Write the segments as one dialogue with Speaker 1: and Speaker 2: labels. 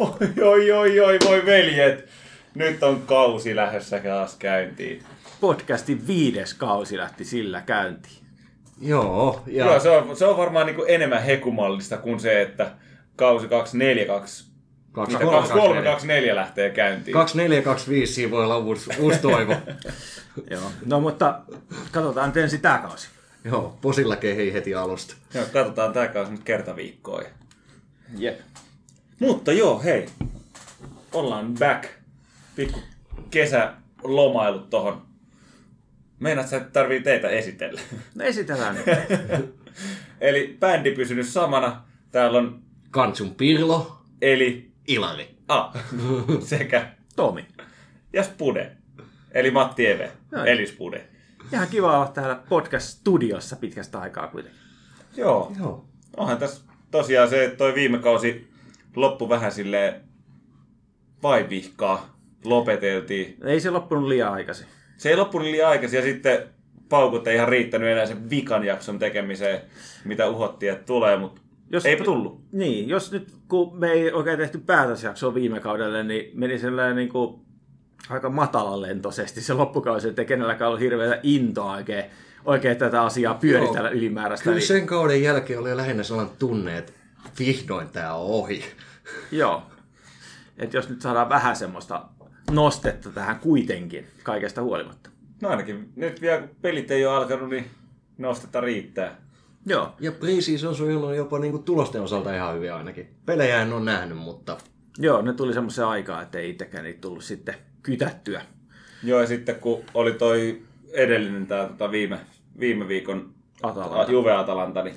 Speaker 1: Oi, oi, oi, oi, voi veljet. Nyt on kausi lähdössä taas käyntiin.
Speaker 2: Podcastin viides kausi lähti sillä käyntiin.
Speaker 3: Joo, ja
Speaker 1: Joo, se on, se on varmaan niin enemmän hekumallista kuin se, että kausi 242
Speaker 3: kaksi,
Speaker 1: mitä
Speaker 3: kolme,
Speaker 1: 23,
Speaker 3: kaksi, neljä.
Speaker 1: 24 lähtee käyntiin.
Speaker 3: 2425, siinä voi olla uusi, uusi toivo.
Speaker 2: Joo. No mutta katsotaan nyt ensin tämä kausi.
Speaker 3: Joo, posilla kehii heti alusta.
Speaker 1: Joo, katsotaan tää kausi nyt kerta viikkoa.
Speaker 2: Jep.
Speaker 1: Mutta joo, hei. Ollaan back. Pikku kesälomailut tohon. Meinaat sä, että tarvii teitä esitellä.
Speaker 2: No esitellään.
Speaker 1: Eli bändi pysynyt samana. Täällä on
Speaker 3: Kantsun Pirlo,
Speaker 1: Eli
Speaker 3: Ilari.
Speaker 1: A sekä
Speaker 2: Tomi.
Speaker 1: ja Spude. Eli Matti Eve.
Speaker 2: Joo.
Speaker 1: Eli Spude.
Speaker 2: Ihan kiva olla täällä podcast-studiossa pitkästä aikaa kuitenkin.
Speaker 1: Joo.
Speaker 3: Joo.
Speaker 1: Onhan tässä tosiaan se, että toi viime kausi loppu vähän silleen vaivihkaa. Lopeteltiin.
Speaker 2: Ei se loppunut liian aikaisin.
Speaker 1: Se ei loppunut liian aikaisin ja sitten paukut ei ihan riittänyt enää sen vikan jakson tekemiseen, mitä uhottiin, että tulee, mutta
Speaker 2: Jos-
Speaker 1: eipä tullut.
Speaker 2: Niin, jos nyt kun me ei oikein tehty päätösjaksoa viime kaudelle, niin meni sellainen niin kuin aika matalalentoisesti se loppukausi, että ei kenelläkään ollut hirveätä intoa oikein, oikein tätä asiaa pyöritellä
Speaker 3: Joo.
Speaker 2: ylimääräistä.
Speaker 3: Kyllä sen kauden jälkeen oli lähinnä sellainen tunne, että vihdoin tää on ohi.
Speaker 2: Joo. Että jos nyt saadaan vähän semmoista nostetta tähän kuitenkin, kaikesta huolimatta.
Speaker 1: No ainakin nyt vielä kun pelit ei ole alkanut, niin nostetta riittää.
Speaker 2: Joo.
Speaker 3: Ja Preseason on sujunut jopa niinku tulosten osalta ihan hyvin ainakin. Pelejä en ole nähnyt, mutta
Speaker 2: Joo, ne tuli semmoisen aikaa, että ei itsekään niitä tullut sitten kytättyä.
Speaker 1: Joo, ja sitten kun oli toi edellinen tää tota viime, viime viikon
Speaker 2: Atalanta.
Speaker 1: Juve Atalanta, niin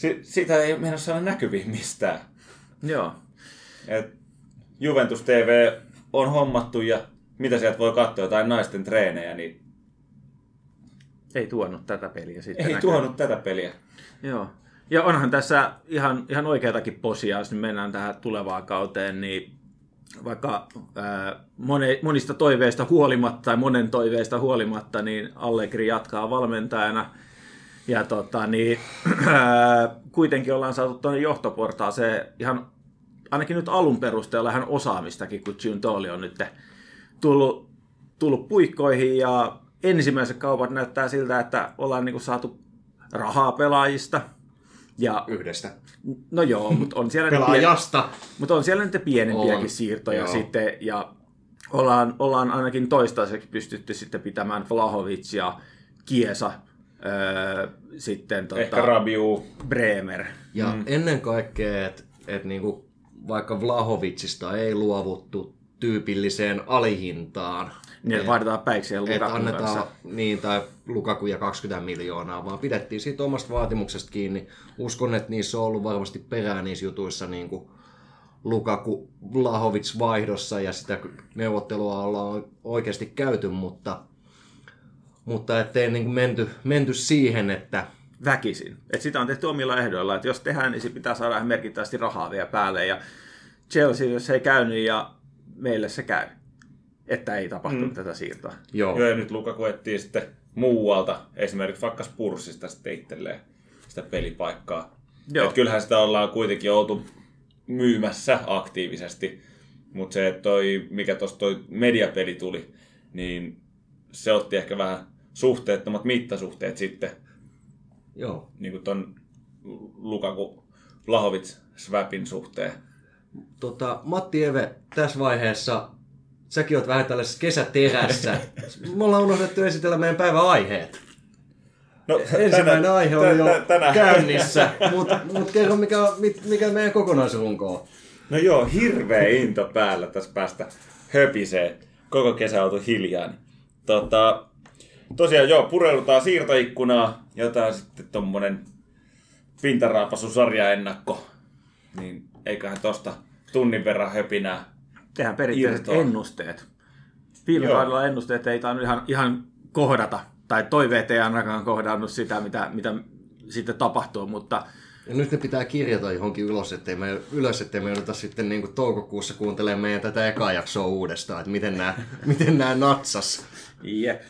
Speaker 1: si, sitä ei mennä saada näkyviin mistään.
Speaker 2: Joo.
Speaker 1: Et Juventus TV on hommattu ja mitä sieltä voi katsoa, jotain naisten treenejä, niin
Speaker 2: Ei tuonut tätä peliä sitten.
Speaker 1: ei
Speaker 2: näköjään.
Speaker 1: tuonut tätä peliä.
Speaker 2: Joo. Ja onhan tässä ihan, ihan oikeatakin posia, jos nyt mennään tähän tulevaan kauteen, niin vaikka ää, mone, monista toiveista huolimatta tai monen toiveista huolimatta, niin Allegri jatkaa valmentajana. Ja tota, niin, kuitenkin ollaan saatu tuonne johtoportaaseen ihan ainakin nyt alun perusteella ihan osaamistakin, kun Giuntoli on nyt tullut, tullut puikkoihin ja ensimmäiset kaupat näyttää siltä, että ollaan niin saatu rahaa pelaajista. Ja,
Speaker 3: yhdestä.
Speaker 2: no joo, mutta on siellä, nyt pien,
Speaker 3: Pelaajasta.
Speaker 2: mutta on siellä nyt pienempiäkin
Speaker 3: On,
Speaker 2: siirtoja
Speaker 3: joo.
Speaker 2: sitten, ja ollaan, ollaan ainakin toistaiseksi pystytty sitten pitämään Vlahovic ja Kiesa, öö, sitten tota,
Speaker 1: Ehkä Rabiu.
Speaker 2: Bremer.
Speaker 3: Ja mm. ennen kaikkea, että et niinku, vaikka Vlahovicista ei luovuttu tyypilliseen alihintaan,
Speaker 2: Niin, että vaihdetaan päiksiä
Speaker 3: että
Speaker 2: Lukakun
Speaker 3: annetaan
Speaker 2: kanssa.
Speaker 3: niin, tai Lukaku ja 20 miljoonaa, vaan pidettiin siitä omasta vaatimuksesta kiinni. Uskon, että niissä on ollut varmasti perää niissä jutuissa niin kuin Lukaku Vlahovic vaihdossa ja sitä neuvottelua ollaan oikeasti käyty, mutta, mutta ettei niin kuin menty, menty siihen, että
Speaker 2: väkisin. Et sitä on tehty omilla ehdoilla, että jos tehdään, niin sit pitää saada merkittävästi rahaa vielä päälle. Ja Chelsea, jos se ei käynyt ja meille se käy, että ei tapahtunut mm. tätä siirtoa.
Speaker 3: joo,
Speaker 1: Joo, ja nyt Lukaku etsii sitten muualta, esimerkiksi vaikka Spurssista sitten itselleen sitä pelipaikkaa.
Speaker 2: Joo.
Speaker 1: Et kyllähän sitä ollaan kuitenkin oltu myymässä aktiivisesti, mutta se, että toi, mikä tuossa toi mediapeli tuli, niin se otti ehkä vähän suhteettomat mittasuhteet sitten,
Speaker 3: joo.
Speaker 1: niin kuin ton Lukaku Vlahovic swapin suhteen.
Speaker 3: Tota, Matti Eve, tässä vaiheessa säkin oot vähän tällaisessa kesäterässä. Me ollaan unohdettu esitellä meidän päivän aiheet.
Speaker 1: No,
Speaker 3: Ensimmäinen aihe on jo
Speaker 1: tä- tänään.
Speaker 3: käynnissä, mutta mut kerro mikä, mikä meidän kokonaisrunko on.
Speaker 1: No joo, hirveä into päällä tässä päästä höpisee. Koko kesä oltu hiljaa. niin Tota, tosiaan joo, pureudutaan siirtoikkunaa, jota on sitten tommonen pintaraapasu sarjaennakko. Niin eiköhän tosta tunnin verran höpinää.
Speaker 2: Tehdään perinteiset
Speaker 1: Irtoa.
Speaker 2: ennusteet. Viime
Speaker 1: Joo.
Speaker 2: kaudella ennusteet ei tainnut ihan, ihan kohdata, tai toiveet ei ainakaan kohdannut sitä, mitä, mitä sitten tapahtuu, mutta
Speaker 3: Ja nyt ne pitää kirjata johonkin ylös, ettei me, ylös, ettei me jouduta sitten niin kuin toukokuussa kuuntelemaan meidän tätä ekaa jaksoa uudestaan, että miten nämä, miten nämä natsas.
Speaker 2: Jep.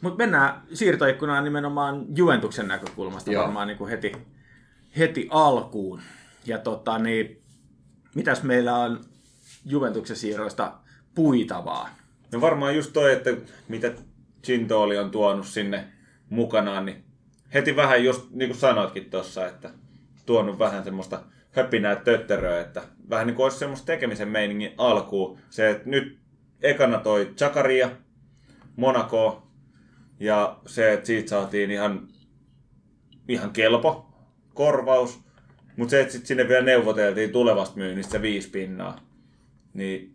Speaker 2: Mutta mennään siirtoikkunaan nimenomaan Juventuksen näkökulmasta
Speaker 3: Joo.
Speaker 2: varmaan niin kuin heti, heti alkuun. Ja tota, niin, mitäs meillä on Juventuksen siirroista puitavaa?
Speaker 1: No varmaan just toi, että mitä Chintooli on tuonut sinne mukanaan, niin heti vähän just niin kuin sanoitkin tuossa, että tuonut vähän semmoista höpinää tötteröä, että vähän niin kuin olisi semmoista tekemisen meiningin alkuun. Se, että nyt ekana toi Chakaria, Monaco, ja se, että siitä saatiin ihan, ihan kelpo korvaus, mutta se, että sit sinne vielä neuvoteltiin tulevasta myynnistä se viisi pinnaa, niin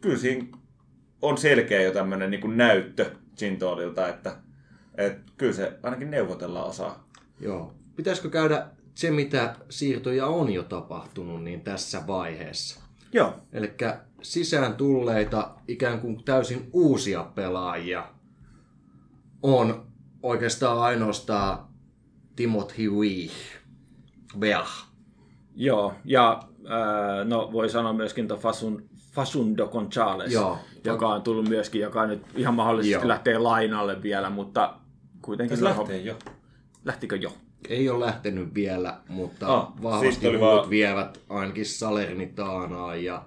Speaker 1: kyllä siinä on selkeä jo tämmöinen niin näyttö Chintoolilta, että, että kyllä se ainakin neuvotella osaa.
Speaker 3: Joo. Pitäisikö käydä se, mitä siirtoja on jo tapahtunut, niin tässä vaiheessa?
Speaker 2: Joo.
Speaker 3: Eli sisään tulleita ikään kuin täysin uusia pelaajia on oikeastaan ainoastaan Timothy Wee. Bell.
Speaker 2: Joo, ja äh, no voi sanoa myöskin tuon Fasun, Fasundo Gonzales,
Speaker 3: Joo.
Speaker 2: joka on tullut myöskin, joka nyt ihan mahdollisesti
Speaker 3: Joo.
Speaker 2: lähtee lainalle vielä, mutta kuitenkin...
Speaker 1: Tässä lähtee jo.
Speaker 2: Lähtikö jo?
Speaker 3: Ei ole lähtenyt vielä, mutta
Speaker 1: Ah,
Speaker 3: ah, vahvasti muut
Speaker 1: vaan-
Speaker 3: vievät ainakin Salernitaanaan ja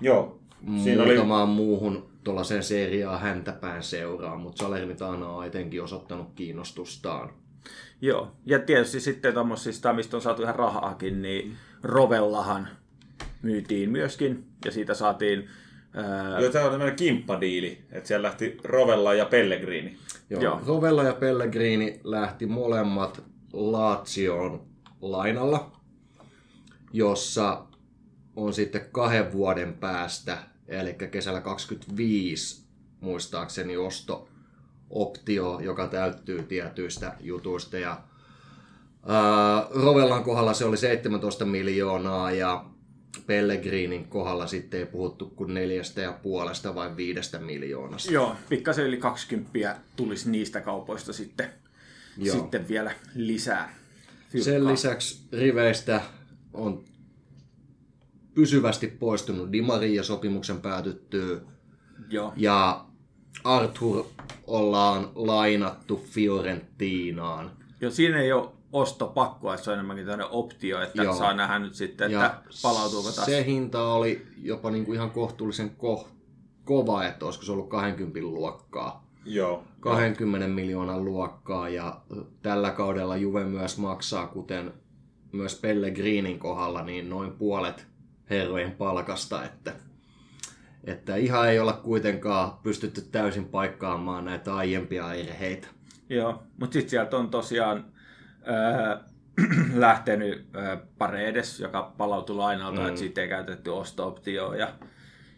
Speaker 1: Joo. Siinä oli,
Speaker 3: muutamaan muuhun tuollaiseen seriaan häntäpään seuraan, mutta Salernitaana on etenkin osoittanut kiinnostustaan.
Speaker 2: Joo, ja tietysti sitten tuommoisista, mistä on saatu ihan rahaakin, niin Rovellahan myytiin myöskin, ja siitä saatiin... Ää,
Speaker 1: joo, tämä on tämmöinen kimppadiili, että siellä lähti Rovella ja Pellegrini.
Speaker 3: Joo.
Speaker 2: Joo.
Speaker 3: Joo. Rovella ja Pellegrini lähti molemmat Lazioon lainalla, jossa on sitten kahden vuoden päästä, eli kesällä 25 muistaakseni osto optio, joka täyttyy tietyistä jutuista. Ja, ää, Rovellan kohdalla se oli 17 miljoonaa ja Pellegrinin kohdalla sitten ei puhuttu kuin neljästä ja puolesta vai viidestä miljoonasta.
Speaker 2: Joo, pikkasen yli 20 tulisi niistä kaupoista sitten,
Speaker 3: Joo.
Speaker 2: sitten vielä lisää.
Speaker 3: Sen
Speaker 2: fyrkkaa.
Speaker 3: lisäksi riveistä on pysyvästi poistunut Di Maria sopimuksen päätyttyy
Speaker 2: Joo.
Speaker 3: ja Arthur ollaan lainattu Fiorentinaan.
Speaker 2: Joo, siinä ei ole ostopakkoa, että se on enemmänkin tämmöinen optio, että
Speaker 3: Joo.
Speaker 2: saa nähdä nyt sitten, että
Speaker 3: Ja
Speaker 2: palautuuko taas.
Speaker 3: se hinta oli jopa niinku ihan kohtuullisen ko- kova, että olisiko se ollut 20 luokkaa.
Speaker 1: Joo.
Speaker 3: 20 miljoonan luokkaa ja tällä kaudella Juve myös maksaa, kuten myös Pellegrinin kohdalla, niin noin puolet herrojen palkasta, että, että ihan ei olla kuitenkaan pystytty täysin paikkaamaan näitä aiempia erheitä.
Speaker 2: Joo, mutta sitten sieltä on tosiaan ää, lähtenyt ää, Paredes, joka palautui lainalta, mm. että siitä ei käytetty osto-optioa ja,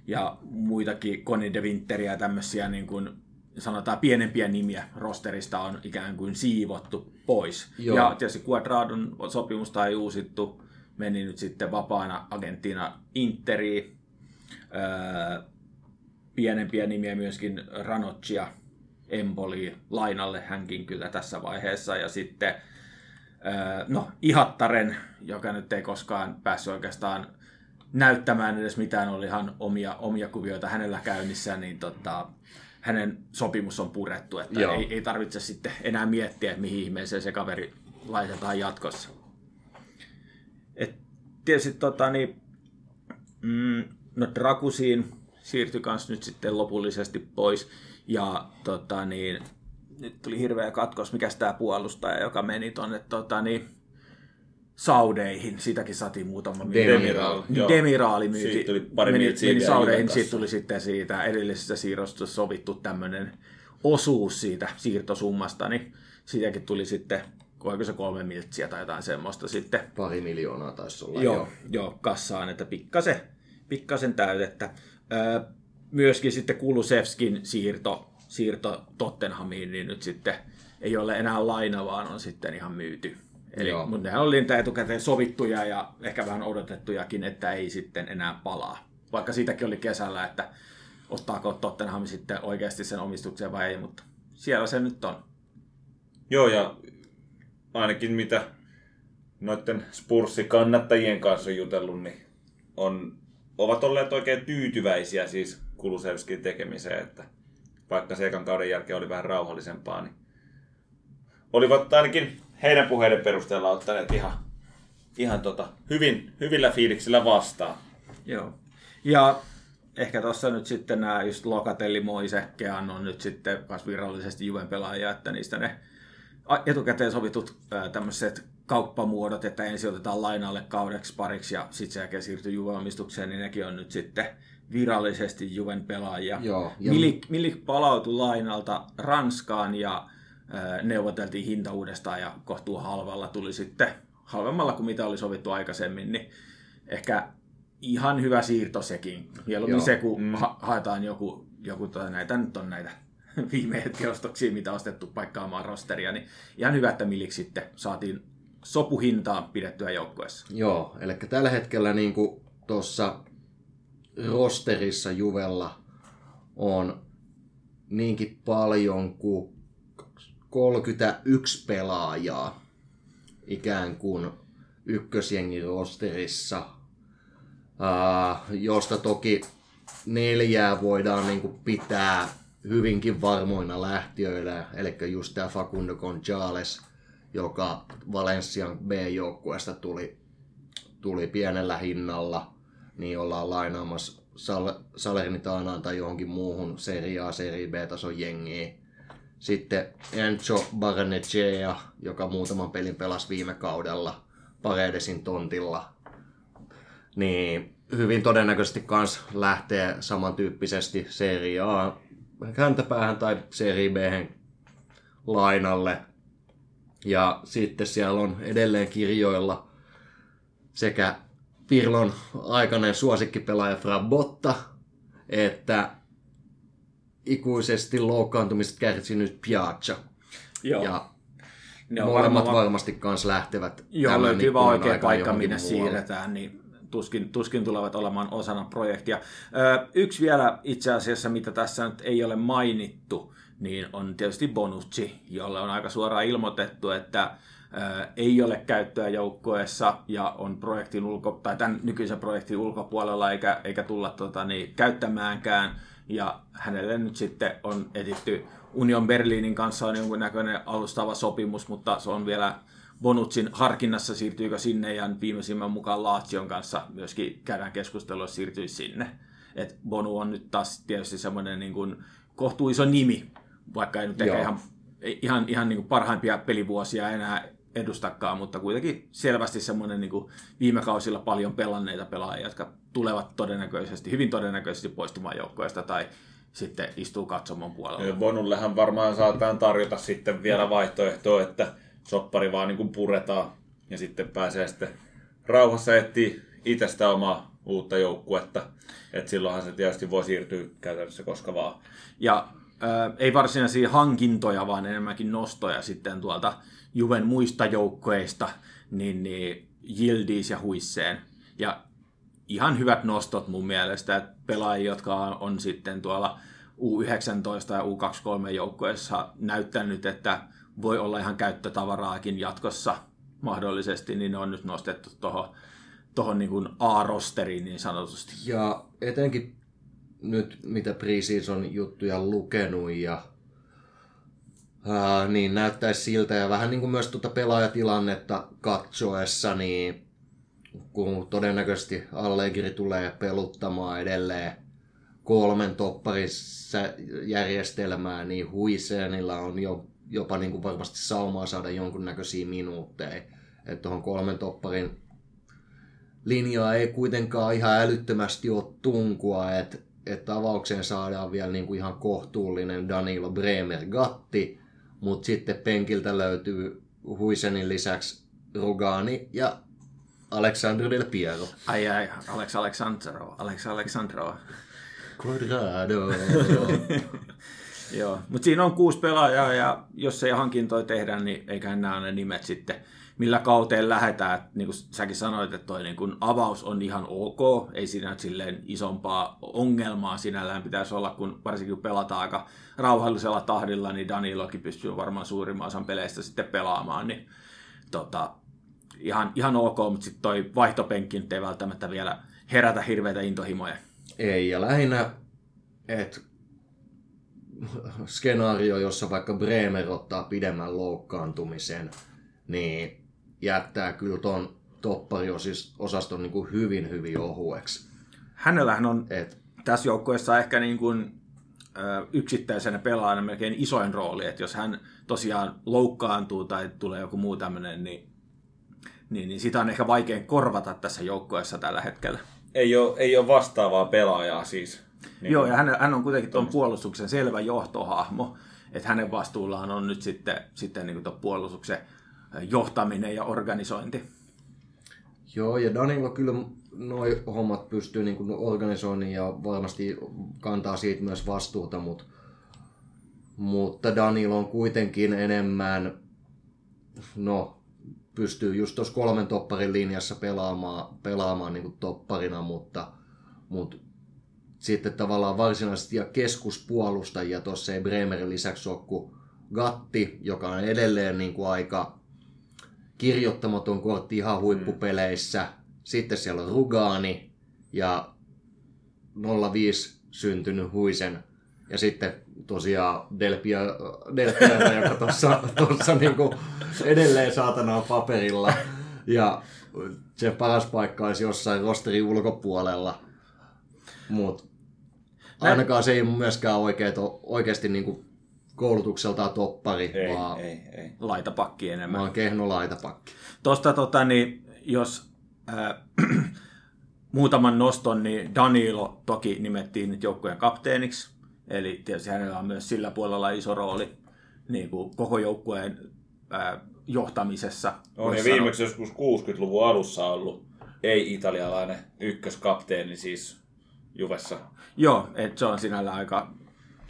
Speaker 2: ja muitakin Conny de Winteriä tämmöisiä niin kuin sanotaan pienempiä nimiä rosterista on ikään kuin siivottu pois.
Speaker 3: Joo.
Speaker 2: Ja tietysti Quadradon sopimusta ei uusittu, meni nyt sitten vapaana agenttina Interiin. Ää, pienempiä nimiä myöskin Ranoccia, Emboli lainalle hänkin kyllä tässä vaiheessa. Ja sitten ää, no, Ihattaren, joka nyt ei koskaan päässyt oikeastaan näyttämään edes mitään, oli ihan omia, omia kuvioita hänellä käynnissä, niin tota, hänen sopimus on purettu, että
Speaker 3: Joo.
Speaker 2: ei, ei tarvitse sitten enää miettiä, että mihin ihmeeseen se kaveri laitetaan jatkossa. Et tietysti tota, niin, mm, no Drakusiin siirtyi kans nyt sitten lopullisesti pois. Ja tota, niin, nyt tuli hirveä katkos, mikä tämä puolustaja, joka meni tuonne tota, niin, Saudeihin. Siitäkin saatiin muutama
Speaker 3: Demiral,
Speaker 1: joo.
Speaker 2: Demiraali myyti,
Speaker 1: Siitä tuli pari
Speaker 2: meni, meni Saudeihin, siitä tuli sitten siitä edellisestä siirrosta sovittu tämmöinen osuus siitä siirtosummasta, niin siitäkin tuli sitten, oliko se kolme miltsiä tai jotain semmoista sitten
Speaker 3: Pari miljoonaa taisi olla.
Speaker 2: joo, joo. joo kassaan, että pikkasen, pikkasen täytettä. Öö, myöskin sitten Kulusevskin siirto, siirto Tottenhamiin, niin nyt sitten ei ole enää laina, vaan on sitten ihan myyty. Eli,
Speaker 3: Joo.
Speaker 2: mutta nehän oli niitä etukäteen sovittuja ja ehkä vähän odotettujakin, että ei sitten enää palaa. Vaikka siitäkin oli kesällä, että ottaako Tottenham sitten oikeasti sen omistuksen vai ei, mutta siellä se nyt on.
Speaker 1: Joo, ja ainakin mitä noiden Spurssi-kannattajien kanssa jutellut, niin on, ovat olleet oikein tyytyväisiä siis Kulusevskin tekemiseen, että vaikka se ekan kauden jälkeen oli vähän rauhallisempaa, niin olivat ainakin heidän puheiden perusteella ottaneet ihan ihan tota, hyvin, hyvillä fiiliksillä vastaan.
Speaker 2: Joo. Ja ehkä tuossa nyt sitten nämä just Lokatelli, Moise, Kean on nyt sitten kas virallisesti Juven pelaajia, että niistä ne etukäteen sovitut tämmöiset kauppamuodot, että ensin otetaan lainalle kaudeksi pariksi ja sitten sen jälkeen siirtyy Juven omistukseen, niin nekin on nyt sitten virallisesti Juven pelaajia.
Speaker 3: Joo, ja-
Speaker 2: Milik, Milik palautui lainalta Ranskaan ja äh, neuvoteltiin hinta uudestaan ja kohtuu halvalla tuli sitten halvemmalla kuin mitä oli sovittu aikaisemmin, niin ehkä ihan hyvä siirto sekin. Mieluummin
Speaker 3: Joo.
Speaker 2: se, kun mm. ha- haetaan joku, joku tota, näitä nyt on näitä viime hetken ostoksia, mitä ostettu paikkaamaan rosteria, niin ihan hyvä, että Milik sitten saatiin sopuhintaan pidettyä joukkueessa.
Speaker 3: Joo, eli tällä hetkellä niin tuossa rosterissa Juvella on niinkin paljon kuin 31 pelaajaa ikään kuin ykkösjengin rosterissa, josta toki neljää voidaan niin kuin pitää hyvinkin varmoina lähtiöillä, eli just tämä Facundo González, joka Valencian B-joukkueesta tuli tuli pienellä hinnalla, niin ollaan lainaamassa Sal- Salernitaanaan tai johonkin muuhun Serie A, Serie B-tason jengiin. Sitten Enzo Barnechea, joka muutaman pelin pelasi viime kaudella Paredesin tontilla. Niin hyvin todennäköisesti kans lähtee samantyyppisesti Serie A häntäpäähän tai Serie B lainalle. Ja sitten siellä on edelleen kirjoilla sekä Pirlon aikainen suosikkipelaaja Frabotta, että ikuisesti loukkaantumisesta kärsinyt Piazza.
Speaker 2: Joo.
Speaker 3: Ja
Speaker 2: ne
Speaker 3: molemmat
Speaker 2: varmaan-
Speaker 3: varmasti kans lähtevät
Speaker 2: Joo, löytyy vaan
Speaker 3: ikkunan
Speaker 2: oikea paikka, minne
Speaker 3: muualle.
Speaker 2: siirretään, niin tuskin, tuskin tulevat olemaan osana projektia. Ö, yksi vielä itse asiassa, mitä tässä nyt ei ole mainittu, niin on tietysti Bonucci, jolle on aika suoraan ilmoitettu, että ö, ei ole käyttöä joukkueessa ja on projektin ulko, tai tämän nykyisen projektin ulkopuolella eikä, eikä tulla tota, niin, käyttämäänkään. Ja hänelle nyt sitten on etitty Union Berliinin kanssa on jonkunnäköinen alustava sopimus, mutta se on vielä Bonutsin harkinnassa siirtyykö sinne ja viimeisimmän mukaan Laatsion kanssa myöskin käydään keskustelua, siirtyisi sinne. Et Bonu on nyt taas tietysti semmoinen niin kuin kohtuu iso nimi, vaikka ei nyt ehkä ihan, ei- ihan, ihan niin kuin parhaimpia pelivuosia enää edustakaan, mutta kuitenkin selvästi semmoinen niin kuin viime kausilla paljon pelanneita pelaajia, jotka tulevat todennäköisesti, hyvin todennäköisesti poistumaan joukkoista tai sitten istuu katsomon puolella.
Speaker 1: Bonullehan varmaan saataan tarjota sitten vielä vaihtoehtoa, että soppari vaan niin kuin puretaan ja sitten pääsee sitten rauhassa etsiä itsestä omaa uutta joukkuetta. Et silloinhan se tietysti voi siirtyä käytännössä koska vaan.
Speaker 2: Ja äh, ei varsinaisia hankintoja, vaan enemmänkin nostoja sitten tuolta Juven muista joukkoista, niin, niin Yildiz ja Huisseen. Ja ihan hyvät nostot mun mielestä, että pelaajia, jotka on, sitten tuolla U19 ja U23 joukkoissa näyttänyt, että voi olla ihan käyttötavaraakin jatkossa mahdollisesti, niin ne on nyt nostettu tuohon tohon niin A-rosteriin niin sanotusti.
Speaker 3: Ja etenkin nyt mitä preseason juttuja lukenut ja ää, niin näyttäisi siltä ja vähän niin kuin myös tuota pelaajatilannetta katsoessa, niin kun todennäköisesti Allegri tulee peluttamaan edelleen kolmen topparissa järjestelmää, niin Huiseenilla on jo, jopa niin kuin varmasti saumaa saada jonkunnäköisiä minuutteja. Että tuohon kolmen topparin linjaa ei kuitenkaan ihan älyttömästi ole tunkua, että että avaukseen saadaan vielä niin kuin ihan kohtuullinen Danilo Bremer Gatti, mutta sitten penkiltä löytyy Huisenin lisäksi Rugani ja Alexander Del Piero.
Speaker 2: Ai ai, Alex Alexandro, Alex Alexandro.
Speaker 3: Quadrado.
Speaker 2: Joo, mutta siinä on kuusi pelaajaa ja jos ei hankintoja tehdä, niin eiköhän nämä ne nimet sitten, millä kauteen lähdetään. Et Niin kuin säkin sanoit, että toi niin kun avaus on ihan ok, ei siinä nyt silleen isompaa ongelmaa sinällään pitäisi olla, kun varsinkin kun pelataan aika rauhallisella tahdilla, niin Danilokin pystyy varmaan suurimman osan peleistä sitten pelaamaan, niin tota, ihan, ihan ok, mutta sitten toi vaihtopenkki nyt ei välttämättä vielä herätä hirveitä intohimoja.
Speaker 3: Ei, ja lähinnä, että skenaario, jossa vaikka Bremer ottaa pidemmän loukkaantumisen, niin jättää kyllä ton toppariosaston niin kuin hyvin, hyvin ohueksi.
Speaker 2: Hänellähän on
Speaker 3: Et,
Speaker 2: tässä joukkueessa ehkä niin kuin, ö, yksittäisenä pelaajana melkein isoin rooli, että jos hän tosiaan loukkaantuu tai tulee joku muu tämmöinen, niin, niin, niin sitä on ehkä vaikein korvata tässä joukkueessa tällä hetkellä.
Speaker 1: Ei ole, ei ole vastaavaa pelaajaa siis. Niin.
Speaker 2: Joo, ja hän, hän on kuitenkin tuon puolustuksen selvä johtohahmo, että hänen vastuullaan on nyt sitten, sitten niin tuon puolustuksen johtaminen ja organisointi.
Speaker 3: Joo, ja Danilo kyllä noi hommat pystyy niin kuin organisoinnin ja varmasti kantaa siitä myös vastuuta, mutta, mutta Danilo on kuitenkin enemmän, no, pystyy just tuossa kolmen topparin linjassa pelaamaan, pelaamaan niin kuin topparina, mutta, mutta sitten tavallaan varsinaisesti ja keskuspuolustajia tuossa ei Bremerin lisäksi ole kuin Gatti, joka on edelleen niin kuin aika kirjoittamaton kortti ihan huippupeleissä. Sitten siellä on Rugani ja 05 syntynyt Huisen. Ja sitten tosiaan Delpia, Delpia joka tuossa, tuossa niinku edelleen saatanaan paperilla. Ja se paras paikka olisi jossain rosterin ulkopuolella. Mutta ainakaan se ei myöskään oikeet, oikeasti niinku koulutukseltaan toppari,
Speaker 1: Ei,
Speaker 3: vaan,
Speaker 1: ei, ei.
Speaker 2: Laitapakki enemmän.
Speaker 3: vaan kehno laitapakki.
Speaker 2: Tuosta tota, niin, jos äh, muutaman noston, niin Danilo toki nimettiin nyt joukkueen kapteeniksi. Eli tietysti hänellä on myös sillä puolella iso rooli niin kuin koko joukkueen äh, johtamisessa.
Speaker 1: On ja
Speaker 2: sanoa.
Speaker 1: viimeksi joskus 60-luvun alussa ollut ei-italialainen ykköskapteeni siis Juvessa.
Speaker 2: Joo, että se on sinällä aika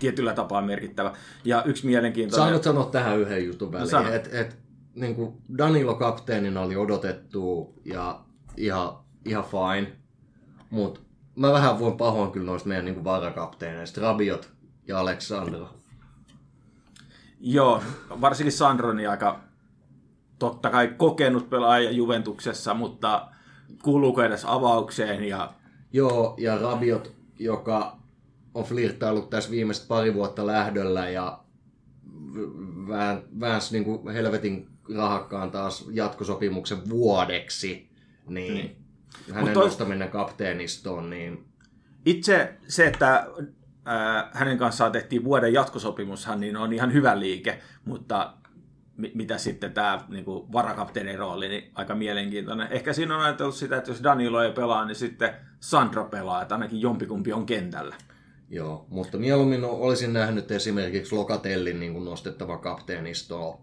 Speaker 2: tietyllä tapaa merkittävä. Ja yksi mielenkiintoinen...
Speaker 3: Saan nyt sanoa tähän yhden jutun
Speaker 2: No
Speaker 3: väliin, että et, niin kuin Danilo kapteenina oli odotettu ja ihan, ihan fine, mutta mä vähän voin pahoin kyllä noista meidän niin kuin varakapteeneista, Rabiot ja Aleksandro.
Speaker 2: Joo, varsinkin Sandroni aika totta kai kokenut pelaaja Juventuksessa, mutta kuuluuko edes avaukseen ja
Speaker 3: Joo, ja Rabiot, joka on flirttaillut tässä viimeiset pari vuotta lähdöllä ja v- vään, väänsi niin kuin helvetin rahakkaan taas jatkosopimuksen vuodeksi, niin, niin. hänen
Speaker 2: Mut toi-
Speaker 3: nostaminen kapteenistoon, niin
Speaker 2: Itse se, että hänen kanssaan tehtiin vuoden jatkosopimushan, niin on ihan hyvä liike, mutta mitä sitten tämä niin varakapteenin rooli, niin aika mielenkiintoinen. Ehkä siinä on ajatellut sitä, että jos Danilo ei pelaa, niin sitten Sandro pelaa, että ainakin jompikumpi on kentällä.
Speaker 3: Joo, mutta mieluummin olisin nähnyt esimerkiksi Lokatellin niin kuin nostettava kapteenistoa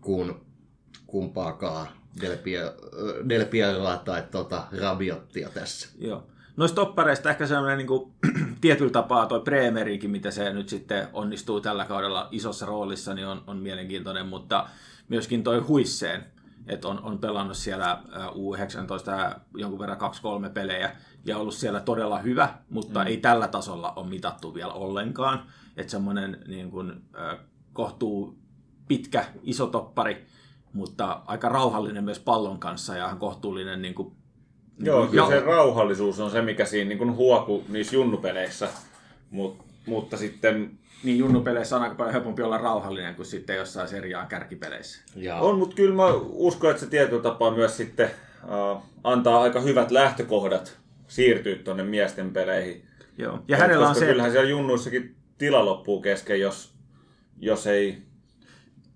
Speaker 3: kuin kumpaakaan Del, Pier- Del Pierroa tai tota Rabiottia tässä.
Speaker 2: Joo. Noista toppareista ehkä sellainen niin kuin, tietyllä tapaa toi Bremerikin, mitä se nyt sitten onnistuu tällä kaudella isossa roolissa, niin on, on mielenkiintoinen, mutta myöskin toi Huisseen, että on, on pelannut siellä ä, U19 jonkun verran 2-3 pelejä ja ollut siellä todella hyvä, mutta mm. ei tällä tasolla ole mitattu vielä ollenkaan. Että semmoinen niin kuin, ä, kohtuu pitkä, iso toppari, mutta aika rauhallinen myös pallon kanssa ja kohtuullinen niin kuin,
Speaker 1: Joo, kyllä
Speaker 2: Ja-
Speaker 1: se rauhallisuus on se, mikä siinä niin kuin huoku niissä junnupeleissä. Mut, mutta sitten
Speaker 2: niin junnupeleissä on aika paljon helpompi olla rauhallinen kuin sitten jossain seriaan kärkipeleissä.
Speaker 3: Ja
Speaker 1: on, mutta kyllä mä uskon, että se tietyllä tapaa myös sitten uh, antaa aika hyvät lähtökohdat siirtyä tuonne miesten peleihin.
Speaker 2: Joo. Ja hänellä on
Speaker 1: Koska
Speaker 2: se,
Speaker 1: kyllähän siellä junnuissakin tila loppuu kesken, jos, jos ei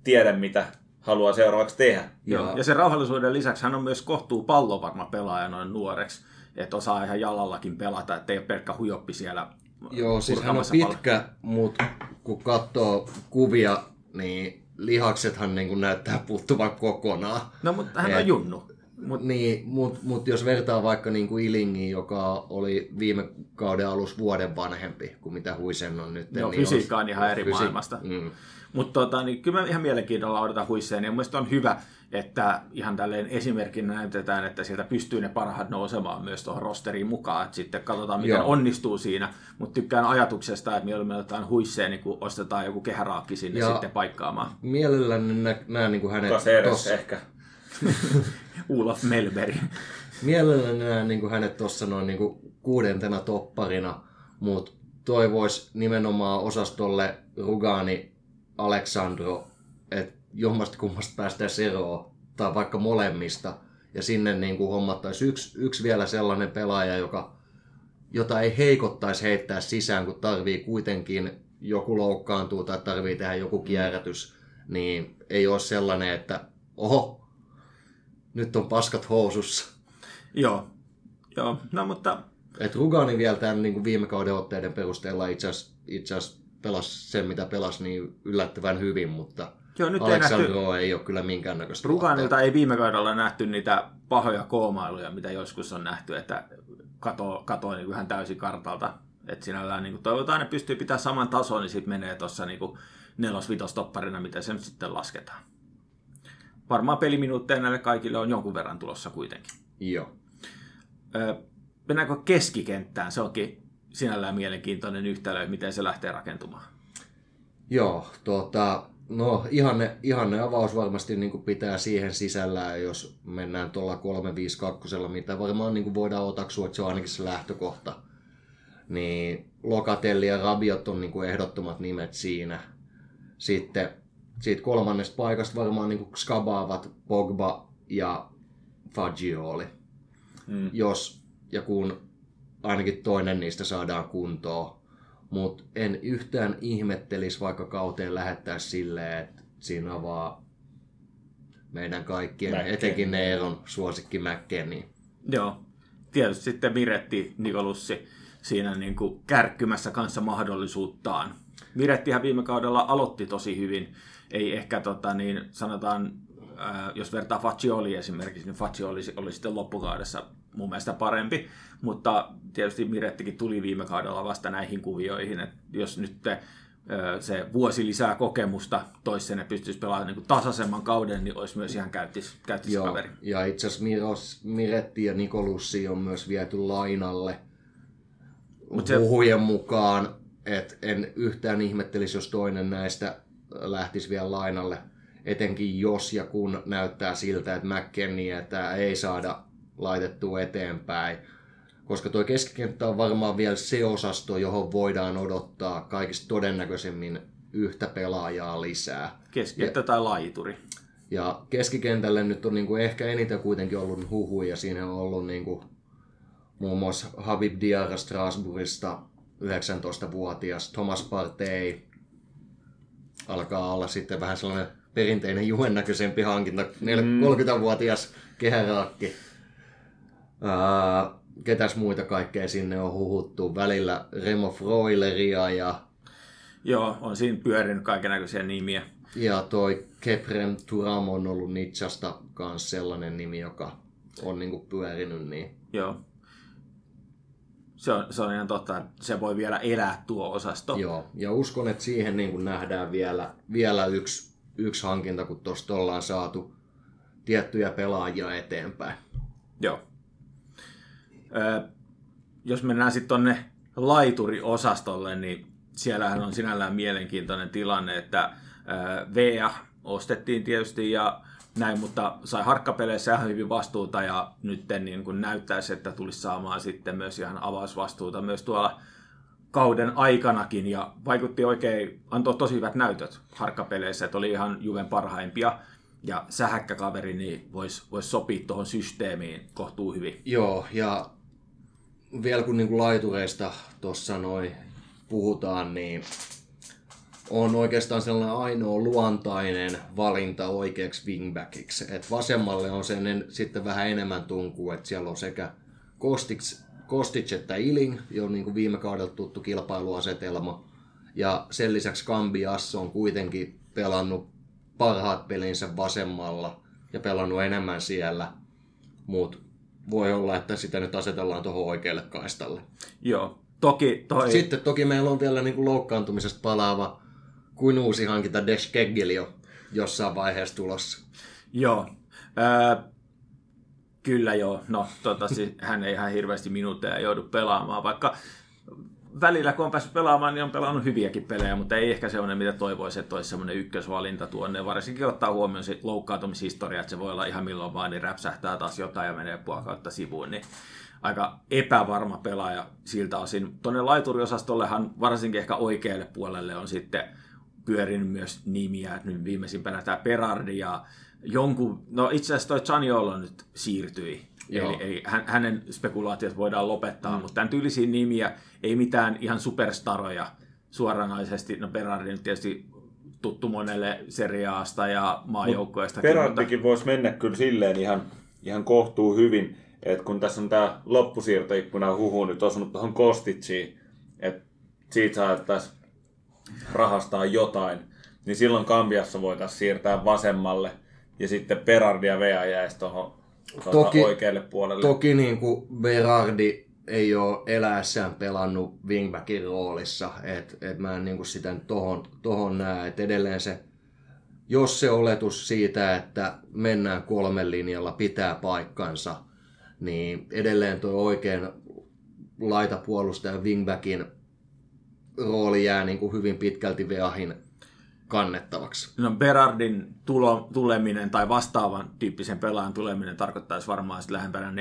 Speaker 1: tiedä, mitä haluaa seuraavaksi tehdä.
Speaker 2: joo. ja sen rauhallisuuden lisäksi hän on myös kohtuu pallovarma pelaaja noin nuoreksi. Että osaa ihan jalallakin pelata, ettei ole pelkkä huijoppi siellä
Speaker 3: Joo, siis hän on pitkä, mutta kun katsoo kuvia, niin lihaksethan niin kuin näyttää puuttuvan kokonaan.
Speaker 2: No, mutta hän
Speaker 3: Et-
Speaker 2: on junnu.
Speaker 3: Mut, niin, mutta mut jos vertaa vaikka niin kuin Ilingiin, joka oli viime kauden alussa vuoden vanhempi kuin mitä Huisen on nyt.
Speaker 2: Joo,
Speaker 3: niin
Speaker 2: fysiikka on ihan eri
Speaker 3: fysi-
Speaker 2: maailmasta.
Speaker 3: Mm.
Speaker 2: Mutta tota, niin kyllä mä ihan mielenkiinnolla odotan huisseen. Ja mielestäni on hyvä, että ihan tälleen esimerkin näytetään, että sieltä pystyy ne parhaat nousemaan myös tuohon rosteriin mukaan. Että sitten katsotaan, miten
Speaker 3: Joo.
Speaker 2: onnistuu siinä. Mutta tykkään ajatuksesta, että mieluummin otetaan huisseen, niin kun ostetaan joku kehäraakki sinne
Speaker 3: Ja-
Speaker 2: sitten paikkaamaan.
Speaker 3: Mielelläni nä- näen niin kuin hänet tossa,
Speaker 1: ehkä.
Speaker 2: Olaf Melberg.
Speaker 3: mielelläni näen niin kuin hänet tuossa noin niin kuin kuudentena topparina, mutta toivois nimenomaan osastolle Rugani, Aleksandro, että jommasta kummasta päästään eroon, tai vaikka molemmista, ja sinne niin kuin hommattaisiin yksi, yksi vielä sellainen pelaaja, joka, jota ei heikottaisi heittää sisään, kun tarvii kuitenkin joku loukkaantuu tai tarvii tehdä joku kierrätys, niin ei ole sellainen, että oho, nyt on paskat housussa.
Speaker 2: Joo, joo. no mutta...
Speaker 3: Et Rugani vielä tämän niin kuin viime kauden otteiden perusteella itse asiassa pelasi sen, mitä pelasi, niin yllättävän hyvin, mutta Joo, nyt ei, nähty... ei ole kyllä minkäännäköistä
Speaker 2: Ruganilta ei viime kaudella nähty niitä pahoja koomailuja, mitä joskus on nähty, että katoo, katoo niin ihan täysin kartalta. Että sinällään niin toivotaan, että pystyy pitämään saman tason, niin sitten menee tuossa niin nelos-vitostopparina, mitä se nyt sitten lasketaan. Varmaan peliminuutteja näille kaikille on jonkun verran tulossa kuitenkin.
Speaker 3: Joo.
Speaker 2: Öö, mennäänkö keskikenttään? Se onkin sinällään mielenkiintoinen yhtälö, miten se lähtee rakentumaan.
Speaker 3: Joo, tuota, no ihanne, ihanne avaus varmasti niin kuin pitää siihen sisällään, jos mennään tuolla 352, mitä varmaan niin kuin voidaan otaksua, että se on ainakin se lähtökohta. Niin Lokatelli ja Rabiot on niin kuin ehdottomat nimet siinä. Sitten siitä kolmannesta paikasta varmaan niin kuin skabaavat Pogba ja Fagioli. Mm. Jos ja kun ainakin toinen niistä saadaan kuntoon. Mutta en yhtään ihmettelisi, vaikka kauteen lähettää silleen, että siinä on vaan meidän kaikkien, Mäkken. etenkin Neeron suosikki McKenny.
Speaker 2: Joo, tietysti sitten Miretti Nikolussi siinä niin kuin kärkkymässä kanssa mahdollisuuttaan. Mirettihän viime kaudella aloitti tosi hyvin. Ei ehkä tota, niin, sanotaan, ää, jos vertaa Faccioli esimerkiksi, niin Faccioli oli, oli sitten loppukaudessa mun mielestä parempi, mutta tietysti Mirettikin tuli viime kaudella vasta näihin kuvioihin, että jos nyt te, se vuosi lisää kokemusta toisen ja pystyisi pelaamaan niin tasaisemman kauden, niin olisi myös ihan käyttis, käyttiskaveri.
Speaker 3: Ja itse asiassa Miretti ja Nikolussi on myös viety lainalle Mut se... huhujen mukaan, että en yhtään ihmettelisi, jos toinen näistä lähtisi vielä lainalle, etenkin jos ja kun näyttää siltä, että McKenny, että ei saada laitettua eteenpäin. Koska tuo keskikenttä on varmaan vielä se osasto, johon voidaan odottaa kaikista todennäköisemmin yhtä pelaajaa lisää.
Speaker 2: Keskikenttä tai laituri.
Speaker 3: Ja keskikentälle nyt on niin kuin ehkä eniten kuitenkin ollut huhu ja siinä on ollut niin kuin muun muassa Habib Diarra Strasbourgista 19-vuotias, Thomas Partey alkaa olla sitten vähän sellainen perinteinen juhennäköisempi hankinta, mm. 30-vuotias kehäraakki. Ää, ketäs muita kaikkea sinne on huhuttu. Välillä Remo Froileria ja...
Speaker 2: Joo, on siinä pyörinyt kaikenlaisia nimiä.
Speaker 3: Ja toi Kepren Turam on ollut Nitsasta kanssa sellainen nimi, joka on niinku pyörinyt. Niin...
Speaker 2: Joo. Se on, se on ihan totta, että se voi vielä elää tuo osasto.
Speaker 3: Joo, ja uskon, että siihen niin kuin nähdään vielä, vielä yksi, yksi hankinta, kun tuosta ollaan saatu tiettyjä pelaajia eteenpäin.
Speaker 2: Joo jos mennään sitten tuonne laituriosastolle, niin siellähän on sinällään mielenkiintoinen tilanne, että VA ostettiin tietysti ja näin, mutta sai harkkapeleissä ihan hyvin vastuuta ja nyt niin kun näyttäisi, että tulisi saamaan sitten myös ihan avausvastuuta myös tuolla kauden aikanakin ja vaikutti oikein, antoi tosi hyvät näytöt harkkapeleissä, että oli ihan Juven parhaimpia ja sähäkkäkaveri niin voisi vois sopia tuohon systeemiin kohtuu hyvin.
Speaker 3: Joo, ja vielä kun niin kuin laitureista tuossa noin puhutaan, niin on oikeastaan sellainen ainoa luontainen valinta oikeaksi wingbackiksi. Et vasemmalle on sen sitten vähän enemmän tunkuu, että siellä on sekä Kostic, Kostic että Iling, jo niin kuin viime kaudella tuttu kilpailuasetelma. Ja sen lisäksi Kambias on kuitenkin pelannut parhaat pelinsä vasemmalla ja pelannut enemmän siellä. Mutta voi olla, että sitä nyt asetellaan tuohon oikealle kaistalle.
Speaker 2: Joo, toki toi...
Speaker 3: Sitten toki meillä on vielä niin kuin loukkaantumisesta palaava kuin uusi hankinta Desh jo jossain vaiheessa tulossa.
Speaker 2: Joo. Äh, kyllä joo. No, tota, siis, hän ei ihan hirveästi minuutteja joudu pelaamaan, vaikka välillä kun on päässyt pelaamaan, niin on pelannut hyviäkin pelejä, mutta ei ehkä sellainen, mitä toivoisi, että olisi semmoinen ykkösvalinta tuonne. Varsinkin ottaa huomioon se loukkaantumishistoria, että se voi olla ihan milloin vaan, niin räpsähtää taas jotain ja menee kautta sivuun. Niin aika epävarma pelaaja siltä osin. Tuonne laituriosastollehan varsinkin ehkä oikealle puolelle on sitten pyörinyt myös nimiä. Nyt viimeisimpänä tämä Perardi ja jonkun, no itse asiassa toi Zaniolo nyt siirtyi,
Speaker 3: Joo.
Speaker 2: eli, eli hän, hänen spekulaatiot voidaan lopettaa, mm. mutta tämän tyylisiä nimiä, ei mitään ihan superstaroja suoranaisesti, no Berardi nyt tietysti tuttu monelle seriaasta ja maajoukkoista.
Speaker 1: Perardikin voisi mennä kyllä silleen ihan, ihan kohtuu hyvin, että kun tässä on tämä loppusiirtoikkuna huhu nyt osunut tuohon Kostitsiin, että siitä saattaisi rahastaa jotain, niin silloin Kambiassa voitaisiin siirtää vasemmalle ja sitten Perardi ja Vea jäisi tuohon
Speaker 3: Toki-
Speaker 1: oikealle puolelle.
Speaker 3: Toki niin kuin Berardi ei ole eläessään pelannut wingbackin roolissa, että et mä en niin kuin sitä tohon, tohon näe, että edelleen se, jos se oletus siitä, että mennään kolmen linjalla pitää paikkansa, niin edelleen tuo oikein laitapuolustajan wingbackin rooli jää niin kuin hyvin pitkälti Veahin kannettavaksi.
Speaker 2: No Berardin tulo, tuleminen tai vastaavan tyyppisen pelaajan tuleminen tarkoittaisi varmaan sit lähempänä 3-4-3,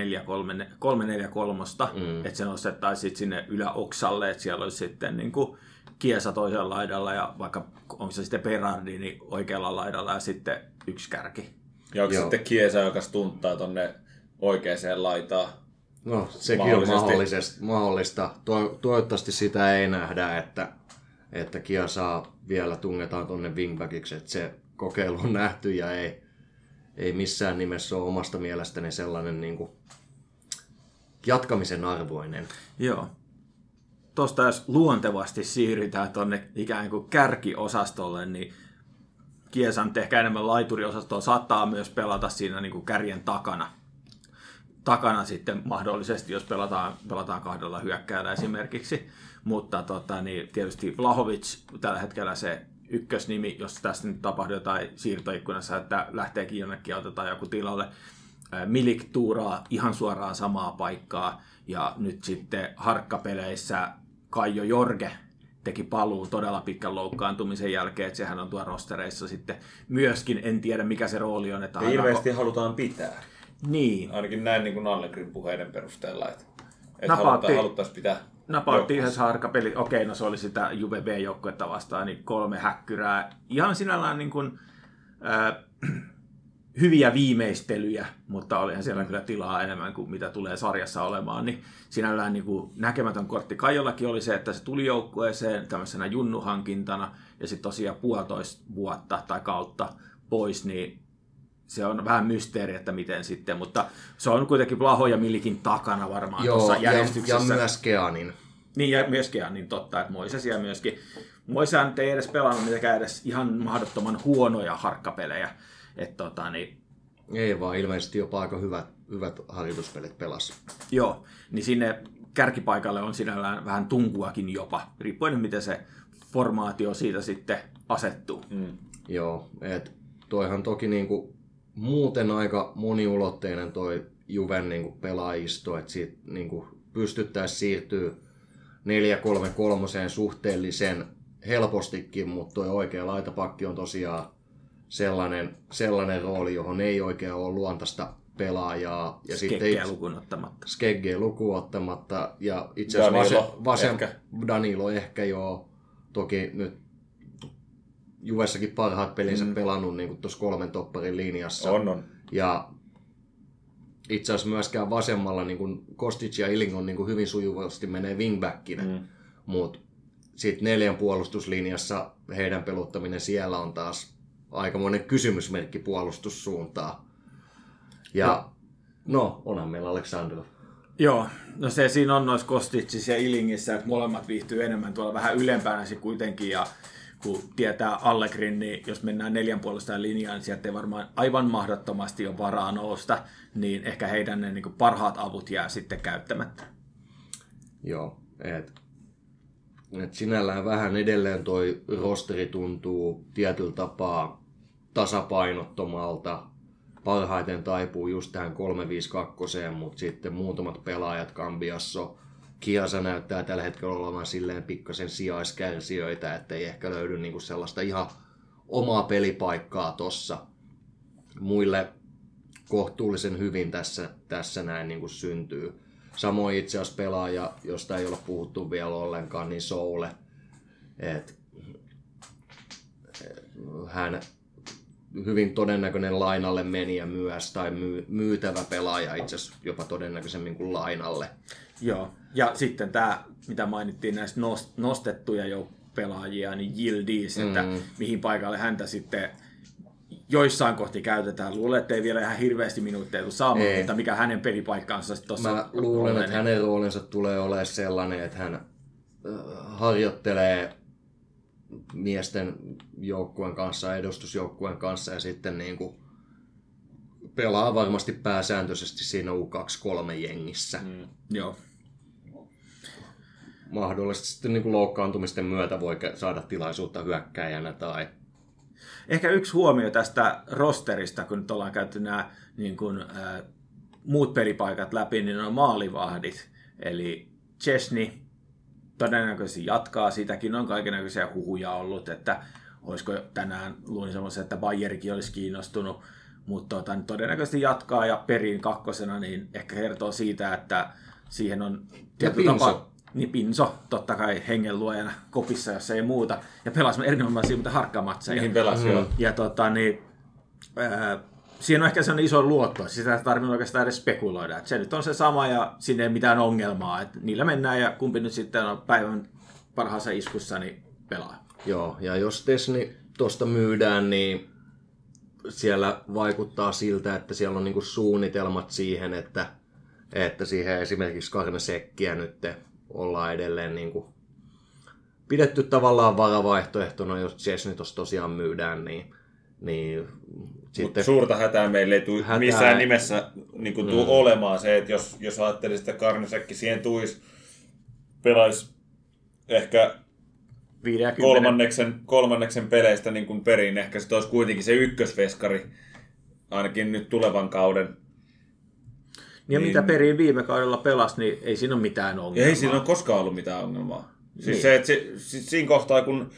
Speaker 2: mm. että se nostettaisiin sinne yläoksalle, että siellä olisi sitten niin kuin kiesa toisella laidalla ja vaikka onko se sitten Berardi niin oikealla laidalla ja sitten yksi kärki.
Speaker 1: Ja onko
Speaker 3: Joo.
Speaker 1: sitten Kiesa, joka stunttaa tonne oikeaan laitaan.
Speaker 3: No, sekin on mahdollista. To, toivottavasti sitä ei nähdä, että, että Kia saa vielä tungetaan tuonne wingbackiksi, että se kokeilu on nähty ja ei, ei missään nimessä ole omasta mielestäni sellainen niin kuin jatkamisen arvoinen.
Speaker 2: Joo. Tuosta jos luontevasti siirrytään tuonne ikään kuin kärkiosastolle, niin Kiesa nyt ehkä enemmän laituriosastoa saattaa myös pelata siinä niin kuin kärjen takana. Takana sitten mahdollisesti, jos pelataan, pelataan kahdella hyökkäällä esimerkiksi. Mutta tota, niin tietysti Vlahovic tällä hetkellä se ykkösnimi, jos tästä nyt tapahtuu jotain siirtoikkunassa, että lähteekin jonnekin ja otetaan joku tilalle. Milik tuuraa ihan suoraan samaa paikkaa ja nyt sitten harkkapeleissä Kaijo Jorge teki paluu todella pitkän loukkaantumisen jälkeen, että sehän on tuo rostereissa sitten myöskin, en tiedä mikä se rooli on, että
Speaker 1: Ja ilmeisesti halutaan pitää.
Speaker 2: Niin,
Speaker 1: Ainakin näin niin kuin Allegrin puheiden perusteella, että, että
Speaker 2: Napautti-
Speaker 1: halutaan, haluttaisiin pitää joukkueessa.
Speaker 2: yhdessä harkkapeli, okei, no se oli sitä Juve B-joukkuetta vastaan, niin kolme häkkyrää. Ihan sinällään niin kuin, äh, hyviä viimeistelyjä, mutta olihan siellä kyllä tilaa enemmän kuin mitä tulee sarjassa olemaan, niin sinällään niin kuin näkemätön kortti Kaijollakin oli se, että se tuli joukkueeseen tämmöisenä junnuhankintana ja sitten tosiaan puolitoista vuotta tai kautta pois, niin se on vähän mysteeri, että miten sitten, mutta se on kuitenkin Vlaho ja Millikin takana varmaan
Speaker 3: Joo,
Speaker 2: tuossa
Speaker 3: ja,
Speaker 2: järjestyksessä.
Speaker 3: ja myös Keanin.
Speaker 2: Niin, ja myöskin on niin totta, että Moisesia myöskin. Moisehan ei edes pelannut mitenkään edes ihan mahdottoman huonoja harkkapelejä. Että tota, niin,
Speaker 3: Ei vaan ilmeisesti jopa aika hyvät, hyvät harjoituspelit pelas.
Speaker 2: joo, niin sinne kärkipaikalle on sinällään vähän tunkuakin jopa, riippuen miten se formaatio siitä sitten asettuu.
Speaker 1: Mm.
Speaker 3: Joo, et toihan toki niinku muuten aika moniulotteinen toi Juven niinku pelaajisto, että siitä niinku pystyttäisiin siirtyä 4-3-3 suhteellisen helpostikin, mutta toi oikea laitapakki on tosiaan sellainen, sellainen rooli, johon ei oikein ole luontaista pelaajaa. Ja itse-
Speaker 2: lukuun ottamatta.
Speaker 3: Skeggeä lukuun ottamatta. Ja itse asiassa
Speaker 1: Danilo
Speaker 3: vasen, vasen,
Speaker 1: ehkä.
Speaker 3: Danilo ehkä joo. Toki nyt Juvessakin parhaat pelinsä mm. pelannut niin tuossa kolmen topparin linjassa.
Speaker 1: On, on.
Speaker 3: Ja itse asiassa myöskään vasemmalla niin kuin Kostic ja Iling niin kuin hyvin sujuvasti menee wingbackinä. Mm. Mutta sitten neljän puolustuslinjassa heidän peluttaminen siellä on taas aikamoinen kysymysmerkki puolustussuuntaa. Ja no, onhan meillä Aleksandrov.
Speaker 2: Joo, no se siinä on noissa Kostitsissa ja Ilingissä, että molemmat viihtyy enemmän tuolla vähän ylempänä se kuitenkin, ja kun tietää Allegrin, niin jos mennään neljän puolesta linjaan, niin sieltä ei varmaan aivan mahdottomasti ole varaa nousta, niin ehkä heidän ne niin parhaat avut jää sitten käyttämättä.
Speaker 3: Joo, et, et sinällään vähän edelleen toi rosteri tuntuu tietyllä tapaa tasapainottomalta. Parhaiten taipuu just tähän 352, mutta sitten muutamat pelaajat Kambiasso. Kiasa näyttää tällä hetkellä olevan silleen pikkasen sijaiskärsijöitä, ettei ehkä löydy niinku sellaista ihan omaa pelipaikkaa tossa. Muille kohtuullisen hyvin tässä, tässä näin niin kuin syntyy. Samoin itse asiassa pelaaja, josta ei ole puhuttu vielä ollenkaan, niin Soule. Et, hän hyvin todennäköinen lainalle meniä myös, tai myy, myytävä pelaaja itse asiassa jopa todennäköisemmin kuin lainalle.
Speaker 2: Joo, ja sitten tämä, mitä mainittiin näistä nost- nostettuja jo pelaajia, niin Yildiz, että
Speaker 3: Mm.
Speaker 2: mihin paikalle häntä sitten joissain kohti käytetään. Luulen, että ei vielä ihan hirveästi minuutteja tule saamaan,
Speaker 3: Ei.
Speaker 2: mutta mikä hänen pelipaikkaansa tuossa
Speaker 3: Mä luulen, että hänen roolinsa tulee olemaan sellainen, että hän harjoittelee miesten joukkueen kanssa, edustusjoukkueen kanssa ja sitten niin kuin pelaa varmasti pääsääntöisesti siinä U23 jengissä. Mm.
Speaker 2: Joo.
Speaker 3: Mahdollisesti sitten niin kuin loukkaantumisten myötä voi saada tilaisuutta hyökkäjänä tai
Speaker 2: Ehkä yksi huomio tästä rosterista, kun nyt ollaan käyty nämä niin kuin, äh, muut pelipaikat läpi, niin on maalivahdit. Eli Chesney todennäköisesti jatkaa, siitäkin on kaikenlaisia huhuja ollut, että olisiko tänään luin semmoisen, että Bayerikin olisi kiinnostunut, mutta tota, niin todennäköisesti jatkaa ja perin kakkosena, niin ehkä kertoo siitä, että siihen on tietyllä
Speaker 3: Pinso.
Speaker 2: Niin Pinso, totta kai hengenluojana kopissa, jos ei muuta. Ja pelasi erinomaisia mutta harkkamatseja.
Speaker 1: Mihin pelasi, joo.
Speaker 2: Ja tota, niin, ää, siinä on ehkä sellainen iso luotto, sitä ei tarvinnut oikeastaan edes spekuloida. Että se nyt on se sama ja sinne ei mitään ongelmaa. Että niillä mennään ja kumpi nyt sitten on päivän parhaassa iskussa, niin pelaa.
Speaker 3: Joo, ja jos Disney tuosta myydään, niin siellä vaikuttaa siltä, että siellä on niinku suunnitelmat siihen, että, että siihen esimerkiksi karnesekkiä nyt ollaan edelleen niinku pidetty tavallaan varavaihtoehtona, jos Chesney tuossa tosiaan myydään, niin, niin sitten
Speaker 1: suurta hätää meille ei tule
Speaker 3: Hätää-
Speaker 1: missään nimessä niin kuin, tuu mm. olemaan se, että jos, jos ajattelisi, että Karnisekki siihen tuisi, pelaisi ehkä
Speaker 2: 50.
Speaker 1: kolmanneksen, kolmanneksen peleistä niin kuin perin, ehkä se olisi kuitenkin se ykkösveskari, ainakin nyt tulevan kauden.
Speaker 2: Ja mitä perin viime kaudella pelasi, niin ei siinä ole mitään
Speaker 1: Ja
Speaker 2: ongelmaa.
Speaker 1: ei siinä ole koskaan ollut mitään ongelmaa. Siis
Speaker 2: Niin.
Speaker 1: se, että se, siis siinä kohtaa, kun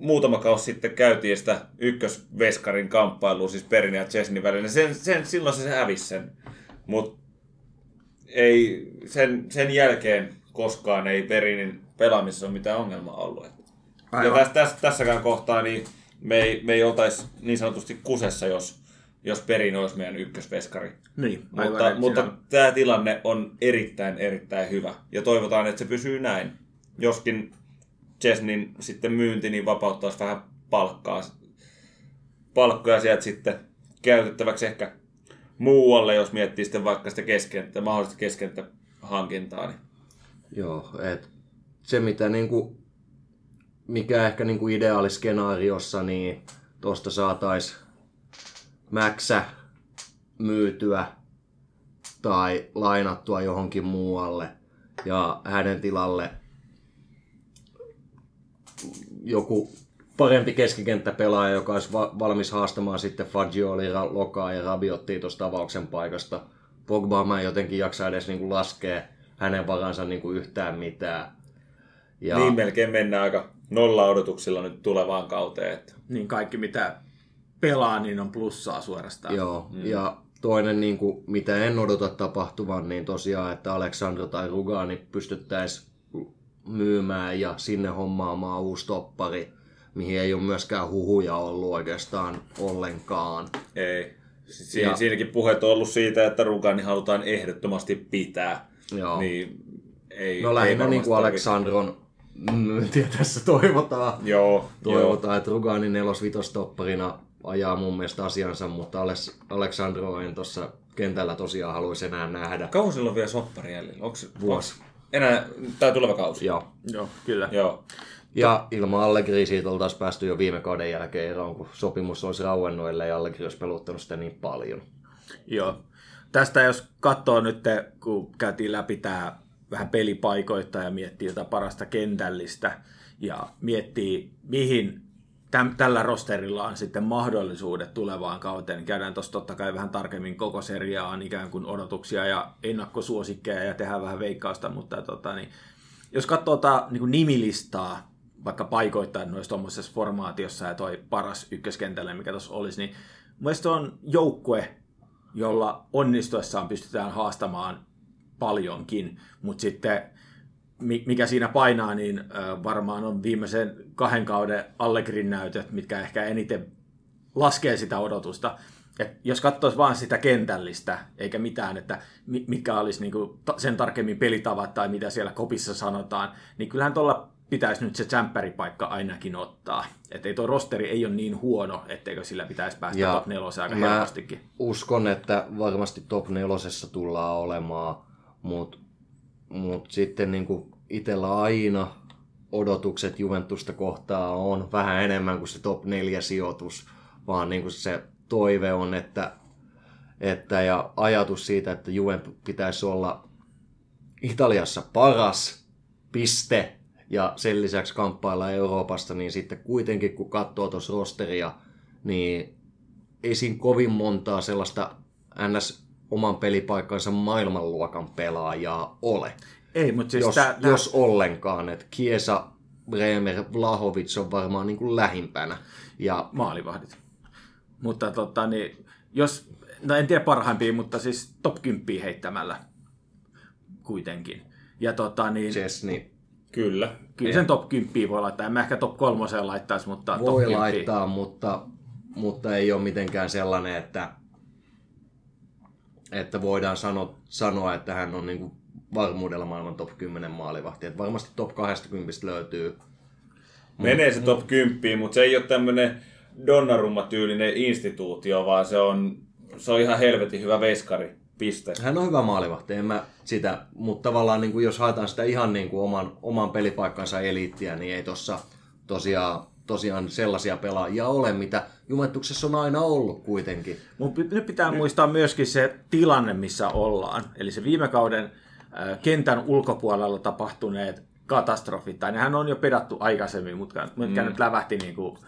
Speaker 1: muutama kausi sitten käytiin sitä ykkösveskarin kamppailua, siis Perin ja Chesney välillä, sen, sen, silloin se hävisi sen. Mutta ei, sen, sen jälkeen koskaan ei Perinin pelaamisessa ole mitään ongelmaa ollut. Ja
Speaker 2: Aivan.
Speaker 1: tässä, tässä, tässäkään kohtaa niin me ei, me ei oltaisi niin sanotusti kusessa, jos, jos Perin olisi meidän ykkösveskari.
Speaker 2: Niin, aivan,
Speaker 1: Mutta,
Speaker 2: että
Speaker 1: mutta tämä tilanne on erittäin, erittäin hyvä. Ja toivotaan, että se pysyy näin. Joskin Chesnin sitten myynti, niin vapauttaisi vähän palkkaa. Palkkoja sieltä sitten käytettäväksi ehkä muualle, jos miettii sitten vaikka sitä keskenttä, mahdollista keskenttä hankintaa. Niin.
Speaker 3: Joo, et se mitä niinku, mikä ehkä niinku ideaaliskenaariossa, niin tuosta saatais Mäksä myytyä tai lainattua johonkin muualle ja hänen tilalle joku parempi keskikenttäpelaaja, joka olisi va- valmis haastamaan sitten Fagioli, Lokaa ja Rabiottia tuosta avauksen paikasta. Pogba mä en jotenkin jaksa edes niinku laskea hänen varansa niinku yhtään mitään. Ja,
Speaker 1: niin melkein mennään aika nolla odotuksilla nyt tulevaan kauteen. Että.
Speaker 2: niin kaikki mitä pelaa, niin on plussaa suorastaan.
Speaker 3: Joo, mm. ja toinen, niin kuin, mitä en odota tapahtuvan, niin tosiaan, että Aleksandro tai Rugani pystyttäisiin myymään ja sinne hommaamaan uusi toppari, mihin ei ole myöskään huhuja ollut oikeastaan ollenkaan.
Speaker 1: Ei. Siinä,
Speaker 3: Ja-
Speaker 1: siinäkin puheet on ollut siitä, että Rugani halutaan ehdottomasti pitää.
Speaker 3: Joo.
Speaker 1: Niin ei,
Speaker 3: no
Speaker 1: ei
Speaker 3: lähinnä
Speaker 1: varmasti
Speaker 3: niin kuin Aleksandron myyntiä tässä toivotaan.
Speaker 1: Joo,
Speaker 3: Toivotaan, että Rugani nelos-vitostopparina ajaa mun mielestä asiansa, mutta Ales- Aleksandro en tuossa kentällä tosiaan haluaisi enää nähdä.
Speaker 1: Kauan sillä on vielä soppari jäljellä? Onko se
Speaker 3: Vuosi.
Speaker 1: Enää, tämä tuleva kausi?
Speaker 3: Joo.
Speaker 2: Joo, kyllä.
Speaker 1: Joo.
Speaker 3: Ja ilman Allegri siitä oltaisiin päästy jo viime kauden jälkeen eroon, kun sopimus olisi rauennut, ellei Allegri olisi peluttanut sitä niin paljon.
Speaker 2: Joo. Tästä jos katsoo nyt, kun käytiin läpi tämä vähän pelipaikoita ja miettii jotain parasta kentällistä ja miettii, mihin täm, tällä rosterilla on sitten mahdollisuudet tulevaan kauteen, käydään tuossa totta kai vähän tarkemmin koko seriaan ikään kuin odotuksia ja ennakkosuosikkeja ja tehdään vähän veikkausta, mutta tota, niin, jos katsoo tota, niin kuin nimilistaa, vaikka paikoittain noissa tuommoisessa formaatiossa ja toi paras ykköskentälle, mikä tuossa olisi, niin mielestäni on joukkue, jolla onnistuessaan pystytään haastamaan paljonkin, mutta sitten mikä siinä painaa, niin varmaan on viimeisen kahden kauden Allegrin näytöt, mitkä ehkä eniten laskee sitä odotusta. Et jos katsoisi vaan sitä kentällistä, eikä mitään, että mikä olisi niinku sen tarkemmin pelitavat tai mitä siellä kopissa sanotaan, niin kyllähän tuolla pitäisi nyt se paikka ainakin ottaa. Että ei tuo rosteri ei ole niin huono, etteikö sillä pitäisi päästä ja top neloseen aika helpostikin.
Speaker 3: uskon, että varmasti top nelosessa tullaan olemaan, mutta mut sitten niinku itsellä aina odotukset Juventusta kohtaa on vähän enemmän kuin se top 4 sijoitus, vaan niin se toive on, että, että ja ajatus siitä, että Juventus pitäisi olla Italiassa paras piste ja sen lisäksi kamppailla Euroopasta, niin sitten kuitenkin kun katsoo tuossa rosteria, niin ei siinä kovin montaa sellaista ns oman pelipaikkansa maailmanluokan pelaajaa ole.
Speaker 2: Ei, mutta siis
Speaker 3: jos,
Speaker 2: tää,
Speaker 3: jos ollenkaan. Että Kiesa, Bremer, Vlahovic on varmaan niin kuin lähimpänä. Ja...
Speaker 2: Maalivahdit. Mutta tota, niin, jos, no en tiedä parhaimpia, mutta siis top 10 heittämällä kuitenkin. Ja tota, niin,
Speaker 3: Chesney.
Speaker 1: Kyllä.
Speaker 2: Kyllä sen top 10 voi laittaa. En mä ehkä top 3 laittaisi, mutta
Speaker 3: Voi top laittaa, mutta, mutta ei ole mitenkään sellainen, että, että voidaan sano, sanoa, että hän on niin kuin varmuudella maailman top 10 maalivahti. Et varmasti top 20 löytyy.
Speaker 1: Menee se top 10, mutta se ei ole tämmöinen Donnarumma-tyylinen instituutio, vaan se on, se on ihan helvetin hyvä veskari. Piste.
Speaker 3: Hän on hyvä maalivahti, en mä sitä, mutta tavallaan niin kuin jos haetaan sitä ihan niin kuin oman, oman pelipaikkansa eliittiä, niin ei tossa tosiaan, tosiaan sellaisia pelaajia ole, mitä Juventuksessa on aina ollut kuitenkin.
Speaker 2: Mutta nyt pitää muistaa myöskin se tilanne, missä ollaan. Eli se viime kauden kentän ulkopuolella tapahtuneet katastrofit, tai nehän on jo pedattu aikaisemmin, mutta mitkä mm. nyt lävähti niin kuin,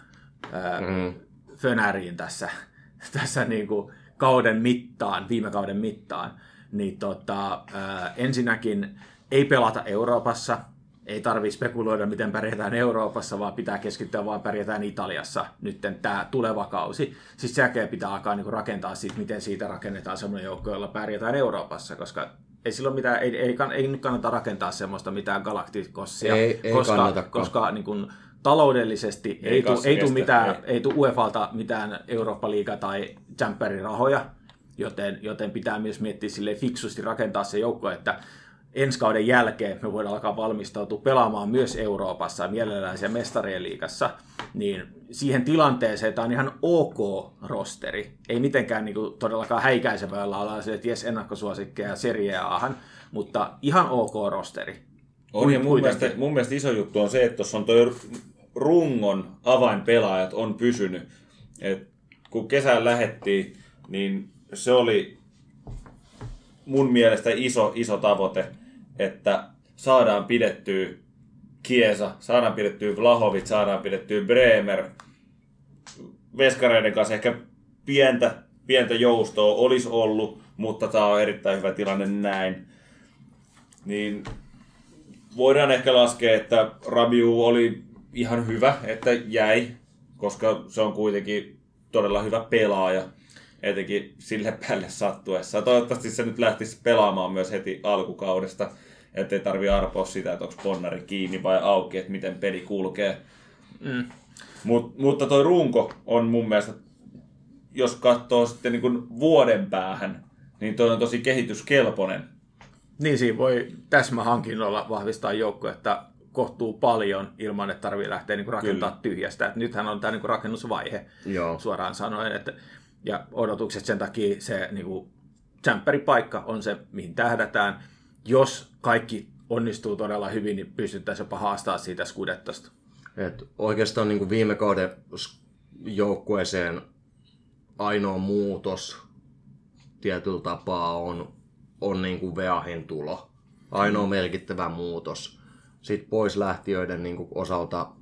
Speaker 2: ää, mm. fönäriin tässä, tässä niin kuin kauden mittaan, viime kauden mittaan, niin tota, ää, ensinnäkin ei pelata Euroopassa, ei tarvitse spekuloida, miten pärjätään Euroopassa, vaan pitää keskittyä vaan pärjätään Italiassa nyt tämä tuleva kausi. Siis sen pitää alkaa niinku rakentaa siitä, miten siitä rakennetaan semmoinen joukko, jolla pärjätään Euroopassa, koska ei silloin mitään, ei, ei, ei nyt kannata rakentaa semmoista mitään galaktikossia,
Speaker 3: ei, ei
Speaker 2: koska, koska niin kuin, taloudellisesti ei, ei tule ei tu mitään, ei. ei tu UEFalta mitään Eurooppa-liiga tai Jamperin rahoja, joten, joten pitää myös miettiä sille fiksusti rakentaa se joukko, että ensi kauden jälkeen me voidaan alkaa valmistautua pelaamaan myös Euroopassa, mielellään siellä mestarien liigassa, niin siihen tilanteeseen tämä on ihan ok rosteri. Ei mitenkään niin kuin, todellakaan häikäisevällä alalla se, että jes ennakkosuosikkeja Serie Ahan, mutta ihan ok rosteri.
Speaker 1: On, ja mun mielestä, mun mielestä iso juttu on se, että tuossa on toi rungon avainpelaajat on pysynyt. Et kun kesään lähettiin, niin se oli mun mielestä iso, iso tavoite, että saadaan pidettyä Kiesa, saadaan pidettyä Vlahovic, saadaan pidettyä Bremer. Veskareiden kanssa ehkä pientä, pientä joustoa olisi ollut, mutta tämä on erittäin hyvä tilanne näin. Niin voidaan ehkä laskea, että Rabiu oli ihan hyvä, että jäi, koska se on kuitenkin todella hyvä pelaaja, etenkin sille päälle sattuessa. Toivottavasti se nyt lähtisi pelaamaan myös heti alkukaudesta, ettei tarvi arpoa sitä, että onko ponnari kiinni vai auki, että miten peli kulkee. Mm. Mut, mutta toi runko on mun mielestä, jos katsoo sitten niin vuoden päähän, niin toi on tosi kehityskelpoinen.
Speaker 2: Niin, siinä voi täsmähankinnolla vahvistaa joukko, että kohtuu paljon ilman, että tarvii lähteä niin rakentaa Kyllä. tyhjästä. Et nythän on tämä niin rakennusvaihe Joo. suoraan sanoen. Että, ja odotukset sen takia se niin kuin, paikka on se, mihin tähdätään. Jos kaikki onnistuu todella hyvin, niin pystyttäisiin jopa haastaa siitä skudettosta.
Speaker 3: Et oikeastaan niin kuin viime kauden joukkueeseen ainoa muutos tietyllä tapaa on, on niin kuin Veahin tulo. Ainoa mm. merkittävä muutos sitten poislähtiöiden niin osalta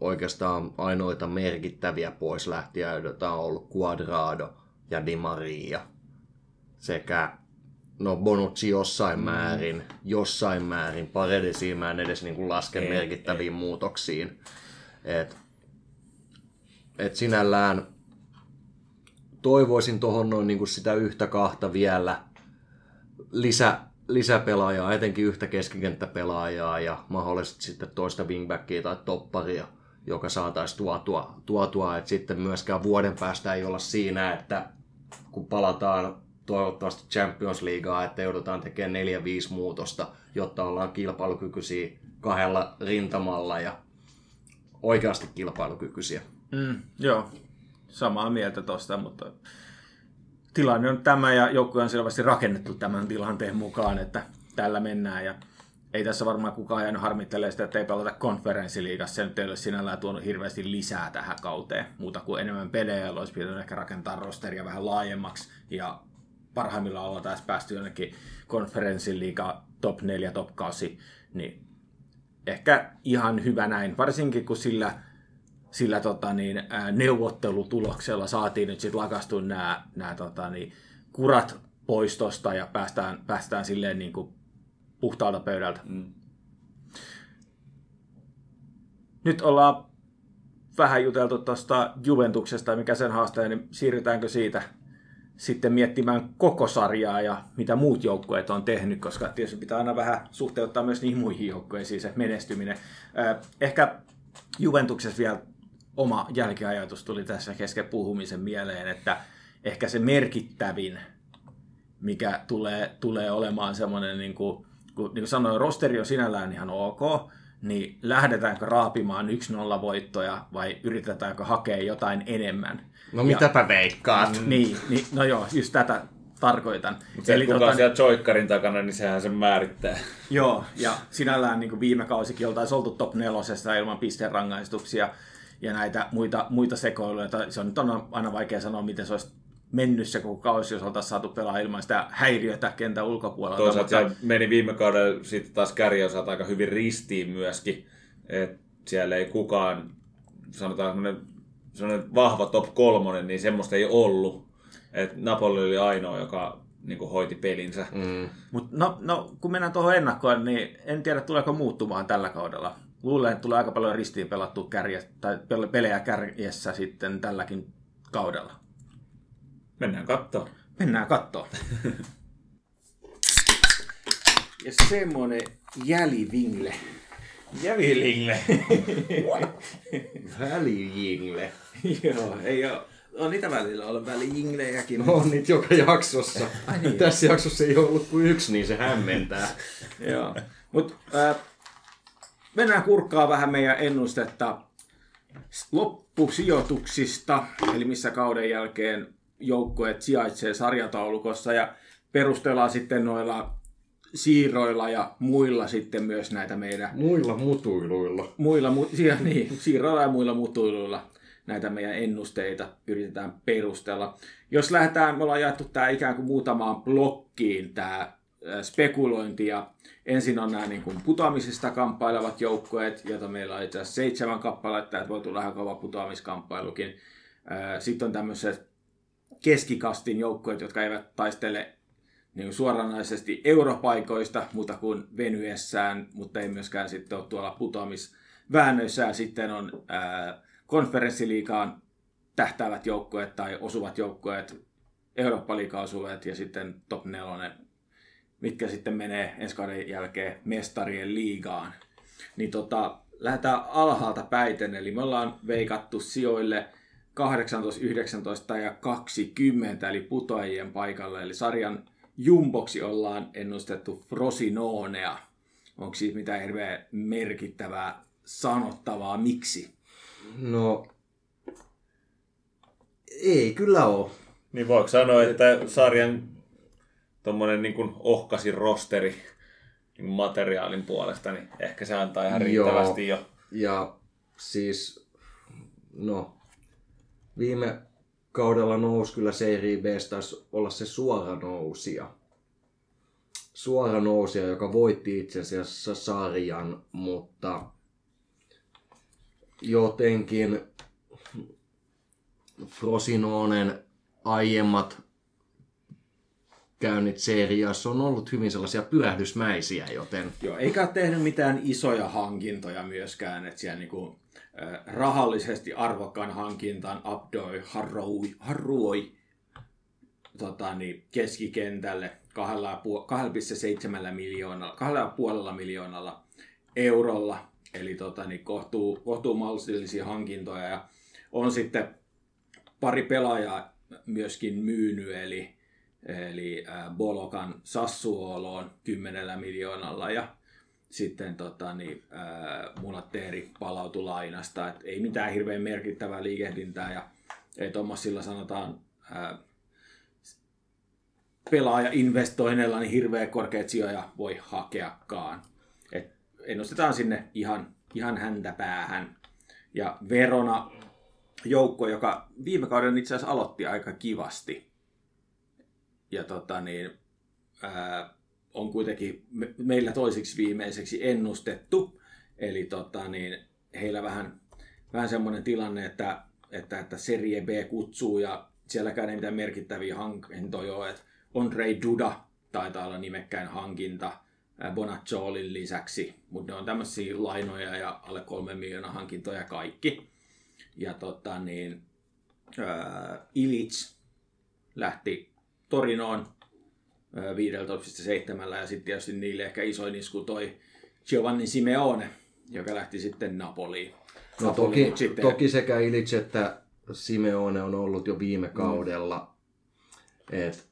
Speaker 3: oikeastaan ainoita merkittäviä poislähtiöitä on ollut Quadrado ja Di Maria. Sekä no Bonucci jossain mm. määrin, jossain määrin, Paredesiin mä en edes niin kuin laske ei, merkittäviin ei. muutoksiin. Et, et sinällään toivoisin tuohon noin niin kuin sitä yhtä kahta vielä lisä, lisäpelaajaa, etenkin yhtä keskikenttäpelaajaa ja mahdollisesti sitten toista wingbackia tai topparia, joka saataisiin tuotua, tuotua. että sitten myöskään vuoden päästä ei olla siinä, että kun palataan toivottavasti Champions Leaguea, että joudutaan tekemään 4-5 muutosta, jotta ollaan kilpailukykyisiä kahdella rintamalla ja oikeasti kilpailukykyisiä.
Speaker 2: Mm, joo, samaa mieltä tuosta, mutta tilanne on tämä ja joukkue on selvästi rakennettu tämän tilanteen mukaan, että tällä mennään ja ei tässä varmaan kukaan jäänyt harmittelee sitä, että ei pelata konferenssiliigassa. Se nyt ei ole sinällään tuonut hirveästi lisää tähän kauteen, muuta kuin enemmän pelejä, olisi pitänyt ehkä rakentaa rosteria vähän laajemmaksi. Ja parhaimmillaan ollaan taas päästy jonnekin konferenssiliiga top 4, top 8, niin ehkä ihan hyvä näin, varsinkin kun sillä, sillä tota niin, neuvottelutuloksella saatiin nyt sitten lakastua nämä, nämä tota niin, kurat poistosta ja päästään, päästään silleen niin kuin puhtaalta pöydältä. Mm. Nyt ollaan vähän juteltu tuosta Juventuksesta ja mikä sen haastaa, niin siirrytäänkö siitä sitten miettimään koko sarjaa ja mitä muut joukkueet on tehnyt, koska tietysti pitää aina vähän suhteuttaa myös niihin muihin joukkueisiin se menestyminen. Ehkä Juventuksessa vielä oma jälkiajatus tuli tässä kesken puhumisen mieleen, että ehkä se merkittävin, mikä tulee, tulee olemaan semmoinen, niin kuin, niin kuin sanoin, rosteri on sinällään ihan ok, niin lähdetäänkö raapimaan 1-0 voittoja vai yritetäänkö hakea jotain enemmän?
Speaker 3: No mitäpä ja, veikkaat?
Speaker 2: Niin, niin, no joo, just tätä tarkoitan.
Speaker 1: Mutta se, Eli kuka tota, siellä joikkarin takana, niin sehän sen määrittää.
Speaker 2: Joo, ja sinällään niin kuin viime kausikin oltaisiin oltu top nelosessa ilman pisterangaistuksia ja näitä muita, muita sekoiluja. Se on nyt on aina vaikea sanoa, miten se olisi mennyt se koko kausi, jos oltaisiin saatu pelaa ilman sitä häiriötä kentän ulkopuolella.
Speaker 1: Toisaalta mutta... meni viime kaudella sitten taas kärjiosaat aika hyvin ristiin myöskin. että siellä ei kukaan, sanotaan semmoinen, semmoinen vahva top kolmonen, niin semmoista ei ollut. Et Napoli oli ainoa, joka niin kuin hoiti pelinsä. Mm.
Speaker 2: Mut no, no, kun mennään tuohon ennakkoon, niin en tiedä tuleeko muuttumaan tällä kaudella. Luulen, että tulee aika paljon ristiin pelattu kärje, tai pelejä kärjessä sitten tälläkin kaudella.
Speaker 1: Mennään kattoon.
Speaker 2: Mennään kattoon. ja semmonen jälivingle.
Speaker 1: Jävilingle.
Speaker 3: Välijingle.
Speaker 2: Joo, ei ole. On niitä välillä olla välijinglejäkin.
Speaker 3: No, on niitä joka jaksossa. Ai niin. Tässä jaksossa ei ollut kuin yksi, niin se hämmentää.
Speaker 2: Joo. Mut, äh, mennään kurkkaa vähän meidän ennustetta loppusijoituksista, eli missä kauden jälkeen joukkueet sijaitsee sarjataulukossa ja perustellaan sitten noilla siirroilla ja muilla sitten myös näitä meidän...
Speaker 3: Muilla mutuiluilla.
Speaker 2: Muilla, mu, niin, siirroilla ja muilla mutuiluilla näitä meidän ennusteita yritetään perustella. Jos lähdetään, me ollaan jaettu tämä ikään kuin muutamaan blokkiin tämä spekulointi ja ensin on nämä niin kuin putoamisista kamppailevat joukkueet, joita meillä on itse asiassa seitsemän kappaletta, että voi tulla ihan kova putoamiskamppailukin. Sitten on tämmöiset keskikastin joukkueet, jotka eivät taistele niin suoranaisesti europaikoista, mutta kuin venyessään, mutta ei myöskään sitten ole tuolla putoamisväännöissä. Ja sitten on ää, konferenssiliikaan tähtäävät joukkueet tai osuvat joukkueet, eurooppa osuvat ja sitten top 4, mitkä sitten menee ensi kauden jälkeen mestarien liigaan. Niin tota, lähdetään alhaalta päiten, eli me ollaan veikattu sijoille – 18, 19 ja 20, eli putoajien paikalle. Eli sarjan jumboksi ollaan ennustettu Frosinonea. Onko siitä mitään hirveän merkittävää sanottavaa? Miksi?
Speaker 3: No, ei kyllä ole.
Speaker 1: Niin voiko sanoa, että sarjan tuommoinen niin ohkasin rosteri niin materiaalin puolesta, niin ehkä se antaa ihan riittävästi Joo. jo.
Speaker 3: Ja siis, no, viime kaudella nousi kyllä Serie B, taisi olla se suora nousia. Suora nousia, joka voitti itse asiassa sarjan, mutta jotenkin Frosinonen aiemmat käynnit seriassa on ollut hyvin sellaisia pyrähdysmäisiä, joten...
Speaker 2: Joo, eikä ole tehnyt mitään isoja hankintoja myöskään, että siellä niinku rahallisesti arvokkaan hankintaan Abdoi Harroi, Harroi tota, niin, keskikentälle 2,7 miljoonalla, 2,5 miljoonalla eurolla. eli tota, niin kohtuu, kohtuu maltillisia hankintoja ja on sitten pari pelaajaa myöskin myynyt, eli, eli äh, Bolokan Sassuoloon 10 miljoonalla ja sitten tota, niin, äh, Munateeri palautui lainasta. Et ei mitään hirveän merkittävää liikehdintää ja ei tuommoisilla sanotaan äh, pelaaja-investoinneilla niin hirveän korkeat sijoja voi hakeakaan. Et ennustetaan sinne ihan, ihan häntä päähän. Ja Verona joukko, joka viime kauden itse asiassa aloitti aika kivasti. Ja tota niin, ää, on kuitenkin me, meillä toisiksi viimeiseksi ennustettu. Eli tota niin, heillä vähän, vähän semmoinen tilanne, että, että, että Serie B kutsuu ja sielläkään ei mitään merkittäviä hankintoja ole. Että Andrei Duda taitaa olla nimekkäin hankinta Bonaccioolin lisäksi, mutta ne on tämmöisiä lainoja ja alle kolme miljoonaa hankintoja kaikki. Ja tota niin, äh, Illich lähti Torinoon 15,7 ja sitten tietysti niille ehkä isoin isku toi Giovanni Simeone, joka lähti sitten Napoliin.
Speaker 3: No
Speaker 2: Napoliin,
Speaker 3: toki,
Speaker 2: sitten,
Speaker 3: toki sekä Illich että Simeone on ollut jo viime kaudella. Mm. Et,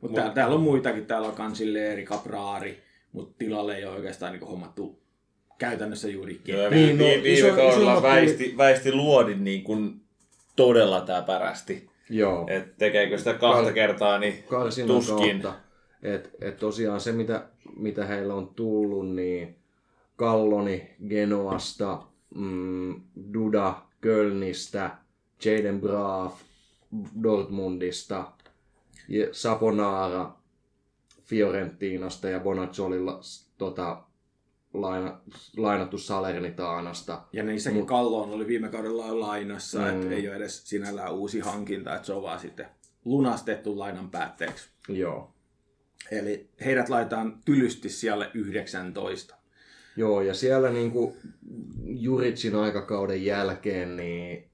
Speaker 2: mutta täällä, täällä, on muitakin, täällä on Kansilleri, Caprari, mutta tilalle ei ole oikeastaan niin hommattu käytännössä juuri ketään.
Speaker 1: niin,
Speaker 3: Niin, no,
Speaker 1: viime
Speaker 3: iso-
Speaker 1: kaudella
Speaker 3: isommat
Speaker 1: väisti, väisti luodin niin kuin todella täpärästi.
Speaker 3: Joo.
Speaker 1: Et tekeekö sitä kahta
Speaker 3: Kar-
Speaker 1: kertaa, niin
Speaker 3: karsinnan
Speaker 1: tuskin.
Speaker 3: kautta. Et, et tosiaan se, mitä, mitä heillä on tullut, niin Kalloni Genoasta, mm, Duda Kölnistä, Jaden Braaf Dortmundista, ja Saponara Fiorentinasta ja Bonacciolilla tota, laina, lainattu Salernitaanasta.
Speaker 2: Ja niissäkin Kalloon oli viime kaudella jo lainassa, mm. Että ei ole edes sinällään uusi hankinta, että se on vaan sitten lunastettu lainan päätteeksi.
Speaker 3: Joo.
Speaker 2: Eli heidät laitetaan tylysti siellä 19.
Speaker 3: Joo, ja siellä niinku Juritsin aikakauden jälkeen niin,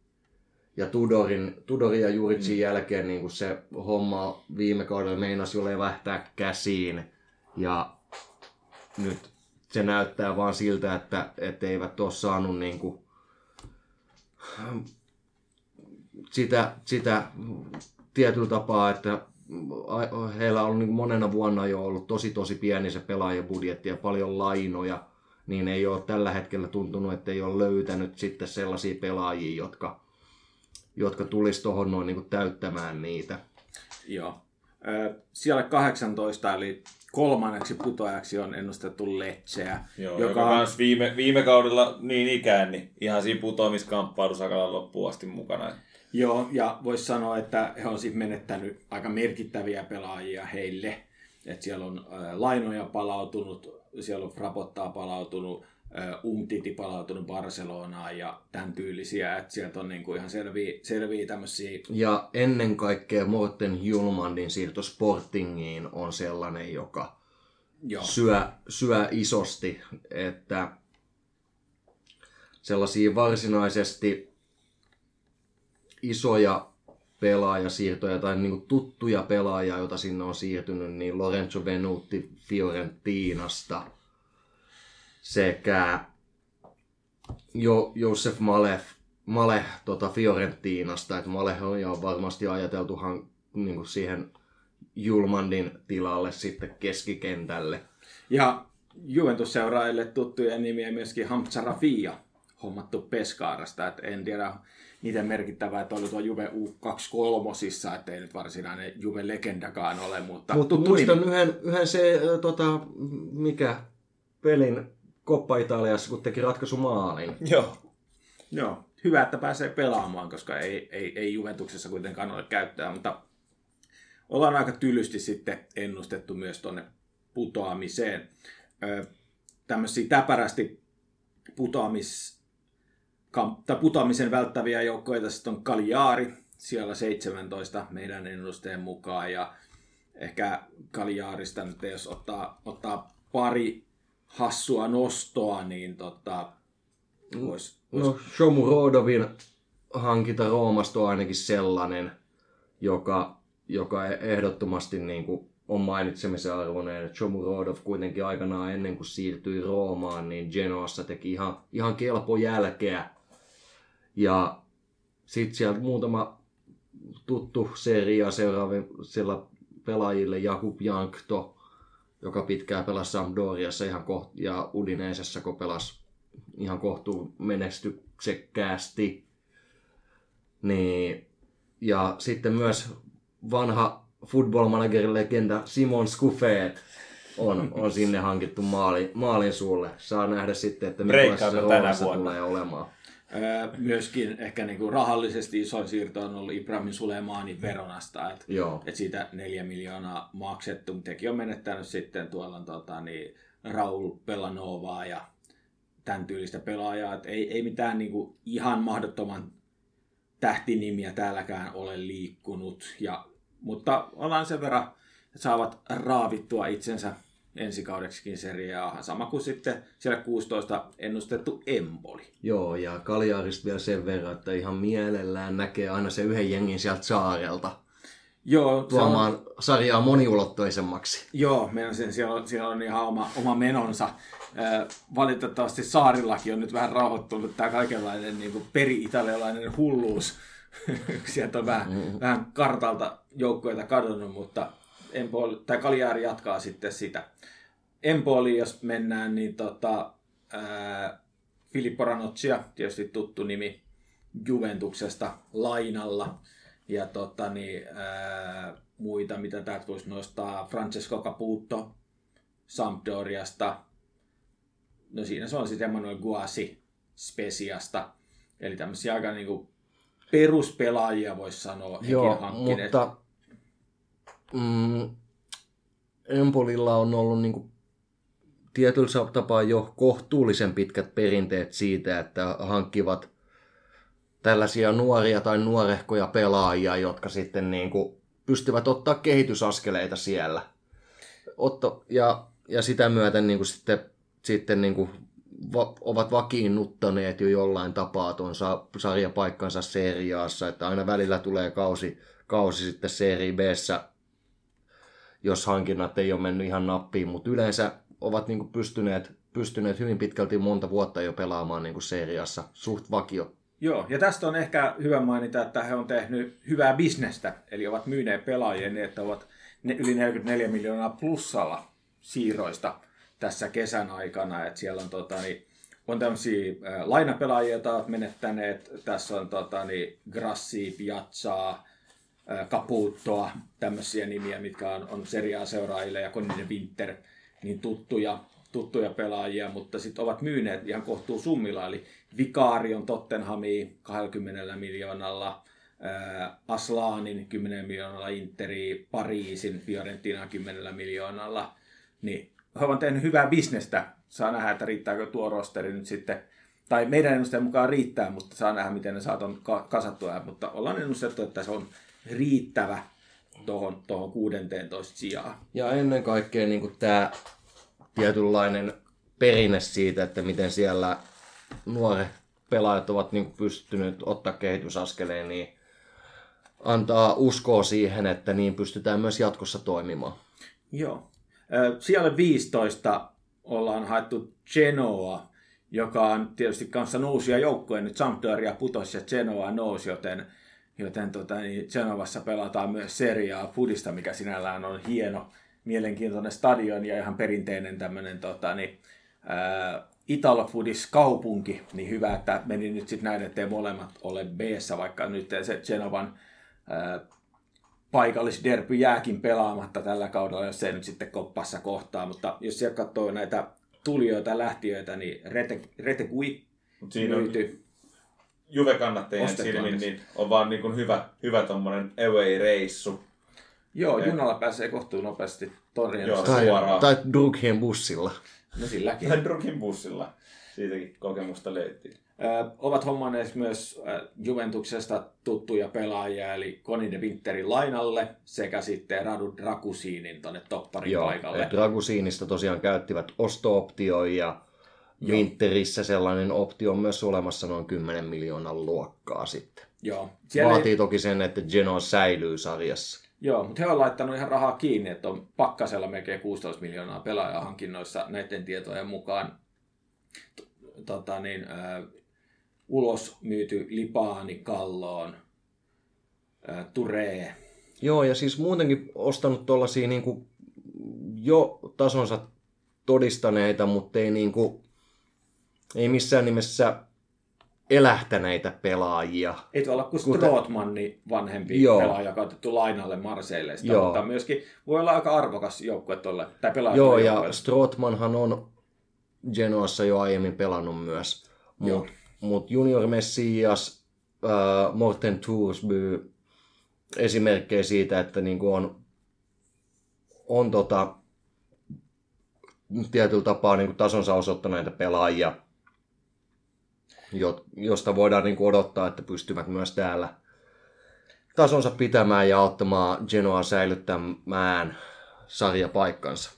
Speaker 3: ja Tudorin, Tudorin ja Juritsin mm. jälkeen niin se homma viime kaudella meinasi jo levähtää käsiin. Ja nyt se näyttää vaan siltä, että, että eivät ole saanut niin kuin, sitä, sitä tietyllä tapaa, että heillä on niin monena vuonna jo ollut tosi tosi pieni se pelaajabudjetti ja paljon lainoja, niin ei ole tällä hetkellä tuntunut, että ei ole löytänyt sitten sellaisia pelaajia, jotka, jotka tulisi tuohon noin niin täyttämään niitä.
Speaker 2: Joo. Siellä 18, eli kolmanneksi putoajaksi on ennustettu Lecceä,
Speaker 1: Joo, joka, joka kans viime, viime kaudella niin ikään, niin ihan siinä putoamiskamppailussa aika loppuun asti mukana.
Speaker 2: Joo, ja voisi sanoa, että he on sitten menettänyt aika merkittäviä pelaajia heille. Et siellä on äh, lainoja palautunut, siellä on Frapottaa palautunut, Umtiti palautunut Barcelonaan ja tämän tyylisiä. Et sieltä on niinku ihan selviä, selviä tämmöisiä
Speaker 3: Ja ennen kaikkea Morten Hjulmandin siirto Sportingiin on sellainen, joka
Speaker 2: Joo.
Speaker 3: syö, syö isosti, että sellaisia varsinaisesti isoja pelaajasiirtoja tai niin tuttuja pelaajia, joita sinne on siirtynyt, niin Lorenzo Venuti Fiorentinasta sekä jo, Josef Malef, Male tota Fiorentinasta, että Male on jo varmasti ajateltu han, niin kuin siihen Julmandin tilalle sitten keskikentälle.
Speaker 2: Ja Juventus-seuraajille tuttuja nimiä myöskin Hamza Rafia, hommattu Peskaarasta. Et en tiedä, miten merkittävää, että oli tuo Juve U23, että ei nyt varsinainen Juve-legendakaan ole, mutta
Speaker 3: Mutta muistan yhden, yhden se, tota, mikä pelin Coppa Italiassa, kun teki ratkaisumaalin.
Speaker 1: Joo.
Speaker 2: Joo, hyvä, että pääsee pelaamaan, koska ei, ei, ei Juventuksessa kuitenkaan ole käyttöä, mutta ollaan aika tylysti sitten ennustettu myös tuonne putoamiseen. Ö, tämmöisiä täpärästi putoamis, kam, tai putoamisen välttäviä joukkoja sitten on Kaliaari, siellä 17 meidän ennusteen mukaan, ja ehkä Kaliaarista nyt jos ottaa, ottaa pari hassua nostoa, niin tota, vois, vois
Speaker 3: No, Shomu Rodovin hankinta Roomasta on ainakin sellainen, joka, joka ehdottomasti niin kuin on mainitsemisen arvoinen. Jomurodov kuitenkin aikanaan ennen kuin siirtyi Roomaan, niin Genoassa teki ihan, ihan kelpo jälkeä. Ja sitten sieltä muutama tuttu seria seuraavilla pelaajille, Jakub Jankto, joka pitkään pelasi Sampdoriassa ihan koht- ja Udineisessa, kun pelasi ihan kohtuun menestyksekkäästi. Niin, ja sitten myös vanha football manager legenda Simon Scuffet on, on sinne hankittu maali, maalin suulle. Saa nähdä sitten, että
Speaker 1: tänä
Speaker 3: roolissa tulee olemaan.
Speaker 2: Myöskin ehkä niinku rahallisesti isoin siirto on ollut Ibrahim Sulemani Veronasta, että et siitä neljä miljoonaa maksettu, mutta on menettänyt sitten tuolla tota, niin, Raul Pellanovaa ja tämän tyylistä pelaajaa, että ei, ei mitään niinku ihan mahdottoman tähtinimiä täälläkään ole liikkunut, ja, mutta ollaan sen verran, että saavat raavittua itsensä ensi kaudeksikin seriaahan, sama kuin sitten siellä 16 ennustettu Empoli.
Speaker 3: Joo, ja Kaljaarista vielä sen verran, että ihan mielellään näkee aina se yhden jengin sieltä saarelta
Speaker 2: Joo, se on,
Speaker 3: tuomaan sarjaa moniulottoisemmaksi.
Speaker 2: joo meidän sen, siellä, on, siellä on ihan oma, oma menonsa. Valitettavasti saarillakin on nyt vähän rauhoittunut tämä kaikenlainen niin peri-italialainen hulluus. Sieltä on vähän, mm-hmm. vähän kartalta joukkoita kadonnut, mutta Empoli, tai Cagliari jatkaa sitten sitä. Empoli, jos mennään, niin tota, ää, Filippo Ranocchia, tietysti tuttu nimi Juventuksesta lainalla. Ja tota, niin, ää, muita, mitä täältä voisi nostaa, Francesco Caputo Sampdoriasta. No siinä se on sitten Emanuel Guasi Spesiasta. Eli tämmöisiä aika niinku peruspelaajia voisi sanoa.
Speaker 3: Joo, mutta mm, Empolilla on ollut niinku tietyllä tapaa jo kohtuullisen pitkät perinteet siitä, että hankkivat tällaisia nuoria tai nuorehkoja pelaajia, jotka sitten niinku pystyvät ottaa kehitysaskeleita siellä. Otto, ja, ja sitä myöten niinku sitten, sitten niinku va, ovat vakiinnuttaneet jo jollain tapaa tuon sa, sarjapaikkansa seriaassa, että aina välillä tulee kausi, kausi sitten Serie b jos hankinnat ei ole mennyt ihan nappiin, mutta yleensä ovat niinku pystyneet, pystyneet hyvin pitkälti monta vuotta jo pelaamaan niinku seriassa suht vakio.
Speaker 2: Joo, ja tästä on ehkä hyvä mainita, että he on tehnyt hyvää bisnestä, eli ovat myyneet pelaajia niin, että ovat yli 44 miljoonaa plussalla siirroista tässä kesän aikana, että siellä on, tota, niin, on tämmöisiä lainapelaajia, joita ovat menettäneet, tässä on tota, niin, Grassi, Piazzaa, Caputoa, tämmöisiä nimiä, mitkä on, on seriaa seuraajille ja Koninen Winter, niin tuttuja, tuttuja pelaajia, mutta sitten ovat myyneet ihan kohtuu summilla, eli Vikaari on Tottenhamiin 20 miljoonalla, ää, Aslanin 10 miljoonalla, Interi, Pariisin, Fiorentina 10 miljoonalla, niin he ovat tehneet hyvää bisnestä. Saa nähdä, että riittääkö tuo rosteri nyt sitten, tai meidän ennusteen mukaan riittää, mutta saa nähdä, miten ne saat on ka- kasattua, mutta ollaan ennustettu, että se on riittävä tuohon, tuohon 16 sijaan.
Speaker 3: Ja ennen kaikkea niin tämä tietynlainen perinne siitä, että miten siellä nuoret pelaajat ovat niin pystyneet ottaa kehitysaskeleen, niin antaa uskoa siihen, että niin pystytään myös jatkossa toimimaan.
Speaker 2: Joo. Siellä 15 ollaan haettu Genoa, joka on tietysti kanssa nousia joukkoja. Nyt Sampdoria putosi ja Genoa nousi, joten, joten tota, niin Genovassa pelataan myös seriaa Fudista, mikä sinällään on hieno, mielenkiintoinen stadion ja ihan perinteinen tämmöinen tota, niin, ää, Italo-Fudis kaupunki, niin hyvä, että meni nyt sitten näin, ettei molemmat ole b vaikka nyt se Genovan ää, paikallisderpy jääkin pelaamatta tällä kaudella, jos se nyt sitten koppassa kohtaa, mutta jos siellä katsoo näitä tulijoita ja lähtiöitä, niin Rete, Retegui
Speaker 1: Mut siinä on. Juve-kannattajien silmin niin on vaan niin kuin hyvä, hyvä tommonen away-reissu.
Speaker 2: Joo,
Speaker 1: Ja-
Speaker 2: junalla pääsee kohtuun nopeasti.
Speaker 1: Joo.
Speaker 3: Tai,
Speaker 1: Suoraan.
Speaker 3: tai Drughien bussilla.
Speaker 2: No silläkin.
Speaker 1: Hendrukin bussilla. Siitäkin kokemusta löytyy.
Speaker 2: Ö, ovat hommanneet myös Juventuksesta tuttuja pelaajia, eli Koni de Winterin lainalle sekä sitten Radu Drakusinin tuonne topparin
Speaker 3: Joo,
Speaker 2: paikalle.
Speaker 3: et Dragusinista tosiaan käyttivät osto-optioon ja Winterissä sellainen optio on myös olemassa noin 10 miljoonan luokkaa sitten.
Speaker 2: Joo. Siellä
Speaker 3: Vaatii toki sen, että Genoa säilyy sarjassa.
Speaker 2: Joo, mutta he on laittanut ihan rahaa kiinni, että on pakkasella melkein 16 miljoonaa pelaajaa hankinnoissa näiden tietojen mukaan. Tota niin, äh, ulos myyty Lipaani Kalloon, äh, Turee.
Speaker 3: Joo, ja siis muutenkin ostanut tuollaisia niin jo tasonsa todistaneita, mutta ei, niin kuin, ei missään nimessä elähtäneitä pelaajia.
Speaker 2: Ei tuolla kuin Strootmanni vanhempi Joo. pelaaja, joka on otettu lainalle Marseille. Mutta myöskin voi olla aika arvokas joukkue tuolle, tai pelaaja.
Speaker 3: Joo, ja Strootmanhan on Genoassa jo aiemmin pelannut myös. Mutta mut Junior Messias, äh, Morten Toursby, esimerkkejä siitä, että niinku on, on tota, tietyllä tapaa niinku tasonsa osoittaneita pelaajia – josta voidaan niin odottaa, että pystyvät myös täällä tasonsa pitämään ja auttamaan Genoa säilyttämään sarjapaikkansa.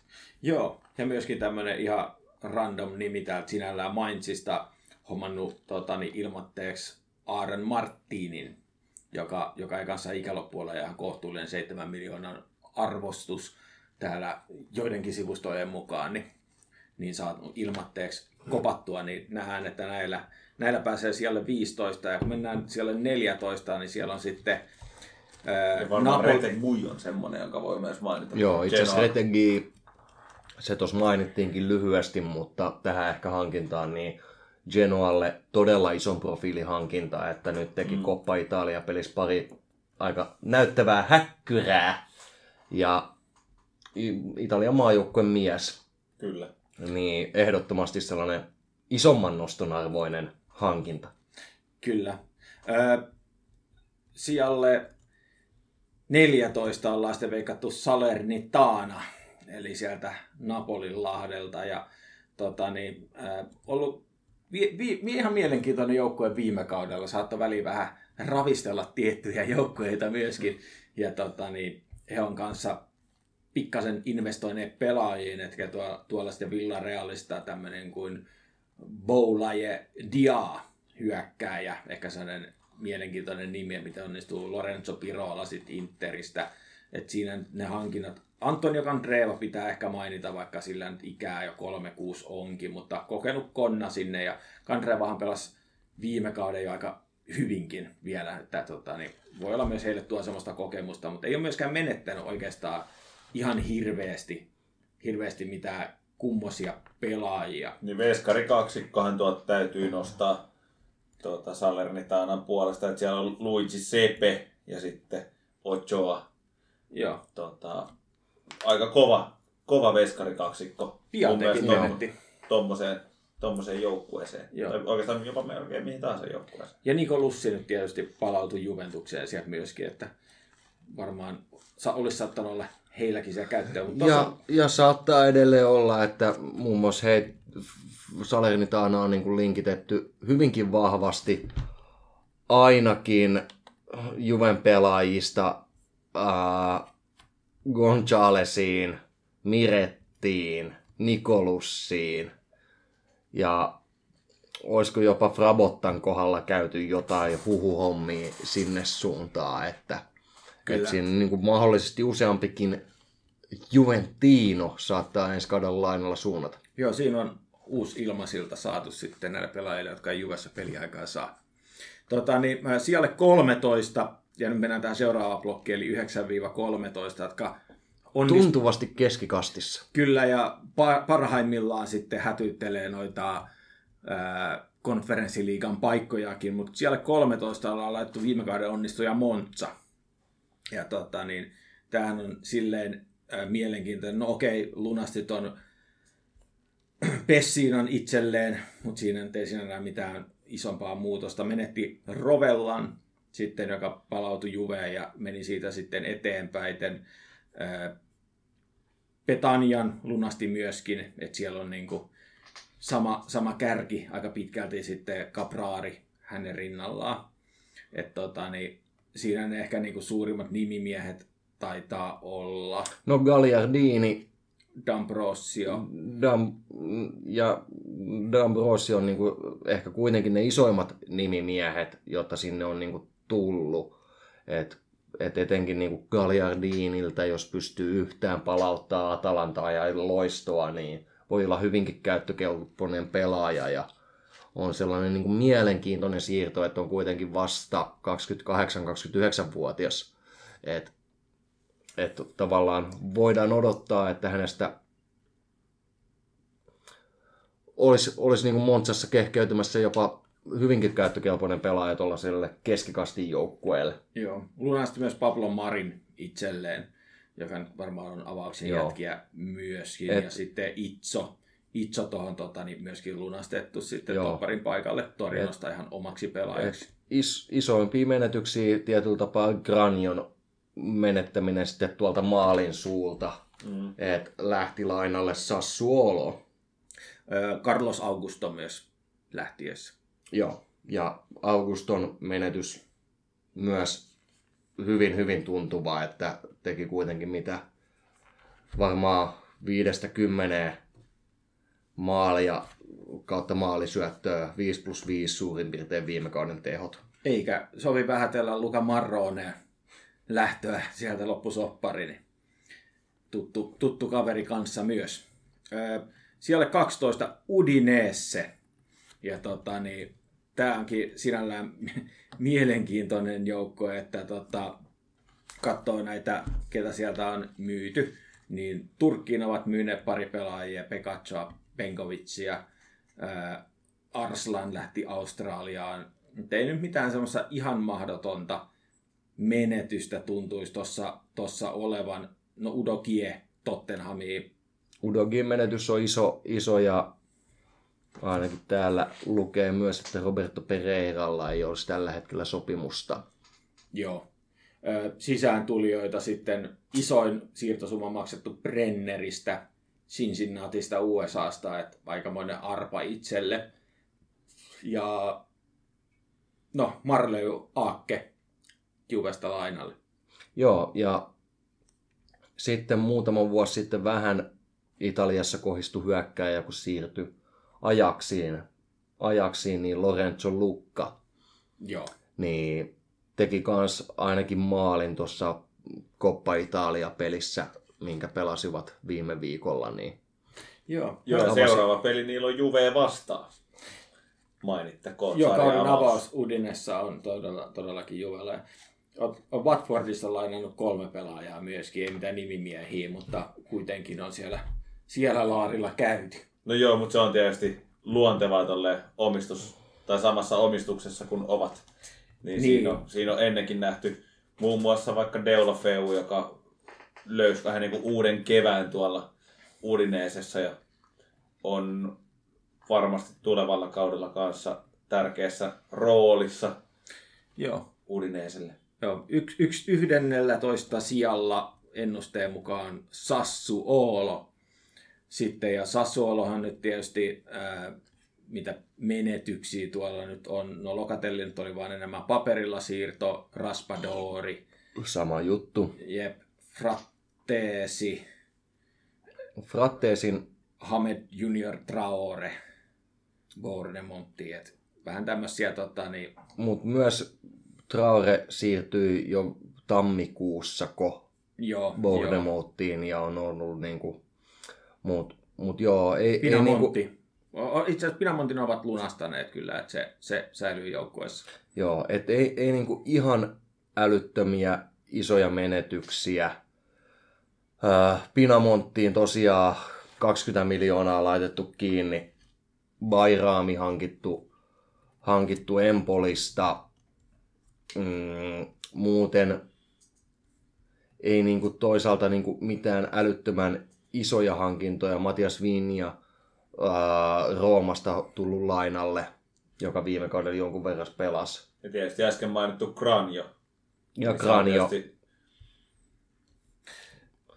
Speaker 2: Joo, ja myöskin tämmöinen ihan random nimi täältä sinällään Mainzista hommannut tota, niin ilmoitteeksi Aaron Martinin, joka, joka ei kanssa ikäloppuilla ihan kohtuullinen 7 miljoonan arvostus täällä joidenkin sivustojen mukaan, niin, niin saat ilmatteeksi kopattua, niin nähdään, että näillä näillä pääsee siellä 15 ja kun mennään siellä 14, niin siellä on sitten
Speaker 1: ja Napoli... Rete Mui on semmoinen, jonka voi myös mainita.
Speaker 3: Joo, itse asiassa Retegi, se tuossa mainittiinkin lyhyesti, mutta tähän ehkä hankintaan, niin Genoalle todella ison profiilihankinta, että nyt teki mm. Coppa Italia pelissä pari aika näyttävää häkkyrää. Ja Italian maajoukkueen mies.
Speaker 1: Kyllä.
Speaker 3: Niin ehdottomasti sellainen isomman noston arvoinen hankinta.
Speaker 2: Kyllä. Ö, sijalle 14 ollaan sitten veikattu Salernitana, eli sieltä Napolin lahdelta. Ja tota, niin, ö, ollut vi, vi, ihan mielenkiintoinen joukkue viime kaudella. Saattoi väliin vähän ravistella tiettyjä joukkueita myöskin. Ja tota, niin, he on kanssa pikkasen investoineet pelaajiin, että tuolla, tuolla sitten Villarealista tämmöinen kuin Boulaye Dia hyökkääjä, ehkä sellainen mielenkiintoinen nimi, mitä onnistuu Lorenzo Pirola sitten Interistä. Et siinä ne hankinnat, Antonio Candreva pitää ehkä mainita, vaikka sillä nyt ikää jo 3-6 onkin, mutta kokenut konna sinne ja Candrevahan pelasi viime kauden jo aika hyvinkin vielä, että tota, niin voi olla myös heille tuo semmoista kokemusta, mutta ei ole myöskään menettänyt oikeastaan ihan hirveästi, hirveästi mitään kummosia pelaajia.
Speaker 1: Niin Veskari kaksikkohan tuot täytyy nostaa tuota, Salernitanan puolesta, että siellä on Luigi Sepe ja sitten Ochoa.
Speaker 2: Joo.
Speaker 1: Tuota, aika kova, kova veskari kaksikko.
Speaker 2: Piatekin
Speaker 1: menetti. Tuommoiseen tommoseen joukkueeseen. Joo. Tai oikeastaan jopa melkein mihin tahansa joukkueeseen.
Speaker 2: Ja Niko Lussi nyt tietysti palautui Juventukseen sieltä myöskin, että varmaan olisi saattanut olla heilläkin se käyttöä. Mutta
Speaker 3: ja, tossa... ja saattaa edelleen olla, että muun muassa he Salernitana on niin kuin linkitetty hyvinkin vahvasti ainakin Juven pelaajista äh, Gonzalesiin, Mirettiin, Nikolussiin ja olisiko jopa Frabottan kohdalla käyty jotain huhuhommia sinne suuntaan, että, että siinä niin kuin mahdollisesti useampikin Juventino saattaa ensi kaudella lainalla suunnata.
Speaker 2: Joo, siinä on uusi ilmasilta saatu sitten näille pelaajille, jotka ei Juvessa peliaikaa saa. Tota, niin, siellä 13, ja nyt mennään tähän seuraavaan blokkiin, eli 9-13, jotka
Speaker 3: onnist... Tuntuvasti keskikastissa.
Speaker 2: Kyllä, ja parhaimmillaan sitten hätyttelee noita ää, konferenssiliigan paikkojakin, mutta siellä 13 ollaan laittu viime kauden onnistuja Montsa. Ja tota, niin, tämähän on silleen ää, mielenkiintoinen. No okei, lunastit on Pessiinan itselleen, mutta siinä ei siinä mitään isompaa muutosta. Menetti Rovellan, sitten, joka palautui Juveen ja meni siitä sitten eteenpäin. Petanian lunasti myöskin, että siellä on niinku sama, sama kärki aika pitkälti sitten Caprari hänen rinnallaan. Et tota, niin, siinä ne ehkä niinku suurimmat nimimiehet taitaa olla.
Speaker 3: No Gagliardini
Speaker 2: D'Ambrosio.
Speaker 3: Dam, ja D'Ambrosio on niin kuin ehkä kuitenkin ne isoimmat nimimiehet, jotta sinne on niin kuin tullut. Et et etenkin niin kuin Gagliardinilta, jos pystyy yhtään palauttaa Atalantaa ja loistoa, niin voi olla hyvinkin käyttökelpoinen pelaaja ja on sellainen niin kuin mielenkiintoinen siirto, että on kuitenkin vasta 28-29-vuotias. Että et tavallaan voidaan odottaa, että hänestä olisi, olisi niin kuin Montsassa kehkeytymässä jopa hyvinkin käyttökelpoinen pelaaja tuollaiselle keskikastin joukkueelle.
Speaker 2: Joo. Lunasti myös Pablo Marin itselleen, joka nyt varmaan on avauksen
Speaker 3: Joo.
Speaker 2: jätkiä myöskin.
Speaker 3: Et-
Speaker 2: Ja sitten Itso, Itso tuohon tota, niin myöskin lunastettu sitten
Speaker 3: Joo.
Speaker 2: topparin paikalle Torinosta ihan omaksi pelaajaksi.
Speaker 3: Et is, isoimpia menetyksiä tietyllä tapaa Granion menettäminen sitten tuolta maalin suulta,
Speaker 1: Mm.
Speaker 3: että lähti lainalle Sassuolo.
Speaker 2: Carlos Augusto myös lähtiessä.
Speaker 3: Joo, ja Auguston menetys myös hyvin, hyvin tuntuva, että teki kuitenkin mitä varmaan viidestä kymmeneen maalia kautta maalisyöttöä 5 plus 5 suurin piirtein viime kauden tehot.
Speaker 2: Eikä sovi vähätellä Luca Marrone lähtöä sieltä loppusoppari, niin tuttu, tuttu kaveri kanssa myös. Siellä 12 Udinese. Ja tota, niin, tämä onkin sinällään mielenkiintoinen joukko, että tota, katsoo näitä, ketä sieltä on myyty, niin Turkkiin ovat myyneet pari pelaajia, Pekaccia, Benkovicia, Arslan lähti Australiaan. Ei nyt mitään semmoista ihan mahdotonta menetystä tuntuisi tuossa tossa olevan. No Udo Kie Tottenhamiin.
Speaker 3: Udogin menetys on iso, iso ja ainakin täällä lukee myös, että Roberto Pereiralla ei olisi tällä hetkellä sopimusta.
Speaker 2: Joo. Sisään tulijoita sitten isoin siirtosumma maksettu Brenneristä, Cincinnatista USAsta, että aikamoinen arpa itselle. Ja no, Marley Aakke Juvesta lainalle.
Speaker 3: Joo, ja sitten muutama vuosi sitten vähän Italiassa kohistui hyökkääjä, kun siirtyi ajaksiin, ajaksiin niin Lorenzo Lucca,
Speaker 2: Joo.
Speaker 3: niin teki kans ainakin maalin tuossa Coppa Italia-pelissä, minkä pelasivat viime viikolla, niin
Speaker 2: Joo.
Speaker 1: Joo,
Speaker 3: Avasi-
Speaker 1: seuraava peli niillä on Juve vastaan. Mainittakoon.
Speaker 2: Joo, kauden avaus Udinessa on todella, todellakin Juvella. On- Watfordista lainannut kolme pelaajaa myöskin, ei mitään nimimiehiä, mutta kuitenkin on siellä, siellä laarilla käyty.
Speaker 1: No joo, mutta se on tietysti luontevaa tolle omistus, tai samassa omistuksessa kun ovat. Niin,
Speaker 2: Niin.
Speaker 1: niin. Siinä, on, siinä on ennenkin nähty muun muassa vaikka Deulofeu, joka löysi vähän niin kuin uuden kevään tuolla Udineesessa ja on varmasti tulevalla kaudella kanssa tärkeässä roolissa
Speaker 2: Joo.
Speaker 1: Udineeselle.
Speaker 2: Joo, yksi, yksi 11 sijalla ennusteen mukaan Sassu Oolo. Sitten, ja Sassuolohan nyt tietysti, ää, mitä menetyksiä tuolla nyt on, no Lokatelli nyt oli vain enemmän paperilla siirto, Raspadori,
Speaker 3: sama juttu.
Speaker 2: jep, Fratteesi,
Speaker 3: Fratteesin
Speaker 2: Hamed Junior Traore, Bournemontti, et vähän tämmöisiä tota, niin,
Speaker 3: Mutta myös Traore siirtyi jo tammikuussa ko
Speaker 2: joo,
Speaker 3: Bournemouttiin ja on ollut niinku, mut, mut joo, ei, ei niinku,
Speaker 2: Pinamontti. O- o- Itse asiassa Pinamontin ovat lunastaneet kyllä, että se, se säilyy joukkueessa.
Speaker 3: joo, et ei, ei niinku ihan älyttömiä isoja menetyksiä. Pinamonttiin tosiaan 20 miljoonaa laitettu kiinni, Bairaami hankittu, hankittu Empolista, mm, muuten ei niinku toisaalta niinku mitään älyttömän isoja hankintoja. Matias Vinja ää, Roomasta tullut lainalle, joka viime kaudella jonkun verran pelasi.
Speaker 1: Ja tietysti äsken mainittu Granjo.
Speaker 3: Ja Granio,
Speaker 1: tietysti-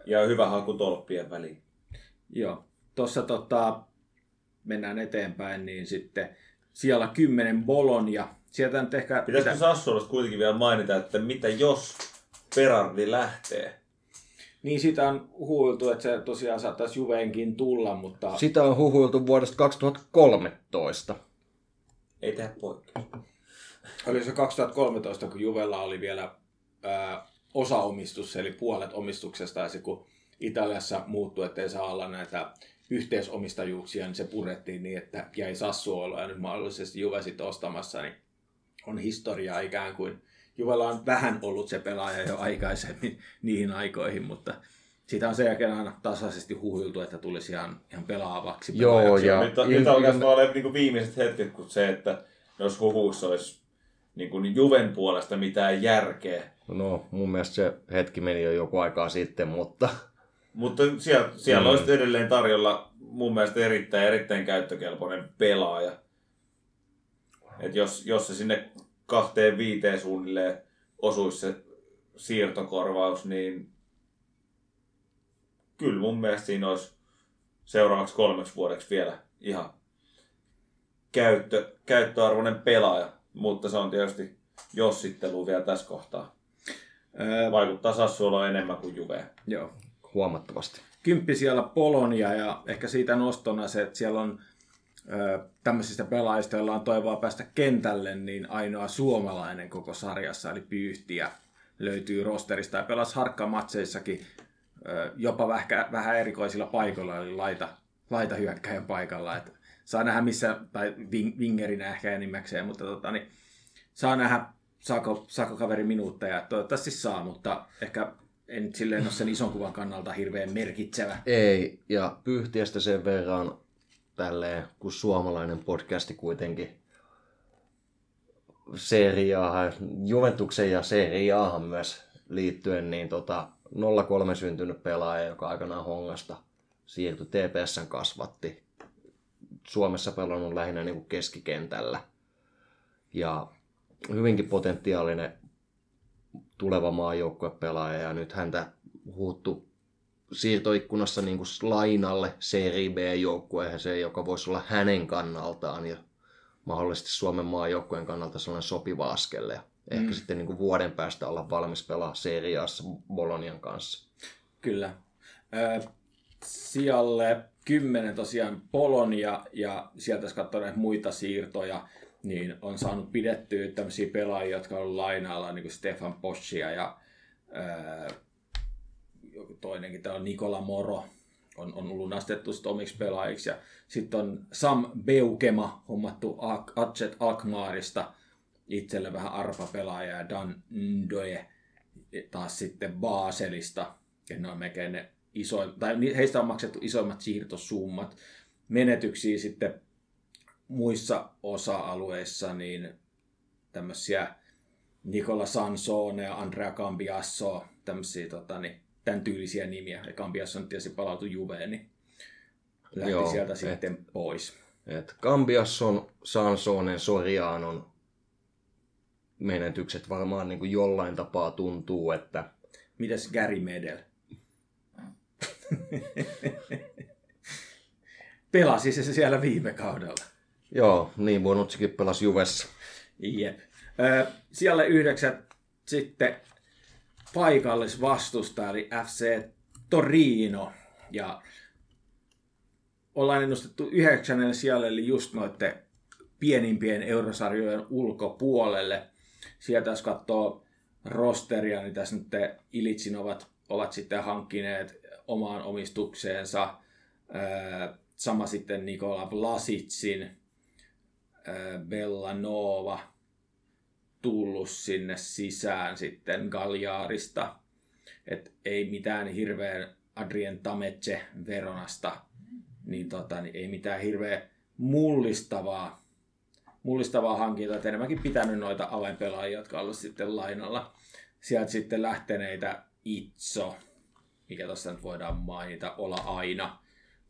Speaker 1: Ja hyvä haku tolppien väliin.
Speaker 2: Joo. Tuossa tota, mennään eteenpäin, niin sitten siellä 10 Bologna. Sieltä nyt ehkä...
Speaker 1: Pitäisikö Sassuolosta kuitenkin vielä mainita, että mitä jos Berardi lähtee?
Speaker 2: Niin sitä on huultu, että se tosiaan saattaisi Juveenkin tulla, mutta
Speaker 3: sitä on huhuiltu vuodesta 2013.
Speaker 1: Ei tehdä poikkeus.
Speaker 2: oli se 2013, kun Juvella oli vielä ää, osaomistus, eli puolet omistuksesta, ja se kun Italiassa muuttui, ettei saa olla näitä yhteisomistajuuksia, niin se purettiin niin, että jäi Sassuolo ja nyt mahdollisesti Juve sitten ostamassa, niin on historiaa ikään kuin. Juvella on vähän ollut se pelaaja jo aikaisemmin niihin aikoihin, mutta siitä on sen jälkeen aina tasaisesti huhuiltu, että tulisi ihan, ihan pelaavaksi
Speaker 3: Joo,
Speaker 2: pelaajaksi.
Speaker 3: ja-
Speaker 1: Nyt, nyt alkaisi vaan olla niin viimeiset hetket, kun se, että jos huhuissa olisi niin kuin Juven puolesta mitään järkeä.
Speaker 3: No, mun mielestä se hetki meni jo joku aikaa sitten, mutta
Speaker 1: Mutta siellä, siellä
Speaker 3: Mm.
Speaker 1: olisi edelleen tarjolla mun mielestä erittäin, erittäin käyttökelpoinen pelaaja. Et jos, jos se sinne kahteen viiteen suunnilleen osuisi se siirtokorvaus, niin kyllä mun mielestä siinä olisi seuraavaksi kolmeksi vuodeksi vielä ihan käyttö, käyttöarvoinen pelaaja. Mutta se on tietysti jossittelu vielä tässä kohtaa.
Speaker 2: Öö,
Speaker 1: Vaikuttaa Sassuoloa enemmän kuin Juveen.
Speaker 2: joo.
Speaker 3: huomattavasti.
Speaker 2: Kymppi siellä Polonia ja ehkä siitä nostona se, että siellä on ö, tämmöisistä pelaajista, joilla on toivoa päästä kentälle, niin ainoa suomalainen koko sarjassa, eli Pyyhtiä, löytyy rosterista ja pelasi harkkamatseissakin ö, jopa vähän, vähän erikoisilla paikoilla, eli laita, laita hyökkäjän paikalla. Et saa nähdä missä, tai wing, wingerinä ehkä enimmäkseen, mutta tota, niin, saa nähdä, saako, saako kaveri minuutteja. Toivottavasti saa, mutta ehkä en silleen ole sen ison kuvan kannalta hirveän merkitsevä.
Speaker 3: Ei, ja Pyhtiästä sen verran tälleen, kun suomalainen podcasti kuitenkin seriaahan, Juventuksen ja seriaahan myös liittyen, niin tota 03 syntynyt pelaaja, joka aikanaan Hongasta siirtyi TPSn kasvatti. Suomessa pelannut lähinnä niin kuin keskikentällä. Ja hyvinkin potentiaalinen tuleva maajoukkuepelaaja ja nyt häntä huuttu siirtoikkunassa niin kuin lainalle Serie B-joukkueeseen, joka voisi olla hänen kannaltaan ja mahdollisesti Suomen maajoukkueen kannalta sellainen sopiva askel. Ja ehkä
Speaker 2: Mm.
Speaker 3: sitten niin kuin vuoden päästä olla valmis pelaa Serie A:ssa Bolonian kanssa.
Speaker 2: Kyllä. Ö, sijalle 10 tosiaan Polonia ja sieltä jos näitä muita siirtoja, niin on saanut pidettyä tämmöisiä pelaajia, jotka on ollut lainaalla, niin kuin Stefan Poschia ja joku toinenkin, täällä on Nikola Moro, on, on lunastettu omiksi pelaajiksi. Ja sitten on Sam Beukema hommattu Ak- Achet Alkmaarista, itselle vähän arpa-pelaaja ja Dan Ndoye taas sitten Baselista. Ja ne on melkein ne isoin, tai heistä on maksettu isoimmat siirtosummat. Menetyksiä sitten muissa osa-alueissa, niin tämmöisiä Nicola Sansone ja Andrea Cambiasso, tämmöisiä tota, niin, tämän tyylisiä nimiä. Ja Cambiasso on tietysti palautu Juveen, niin lähti
Speaker 3: Joo,
Speaker 2: sieltä
Speaker 3: et-
Speaker 2: sitten pois.
Speaker 3: Et Cambiasson, Sansonen, Sorianon menetykset varmaan niin kuin jollain tapaa tuntuu, että
Speaker 2: Mitäs Gary Medel? Pelasi se siellä viime kaudella.
Speaker 3: Joo, niin Bonuccikin pelasi Juvessa.
Speaker 2: Jep. Siellä yhdeksät sitten paikallisvastusta, eli FC Torino. Ja ollaan ennustettu yhdeksännelle sijalle, eli just noiden pienimpien eurosarjojen ulkopuolelle. Sieltä jos katsoo rosteria, niin tässä nyt Ilitsin ovat, ovat sitten hankkineet omaan omistukseensa. Sama sitten Nikola Vlasitsin, Bellanova tullut sinne sisään sitten Galjaarista. Et ei mitään hirveän Adrien Tametse Veronasta, niin, tota, niin ei mitään hirveän mullistavaa, mullistavaa hankintaa. Et enemmänkin pitänyt noita avainpelaajia, jotka ovat sitten lainalla. Sieltä sitten lähteneitä Itso, mikä tuossa nyt voidaan mainita, olla aina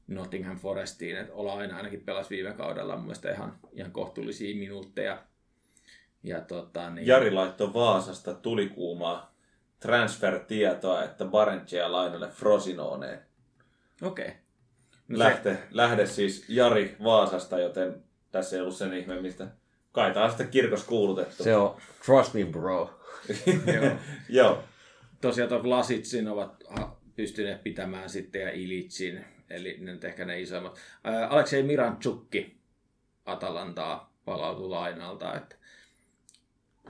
Speaker 2: Nottingham Forestiin, että olla aina ainakin pelasi viime kaudella mun mielestä ihan, ihan kohtuullisia minuutteja. Ja tota, niin,
Speaker 1: Jari laittoi Vaasasta tulikuumaa transfer-tietoa, että Barentia lainalle Frosinoneen.
Speaker 2: Okei. Okay. No se,
Speaker 1: Lähte, lähde siis Jari Vaasasta, joten tässä ei ollut sen ihmeellistä. Kai taas sitten kirkos kuulutettu.
Speaker 3: Se on Trust me bro.
Speaker 2: joo.
Speaker 1: Joo.
Speaker 2: Tosiaan tuon Vlasitsin ovat pystyneet pitämään sitten ja Ilitsin, eli ne nyt ehkä ne isoimmat. Ää, Aleksei Miranchukki Atalantaa palautui lainalta, että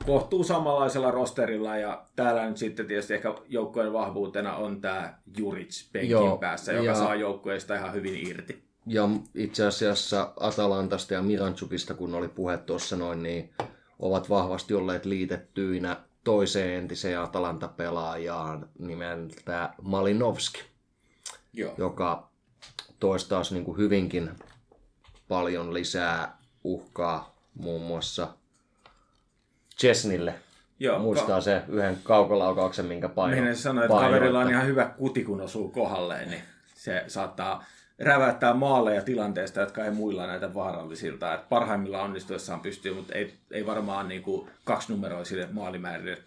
Speaker 2: kohtuu samanlaisella rosterilla ja täällä nyt sitten tietysti ehkä joukkueen vahvuutena on tämä Juric penkin
Speaker 3: Joo,
Speaker 2: päässä, joka
Speaker 3: ja-
Speaker 2: saa joukkueesta ihan hyvin irti.
Speaker 3: Ja itse asiassa Atalantasta ja Miranchukista, kun oli puhe tuossa noin, niin ovat vahvasti olleet liitettyinä toiseen entiseen Atalanta-pelaajaan nimeltä Malinovski,
Speaker 2: Joo.
Speaker 3: joka toisi taas niin kuin hyvinkin paljon lisää uhkaa muun muassa Chesnille.
Speaker 2: Joo,
Speaker 3: Muistaa se yhden kaukolaukauksen, minkä paino.
Speaker 2: Minä sanoin, että
Speaker 3: paino,
Speaker 2: kaverilla on ihan hyvä kuti, kun osuu kohdalle, niin se saattaa räväyttää maaleja tilanteesta, jotka ei muilla näitä vaarallisilta. Et parhaimmillaan onnistuessaan pystyy, mutta ei, ei varmaan niin kuin kaksinumeroisille maalimäärille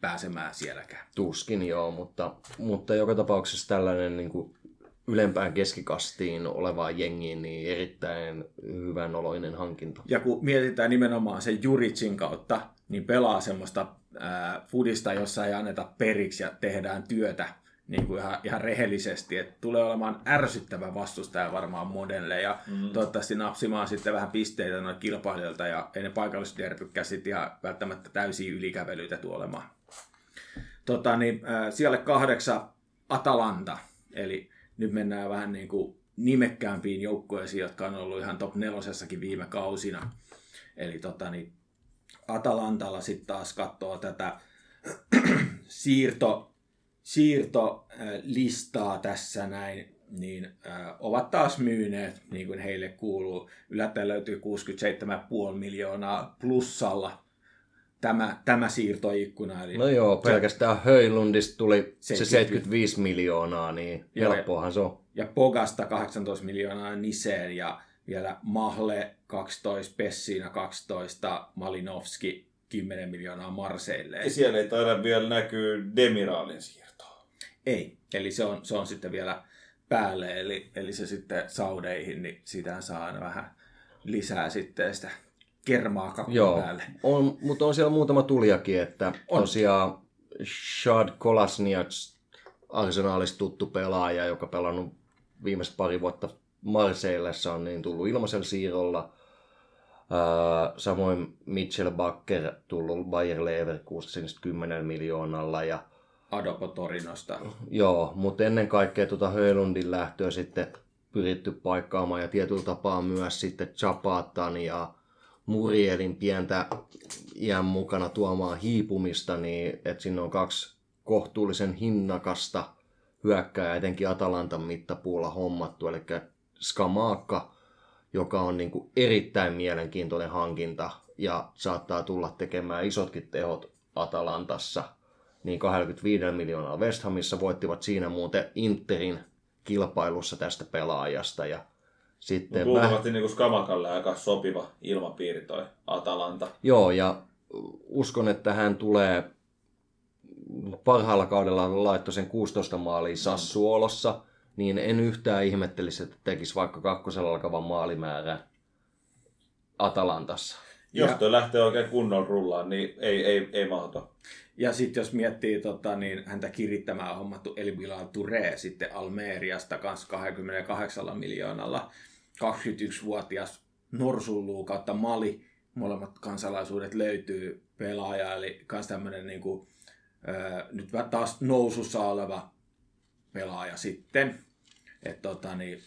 Speaker 2: pääsemään sielläkään.
Speaker 3: Tuskin joo, mutta, mutta joka tapauksessa tällainen niin kuin ylempään keskikastiin olevaan jengiin niin erittäin hyvän oloinen hankinta.
Speaker 2: Ja kun mietitään nimenomaan sen Juricin kautta, niin pelaa semmoista ää, fudista, jossa ei anneta periksi ja tehdään työtä niin kuin ihan, ihan rehellisesti. Et tulee olemaan ärsyttävä vastustaja varmaan monelle ja mm. toivottavasti napsimaan sitten vähän pisteitä noin kilpailijoilta ja ei ne paikalliset sitten ihan välttämättä täysiä ylikävelyitä tuolemaan. Tota, niin, ää, siellä kahdeksan Atalanta, eli nyt mennään vähän niin kuin nimekkäämpiin joukkueisiin, jotka on ollut ihan top nelosessakin viime kausina. Eli tota, niin Atalantalla sitten taas katsoo tätä siirto, siirtolistaa tässä näin, niin äh, ovat taas myyneet, niin kuin heille kuuluu. Yllättäen löytyy 67,5 miljoonaa plussalla tämä, tämä siirtoikkuna. Eli
Speaker 3: No joo, pelkästään Höylundista tuli se
Speaker 2: 75
Speaker 3: 75 miljoonaa, niin
Speaker 2: Joo,
Speaker 3: helppoahan se on.
Speaker 2: ja Pogasta 18 miljoonaa Niseen ja vielä Mahle 12, Pessiina 12, Malinovski 10 miljoonaa Marseille.
Speaker 1: Ja siellä ei taida vielä näkyy Demiraalin siirtoa.
Speaker 2: Ei, eli se on, se on sitten vielä päälle, eli, eli se sitten saudeihin, niin sitä saa aina vähän lisää sitten sitä kermaa kakun
Speaker 3: Joo,
Speaker 2: päälle.
Speaker 3: on, mutta on siellä muutama tulijakin, että
Speaker 2: On.
Speaker 3: tosiaan Shad Kolasniaks, Arsenalista tuttu pelaaja, joka pelannut viimeiset pari vuotta Marseillessa, on niin tullut ilmaisella siirrolla. Samoin Mitchell Bakker tullut Bayer Leverkusenista 10 miljoonalla ja
Speaker 2: Adopo Torinosta.
Speaker 3: Joo, mutta ennen kaikkea tuota Höylundin lähtöä sitten pyritty paikkaamaan ja tietyllä tapaa myös sitten Chapatan ja Murielin pientä iän mukana tuomaan hiipumista, niin että siinä on kaksi kohtuullisen hinnakasta hyökkää etenkin Atalantan mittapuulla hommattu, eli Skamaakka, joka on niin kuin erittäin mielenkiintoinen hankinta ja saattaa tulla tekemään isotkin tehot Atalantassa – niin 25 miljoonaa West Hamissa voittivat siinä muuten Interin kilpailussa tästä pelaajasta. Ja sitten vähän,
Speaker 1: Luultavasti niin Skamakalle aika sopiva ilmapiiri toi Atalanta.
Speaker 3: joo, ja uskon, että hän tulee parhaalla kaudella laittoi sen 16 maalia Sassuolossa, niin en yhtään ihmettelisi, että tekisi vaikka kakkosella alkavan maalimäärän Atalantassa.
Speaker 1: Jos
Speaker 2: Ja-
Speaker 1: toi lähtee oikein kunnolla rullaan, niin ei, ei, ei mahdoton.
Speaker 2: Ja sitten jos miettii, tota, niin häntä kirittämään on hommattu El Bilal Touré sitten Almeriasta kanssa 28 miljoonalla. 21-vuotias Norsuluu kautta Mali. Molemmat kansalaisuudet löytyy pelaaja, eli kans tämmöinen niin kuin, nyt taas nousussa oleva pelaaja sitten. Et, tota, niin,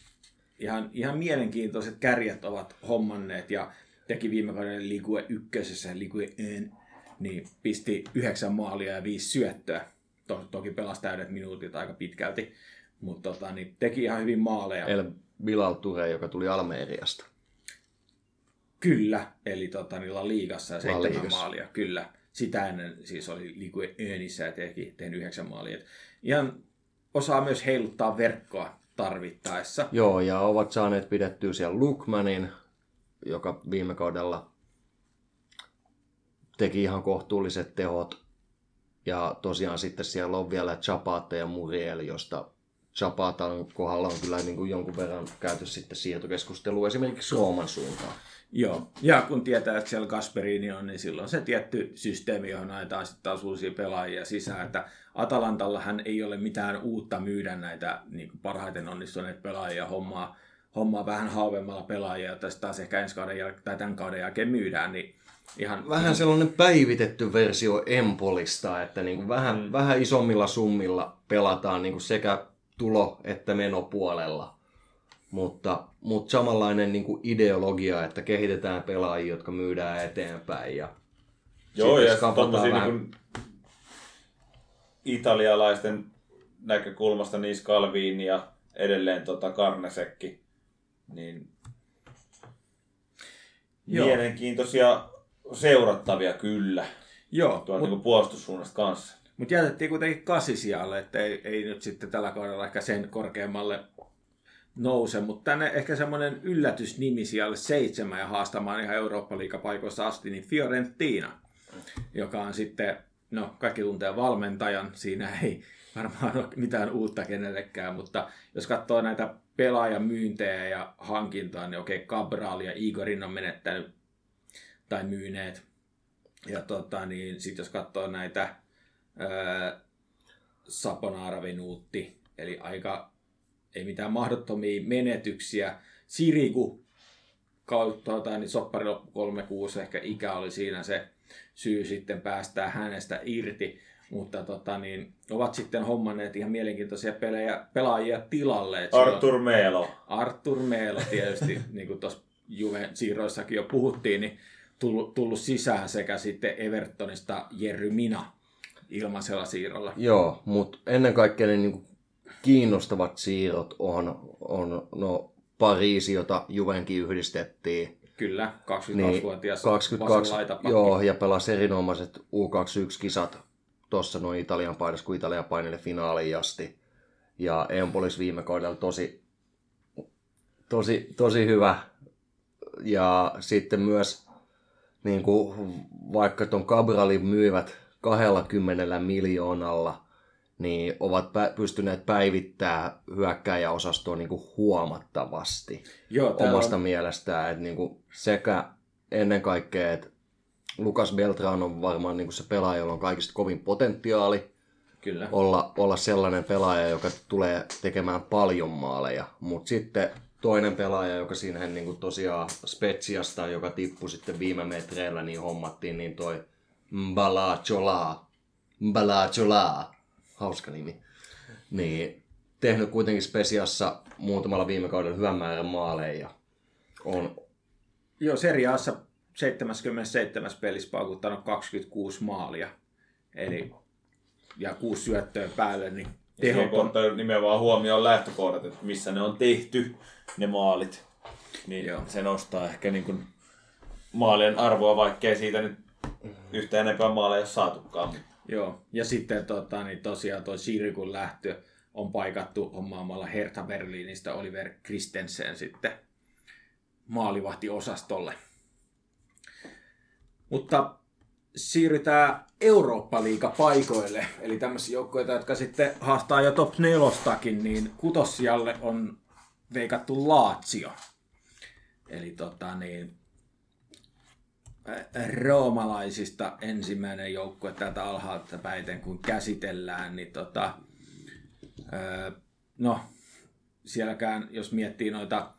Speaker 2: ihan, ihan mielenkiintoiset kärjet ovat hommanneet ja teki viime kauden Ligue ykkösessä, Ligue 1, niin pisti yhdeksän maalia ja viisi syöttöä. To, toki pelasi täydet minuutit aika pitkälti, mutta tota, niin teki ihan hyvin maaleja.
Speaker 3: El Bilal Ture, joka tuli Almeriasta.
Speaker 2: Kyllä, eli tota, niillä liigassa ja seitsemän
Speaker 3: Liigassa.
Speaker 2: maalia, kyllä. Sitä ennen siis oli Ligue 1 ja teki, tehnyt yhdeksän maalia. Et ihan osaa myös heiluttaa verkkoa tarvittaessa.
Speaker 3: Joo, ja ovat saaneet pidettyä siellä Lukmanin, joka viime kaudella teki ihan kohtuulliset tehot. Ja tosiaan sitten siellä on vielä Chapata ja Muriel, josta Chapatan kohdalla on kyllä niin kuin jonkun verran käyty sitten siirtokeskustelua esimerkiksi Rooman suuntaan.
Speaker 2: Joo, ja kun tietää, että siellä Gasperini on, niin silloin se tietty systeemi, johon ajetaan sitten taas uusia pelaajia sisään. Että Atalantalla hän ei ole mitään uutta myydä näitä niin parhaiten onnistuneita pelaajia hommaa, hommaa vähän halvemmalla pelaajia, jotta sitten taas ehkä ensi kauden jäl- tai tämän kauden jälkeen myydään, niin Ihan,
Speaker 3: Vähän sellainen päivitetty versio Empolista, että niin kuin vähän, mm. vähän isommilla summilla pelataan niin kuin sekä tulo- että menopuolella. Mutta, mutta samanlainen niin kuin ideologia, että kehitetään pelaajia, jotka myydään eteenpäin. Ja
Speaker 1: Joo, ja tuommoisia
Speaker 3: vähän-
Speaker 1: niin italialaisten näkökulmasta niin Scalvini ja edelleen tota Karnesekki, niin
Speaker 2: Joo.
Speaker 1: mielenkiintoisia seurattavia kyllä.
Speaker 2: Joo,
Speaker 1: Tuolta
Speaker 2: mutta
Speaker 1: niin puolustussuunnasta kanssa.
Speaker 2: mut jätettiin kuitenkin kasisijalle, että ei, ei nyt sitten tällä kaudella ehkä sen korkeammalle nouse, mutta tänne ehkä semmoinen yllätysnimi sijalle seitsemän ja haastamaan ihan Eurooppa-liigapaikoissa asti, niin Fiorentina, joka on sitten, no kaikki tuntee valmentajan, siinä ei varmaan ole mitään uutta kenellekään, mutta jos katsoo näitä pelaajamyyntejä ja hankintaa, niin okei, Cabral ja Igorin on menettänyt tai myyneet. Ja tota, niin sitten jos katsoo näitä ää, Saponara Venuutti, eli aika ei mitään mahdottomia menetyksiä. Sirigu kautta niin soppari loppu 36, ehkä ikä oli siinä se syy sitten päästää hänestä irti. Mutta tota, niin, ovat sitten hommanneet ihan mielenkiintoisia pelejä, pelaajia tilalle. Et
Speaker 1: Artur Melo.
Speaker 2: Artur Meelo tietysti, niin kuin tuossa Juven siirroissakin jo puhuttiin, niin tullut, tullut sisään sekä sitten Evertonista Jerry Mina ilmaisella siirrolla.
Speaker 3: Joo, mutta ennen kaikkea ne niinku kiinnostavat siirrot on, on no, Pariisi, jota Juvenkin yhdistettiin.
Speaker 2: Kyllä, 22-vuotias
Speaker 3: Niin, 22,
Speaker 2: vasenlaitapakki.
Speaker 3: joo, ja pelasi erinomaiset U21-kisat tuossa noin Italian paidassa, kun Italia paineli finaaliin asti. Ja Empolis viime kaudella tosi, tosi, tosi hyvä. Ja sitten myös, niin kuin, vaikka ton Cabralin myivät 20 miljoonalla, niin ovat pä- pystyneet päivittämään hyökkäjäosastoa niin kuin huomattavasti
Speaker 2: Joo,
Speaker 3: omasta
Speaker 2: on,
Speaker 3: mielestään. Että niinku sekä ennen kaikkea, että Lukas Beltran on varmaan niinku se pelaaja, jolla on kaikista kovin potentiaali
Speaker 2: kyllä.
Speaker 3: olla, olla sellainen pelaaja, joka tulee tekemään paljon maaleja. Mutta sitten toinen pelaaja, joka siinä niinku tosiaan Spetsiasta, joka tippui sitten viime metreillä, niin hommattiin, niin toi Mbalachola. Mbalachola. Hauska nimi. Niin tehnyt kuitenkin Spesiassa muutamalla viime kaudella hyvän määrän maaleja. On,
Speaker 2: Joo, Serie Assa 77 pelissä paukuttanut 26 maalia. Eli, ja kuusi syöttöä päälle, niin
Speaker 1: kun
Speaker 2: on,
Speaker 1: ottaa nimenomaan huomioon lähtökohdat, että missä ne on tehty, ne maalit, niin
Speaker 2: Joo.
Speaker 1: se nostaa ehkä niin kuin maalien arvoa, vaikkei siitä nyt yhtään enempää maaleja ole saatukaan.
Speaker 2: Joo, ja sitten tota, niin tosiaan tuo Sirkun lähtö on paikattu hommaamalla Hertha Berliinistä Oliver Christensen sitten maalivahtiosastolle. Mutta siirrytään Eurooppa-liiga-paikoille, eli tämmöisiä joukkoja, jotka sitten haastaa jo top nelostakin, niin kutossijalle on veikattu Laatsio. Eli tota niin, roomalaisista ensimmäinen joukkue täältä alhaalta päiten, kun käsitellään, niin tota, öö, no, sielläkään, jos miettii noita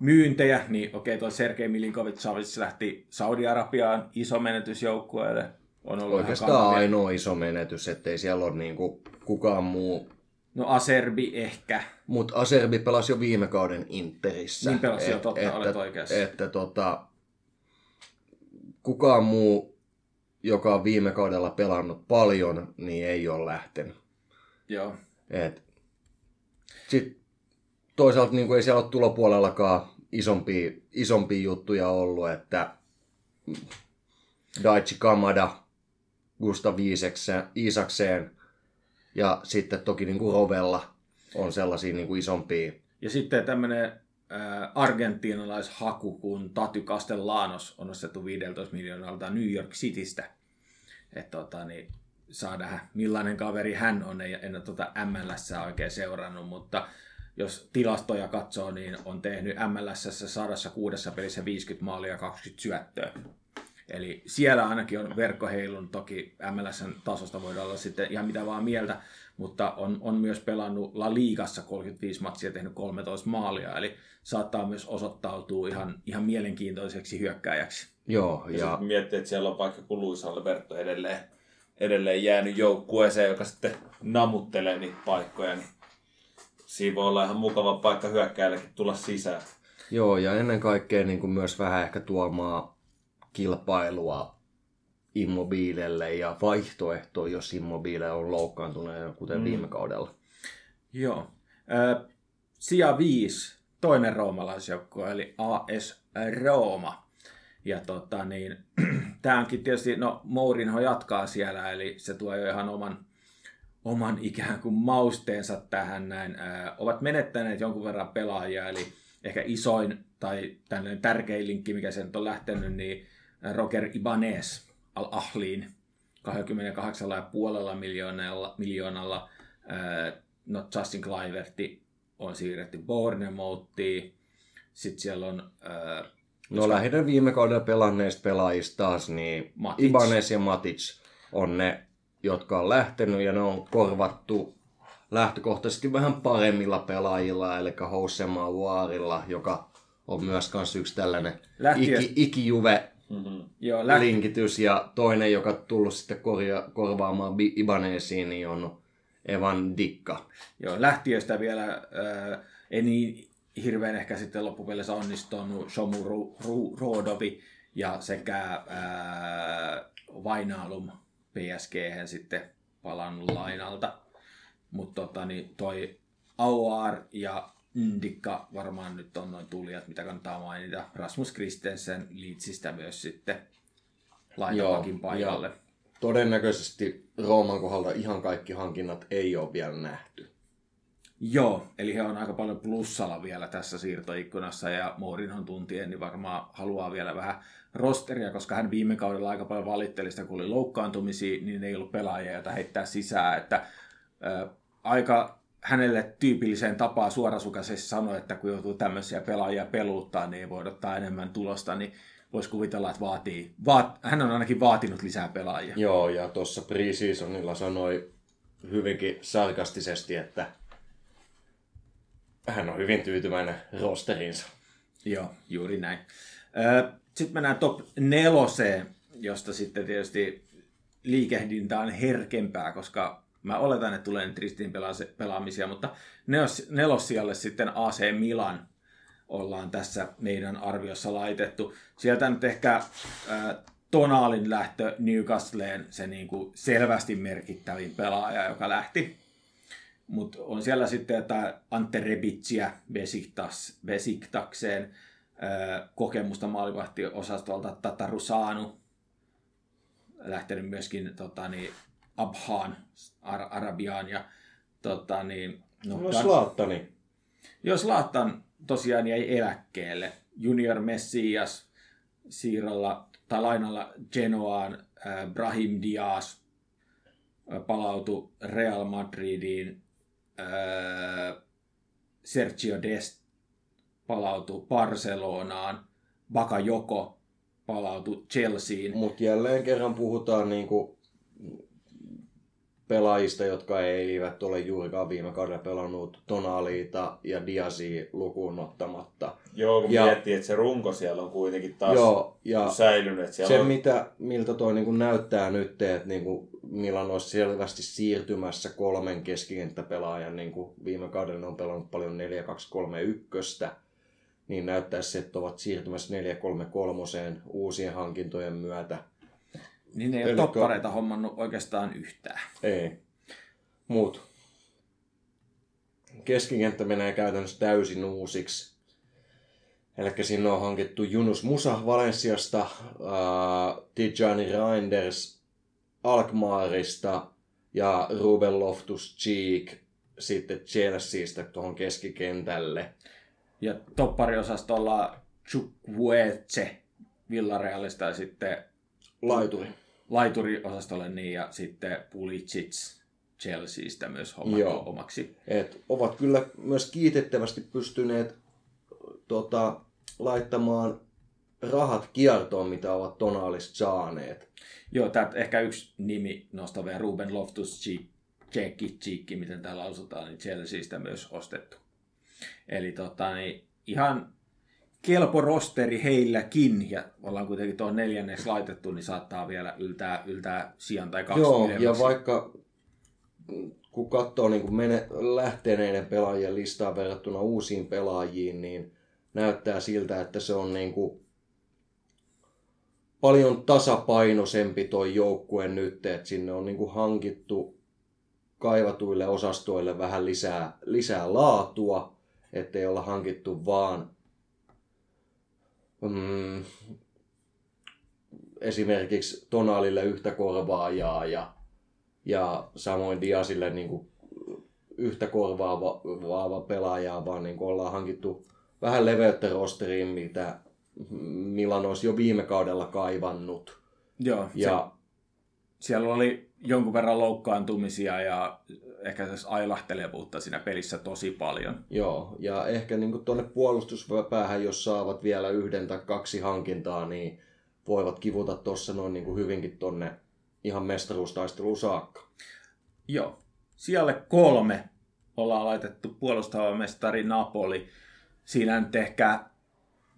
Speaker 2: myyntejä, niin okei, tuo Sergei Milinkovic lähti Saudi-Arabiaan iso menetysjoukkueelle. On ollut
Speaker 3: oikeastaan ainoa iso menetys, ettei siellä ole niinku kukaan muu.
Speaker 2: No Aserbi ehkä.
Speaker 3: Mutta Aserbi pelasi jo viime kauden Interissä.
Speaker 2: Niin pelasi jo, totta, olet oikeassa.
Speaker 3: Että tota, kukaan muu, joka on viime kaudella pelannut paljon, niin ei ole lähtenyt.
Speaker 2: Joo.
Speaker 3: Et, sit toisaalta niin ei siellä ole tulopuolellakaan isompia, isompia juttuja ollut, että Daichi Kamada, Gustav Iisakseen ja sitten toki niin kuin Rovella on sellaisia niin kuin isompia.
Speaker 2: Ja sitten tämmöinen äh, argentiinalaishaku, kun Tatu Castellanos on nostettu 15 miljoonalta New York Citystä. Että tota, niin saa nähdä, millainen kaveri hän on. Ei, en ole tuota MLS oikein seurannut, mutta jos tilastoja katsoo, niin on tehnyt MLS 106 pelissä 50 maalia ja 20 syöttöä. Eli siellä ainakin on verkkoheilun, toki MLSn tasosta voidaan olla sitten ihan mitä vaan mieltä, mutta on, on myös pelannut La Ligassa 35 matsia ja tehnyt 13 maalia, eli saattaa myös osoittautua ihan, ihan mielenkiintoiseksi hyökkääjäksi.
Speaker 3: Joo,
Speaker 1: Ja,
Speaker 3: ja
Speaker 1: miettii, että siellä on vaikka kun Luis Alberto edelleen, edelleen jäänyt joukkueeseen, joka sitten namuttelee niitä paikkoja, niin siinä voi olla ihan mukava paikka hyökkäällekin tulla sisään.
Speaker 3: Joo, ja ennen kaikkea niin kuin myös vähän ehkä tuomaan kilpailua immobiilelle ja vaihtoehto, jos immobiile on loukkaantunut, kuten mm. viime kaudella.
Speaker 2: Joo. Ö, sija 5, toinen roomalaisjoukkue, eli AS Rooma. Ja tota, niin, tämä onkin tietysti, no Mourinho jatkaa siellä, eli se tuo jo ihan oman, oman ikään kuin mausteensa tähän näin. Ö, ovat menettäneet jonkun verran pelaajia, eli ehkä isoin tai tällainen tärkein linkki, mikä sen on lähtenyt, niin Roger Ibanez Al-Ahliin 28,5 miljoonalla, miljoonalla no Justin Cliverti on siirretty Bournemouthiin. Sitten siellä on... Äh,
Speaker 3: no lähinnä viime kaudella pelanneista pelaajista taas, niin Matic. Ibanez ja Matic on ne, jotka on lähtenyt ja ne on korvattu lähtökohtaisesti vähän paremmilla pelaajilla, eli Housema Waarilla, joka on myös kans yksi tällainen iki, ikijuve mm-hmm. Joo, linkitys, ja toinen, joka on tullut sitten korja, korvaamaan Ibanesiin, niin on Evan Dikka.
Speaker 2: Joo, lähtiöstä vielä äh, ei niin hirveän ehkä sitten loppupeleissä onnistunut Shomu Ru, Ru, Rodovi ja sekä äh, Vainaalum PSG sitten palannut lainalta. Mutta tota, niin toi Auar ja Ndikka varmaan nyt on noin tulijat, mitä kannattaa mainita. Rasmus Kristensen Leedsistä myös sitten laitavakin paikalle.
Speaker 3: Todennäköisesti Rooman kohdalla ihan kaikki hankinnat ei ole vielä nähty.
Speaker 2: Joo, eli he on aika paljon plussalla vielä tässä siirtoikkunassa ja Mourinhon tuntien niin varmaan haluaa vielä vähän rosteria, koska hän viime kaudella aika paljon valitteli sitä, kun oli loukkaantumisia, niin ei ollut pelaajia, joita heittää sisään, että äh, aika hänelle tyypilliseen tapaan suorasukaisesti sanoi, että kun joutuu tämmöisiä pelaajia peluuttaa, niin ei voi odottaa enemmän tulosta, niin voisi kuvitella, että vaatii, vaat, hän on ainakin vaatinut lisää pelaajia.
Speaker 3: Joo, ja tuossa preseasonilla sanoi hyvinkin sarkastisesti, että hän on hyvin tyytyväinen rosteriinsa.
Speaker 2: Joo, juuri näin. Sitten mennään top neloseen, josta sitten tietysti liikehdintä on herkempää, koska mä oletan, että tulee nyt ristiin pelaamisia, mutta nelossijalle sitten AC Milan ollaan tässä meidän arviossa laitettu. Sieltä nyt ehkä äh, Tonaalin lähtö Newcastleen se niin kuin selvästi merkittävin pelaaja, joka lähti. Mutta on siellä sitten jotain Ante Rebitsiä Besiktas, Besiktakseen, kokemusta maalivahtiosastolta Tataru Saanu, lähtenyt myöskin tota, niin, Abhaan, Ar- Arabiaan ja tota, niin,
Speaker 3: no, no Slaattani.
Speaker 2: Jos Laattan tosiaan jäi eläkkeelle. Junior Messias siirrolla tai lainalla Genoaan, äh, Brahim Diaz palautui Real Madridiin, äh, Sergio Dest palautui Barcelonaan, Bakayoko palautui Chelseaan.
Speaker 3: Mutta jälleen kerran puhutaan niinku pelaajista, jotka eivät ole juurikaan viime kaudella pelannut Tonaliita ja Diasi lukuun ottamatta.
Speaker 1: Joo, kun ja, miettii, että se runko siellä on kuitenkin taas joo, ja säilynyt.
Speaker 3: Se,
Speaker 1: on...
Speaker 3: mitä, miltä toi niin kuin näyttää nyt, että niin kuin Milan olisi selvästi siirtymässä kolmen keskikenttäpelaajan, niin kuin viime kaudella on pelannut paljon 4-2-3-1, niin näyttäisi, että ovat siirtymässä 4-3-3 uusien hankintojen myötä –
Speaker 2: niin ei Elikkä... ole toppareita hommannut oikeastaan yhtään.
Speaker 3: Ei. Muut. Keskikenttä menee käytännössä täysin uusiksi. Eli sinne on hankittu Junus Musa Valensiasta, äh, Tijani Reinders Alkmaarista ja Ruben Loftus-Cheek sitten Chelseastä tuohon keskikentälle.
Speaker 2: Ja toppariosastolla Chukwueze Villarealista ja sitten
Speaker 3: Laituri
Speaker 2: laituriosastolle niin, ja sitten Pulisic Chelseastä myös hommattu omaksi.
Speaker 3: Et ovat kyllä myös kiitettävästi pystyneet tota, laittamaan rahat kiertoon, mitä ovat tonaalista saaneet.
Speaker 2: Joo, tämä ehkä yksi nimi nostaa vielä Ruben Loftus Cheekki, miten täällä lausutaan, niin Chelseastä myös ostettu. Eli tota, niin ihan kelpo rosteri heilläkin, ja ollaan kuitenkin tuohon neljänneksi laitettu, niin saattaa vielä yltää, yltää sijan tai kaksi
Speaker 3: Joo,
Speaker 2: ylemmäksi.
Speaker 3: ja vaikka kun katsoo niin kuin mene, lähteneiden pelaajien listaa verrattuna uusiin pelaajiin, niin näyttää siltä, että se on niin kuin paljon tasapainoisempi toi joukkue nyt, että sinne on niin kuin hankittu kaivatuille osastoille vähän lisää, lisää laatua, ettei olla hankittu vaan mm, esimerkiksi Tonalille yhtä korvaajaa ja, ja samoin Diasille niin kuin yhtä korvaava pelaajaa, vaan niin kuin ollaan hankittu vähän leveyttä rosteriin, mitä Milan olisi jo viime kaudella kaivannut.
Speaker 2: Joo,
Speaker 3: Ja
Speaker 2: se, siellä oli jonkun verran loukkaantumisia ja ehkä tässä ailahtelevuutta siinä pelissä tosi paljon.
Speaker 3: Joo, ja ehkä niin tuonne puolustuspäähän, jos saavat vielä yhden tai kaksi hankintaa, niin voivat kivuta tuossa noin niin kuin hyvinkin tonne ihan mestaruustaisteluun saakka.
Speaker 2: Joo. Siellä kolme ollaan laitettu puolustava mestari Napoli. Siinä nyt ehkä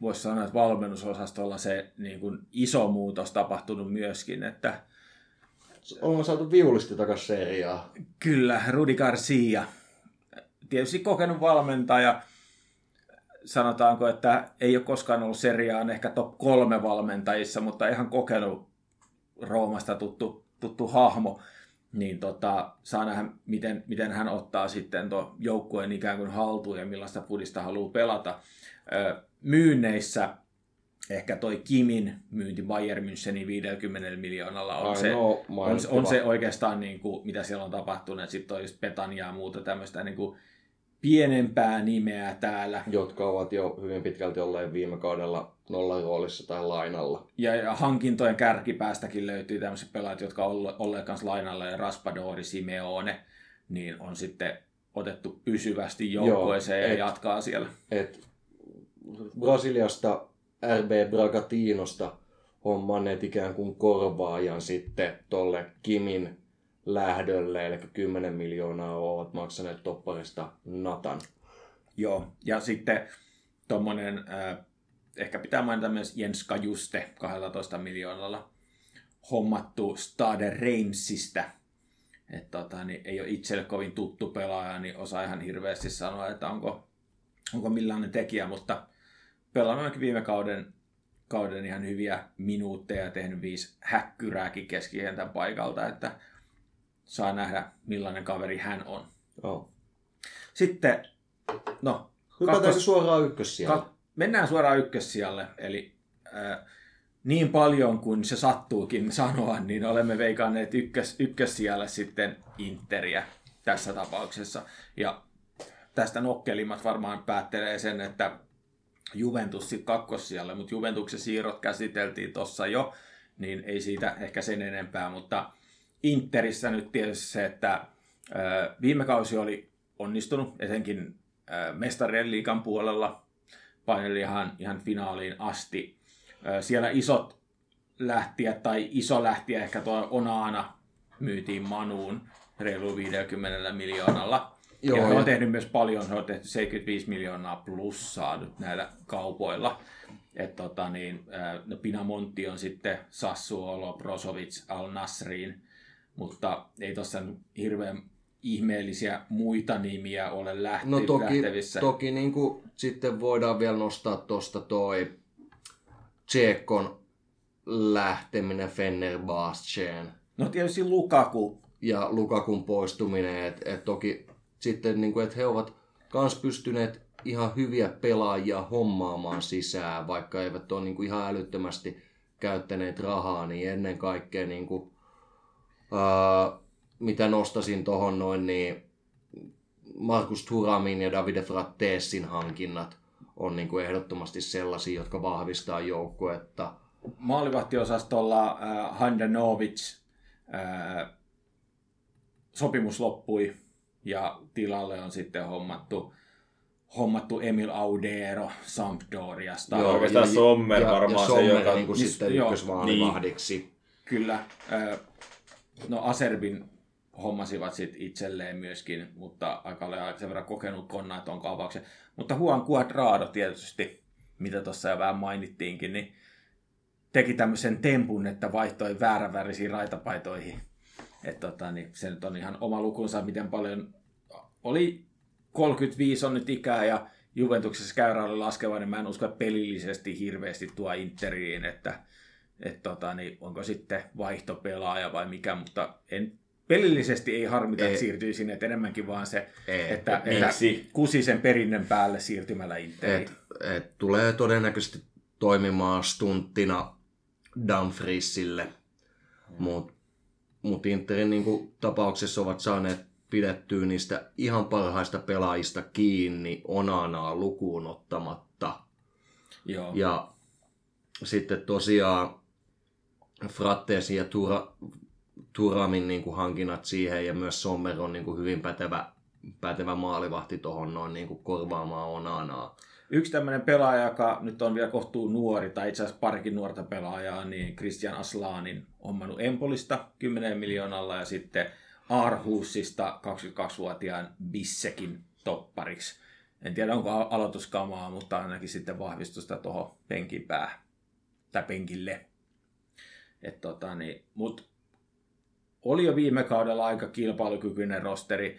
Speaker 2: voisi sanoa, että valmennusosastolla se niin kuin iso muutos tapahtunut myöskin, että
Speaker 3: Ollaan saatu viulisti takaisin seriaa.
Speaker 2: Kyllä, Rudi Garcia. Tietysti kokenut valmentaja. Sanotaanko, että ei ole koskaan ollut seriaan ehkä top kolme valmentajissa, mutta ihan kokenut Roomasta tuttu, tuttu hahmo. Niin tota, saa nähdä, miten, miten hän ottaa sitten tuon joukkueen ikään kuin haltuun ja millaista pudista haluaa pelata. Ö, myynneissä ehkä toi Kimin myynti Bayern Münchenin 50 miljoonalla on, se,
Speaker 3: Ainoa
Speaker 2: on, on se oikeastaan, niin kuin, mitä siellä on tapahtunut. Sitten on just Petania ja muuta tämmöistä niin kuin pienempää nimeä täällä.
Speaker 3: jotka ovat jo hyvin pitkälti olleet viime kaudella nollaroolissa tai lainalla.
Speaker 2: Ja, ja hankintojen kärkipäästäkin löytyy tämmöiset pelaajat, jotka on olleet- kanssa lainalla, ja Raspadori, Simeone, niin on sitten otettu pysyvästi joukkueeseen ja jatkaa siellä.
Speaker 3: Et Brasiliasta RB Bragatinosta hommanneet ikään kuin korvaajan sitten tolle Kimin lähdölle, eli 10 miljoonaa ovat maksaneet topparista Natan.
Speaker 2: Joo, ja sitten tuommoinen, äh, ehkä pitää mainita myös Jens Kajuste 12 miljoonalla hommattu Stade Reimsistä. Että tota, niin ei ole itselle kovin tuttu pelaaja, niin osaa ihan hirveästi sanoa, että onko, onko millainen tekijä, mutta pelannut viime kauden, kauden ihan hyviä minuutteja ja tehnyt viisi häkkyrääkin keskikentän paikalta, että saa nähdä millainen kaveri hän on.
Speaker 3: Joo.
Speaker 2: Sitten, no,
Speaker 3: Hypätäänkö
Speaker 2: kakkos-
Speaker 3: suoraan ykkössijalle?
Speaker 2: Ka- mennään suoraan ykkössijalle, eli äh, niin paljon kuin se sattuukin sanoa, niin olemme veikanneet ykkös, ykkössijalle sitten Interiä tässä tapauksessa. Ja tästä nokkelimmat varmaan päättelee sen, että Juventus sitten kakkossijalle, mutta Juventuksen siirrot käsiteltiin tuossa jo, niin ei siitä ehkä sen enempää, mutta Interissä nyt tietysti se, että viime kausi oli onnistunut, etenkin mestarien liikan puolella, paineli ihan, ihan finaaliin asti. Siellä isot lähtijät, tai iso lähtiä ehkä tuo Onana myytiin Manuun reilu 50 miljoonalla. Joo, ja he on tehnyt myös paljon, he on tehty 75 miljoonaa plussaa nyt näillä kaupoilla. Et tota niin, no Pinamonti on sitten Sassuolo, Brozovic, Al Nasriin, mutta ei tuossa hirveän ihmeellisiä muita nimiä ole lähti,
Speaker 3: No toki,
Speaker 2: lähtevissä.
Speaker 3: toki niin kuin, sitten voidaan vielä nostaa tuosta toi Tsekon lähteminen Fenerbahceen
Speaker 2: No tietysti Lukaku,
Speaker 3: ja Lukakun poistuminen. Et, et toki sitten, niin kuin, että he ovat kans pystyneet ihan hyviä pelaajia hommaamaan sisään, vaikka eivät ole niin kuin ihan älyttömästi käyttäneet rahaa, niin ennen kaikkea niin kuin, ää, mitä nostasin tuohon noin, niin Markus Turamin ja Davide Frattesin hankinnat on niin kuin ehdottomasti sellaisia, jotka vahvistaa joukkuetta.
Speaker 2: maalivahtiosastolla äh, Handanovic äh, sopimus loppui ja tilalle on sitten hommattu, hommattu Emil Audero Sampdoriasta.
Speaker 1: Joo, oikeastaan Sommer varmaan se,
Speaker 3: Sommer
Speaker 1: joka-
Speaker 3: niin kuin
Speaker 2: Niin,
Speaker 3: sitten
Speaker 2: joo,
Speaker 3: ykkösvaalivahdiksi.
Speaker 2: Kyllä. Äh, no Aserbin hommasivat sit itselleen myöskin, mutta aika lailla sen verran kokenut konna tuon kaavauksen. Mutta Juan Cuadrado tietysti mitä tuossa jo vähän mainittiinkin, niin teki tämmöisen tempun, että vaihtoi vääränvärisiin raitapaitoihin. Et tota, niin se nyt on ihan oma lukunsa, miten paljon oli 35 on nyt ikää ja Juventuksessa käyrä oli laskeva, niin mä en usko, että pelillisesti hirveästi tuo Interiin, että et tota, niin onko sitten vaihtopelaaja vai mikä, mutta en, pelillisesti ei harmita, ei. että siirtyy sinne, että enemmänkin vaan se, ei. että, että kusi sen perinnön päälle siirtymällä Interiin. Et,
Speaker 3: et tulee todennäköisesti toimimaan stunttina Dumfriesille, hmm. Mutta mut Interin niin kuin, tapauksessa ovat saaneet pidettyä niistä ihan parhaista pelaajista kiinni Onanaa lukuun ottamatta. Joo. Ja sitten tosiaan Frattesi ja Tura, Turamin niin kuin hankinnat siihen ja myös Sommer on niin kuin hyvin pätevä, pätevä maalivahti tuohon noin niin kuin korvaamaan Onanaa.
Speaker 2: Yksi tämmöinen pelaaja, joka nyt on vielä kohtuu nuori, tai itse asiassa parikin nuorta pelaajaa, niin Christian Aslanin ommannut Empolista 10 miljoonalla ja sitten Arhusista 22-vuotiaan Bissekin toppariksi. En tiedä, onko aloituskamaa, mutta ainakin sitten vahvistusta tuohon penkin päähän, tai penkille. Et tota, niin, mut oli jo viime kaudella aika kilpailukykyinen rosteri.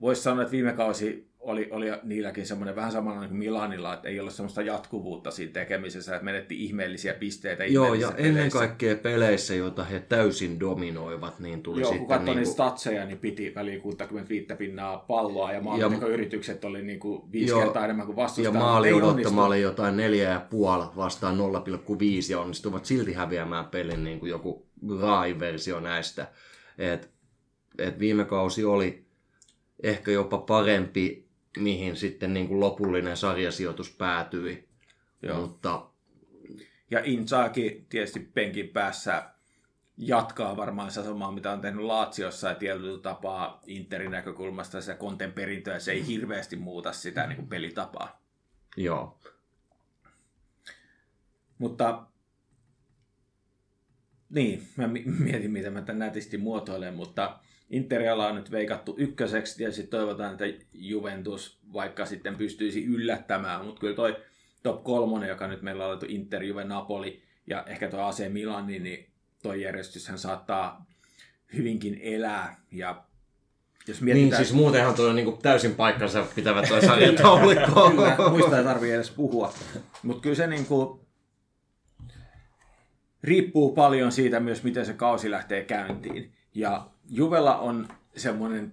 Speaker 2: Voisi sanoa, että viime kausi oli, oli niilläkin semmoinen vähän samana kuin Milanilla, että ei ole semmoista jatkuvuutta siinä tekemisessä, että menetti ihmeellisiä pisteitä.
Speaker 3: Joo, ja peleissä. ennen kaikkea peleissä, joita he täysin dominoivat, niin tuli
Speaker 2: Joo,
Speaker 3: sitten...
Speaker 2: Joo, kun niin kuin... statseja, niin piti väliin 65 pinnaa palloa, ja yritykset oli niin kuin viisi joo, kertaa enemmän kuin vastustaa.
Speaker 3: Ja maali odottama oli jotain 4,5 vastaan 0,5, ja onnistuvat silti häviämään pelin niin kuin joku RAI-versio näistä. Et, et viime kausi oli ehkä jopa parempi mihin sitten niin kuin lopullinen sarjasijoitus päätyi. Joo. Mutta...
Speaker 2: Ja Inzaghi tietysti penkin päässä jatkaa varmaan se samaa, mitä on tehnyt Laatsiossa ja tietyllä tapaa Interin näkökulmasta se konten perintöä, se ei hirveästi muuta sitä niin kuin pelitapaa.
Speaker 3: Joo.
Speaker 2: Mutta niin, mä mietin, miten mä tämän nätisti muotoilen, mutta Interialla on nyt veikattu ykköseksi, ja sitten toivotaan, että Juventus vaikka sitten pystyisi yllättämään, mutta kyllä toi top kolmonen, joka nyt meillä on ollut Inter, Juve, Napoli ja ehkä tuo AC Milan, niin toi järjestyshän saattaa hyvinkin elää, ja
Speaker 3: jos mietitään... Niin, siis muutenhan tuo on niin täysin paikkansa pitävä tuo sarjataulukko.
Speaker 2: kyllä, muista ei tarvitse edes puhua. Mutta kyllä se niin kuin, riippuu paljon siitä myös, miten se kausi lähtee käyntiin. Ja Juvella on semmoinen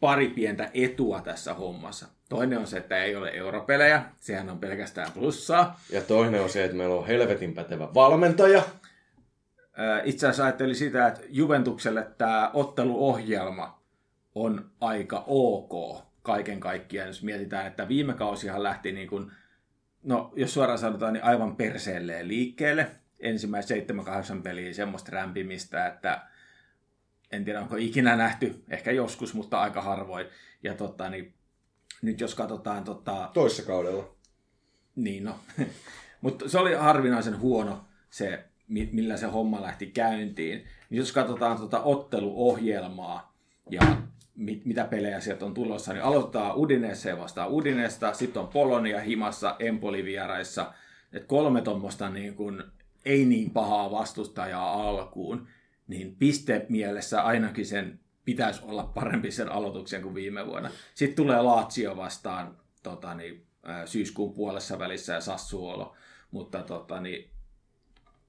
Speaker 2: pari pientä etua tässä hommassa. Toinen on se, että ei ole europelejä, sehän on pelkästään plussaa.
Speaker 3: Ja toinen on se, että meillä on helvetin pätevä valmentaja.
Speaker 2: Itse asiassa ajattelin sitä, että Juventukselle tämä otteluohjelma on aika ok kaiken kaikkiaan, jos mietitään, että viime kausihan lähti niin kuin, no jos suoraan sanotaan, niin aivan perseelleen liikkeelle. Ensimmäiset 7-8 peliä semmoista rämpimistä, että en tiedä onko ikinä nähty, ehkä joskus, mutta aika harvoin. Ja tota, niin, nyt jos katsotaan... Tota...
Speaker 3: Toissa kaudella.
Speaker 2: Niin no. mutta se oli harvinaisen huono se, millä se homma lähti käyntiin. Niin jos katsotaan tota otteluohjelmaa ja mit, mitä pelejä sieltä on tulossa, niin aloittaa Udinese vastaan Udinesta, sitten on Polonia himassa, Empoli vieraissa. Et kolme tuommoista niin kun, ei niin pahaa vastustajaa alkuun niin piste mielessä ainakin sen pitäisi olla parempi sen aloituksen kuin viime vuonna. Sitten tulee Laatsio vastaan tota, niin, syyskuun puolessa välissä ja Sassuolo, mutta tota, niin,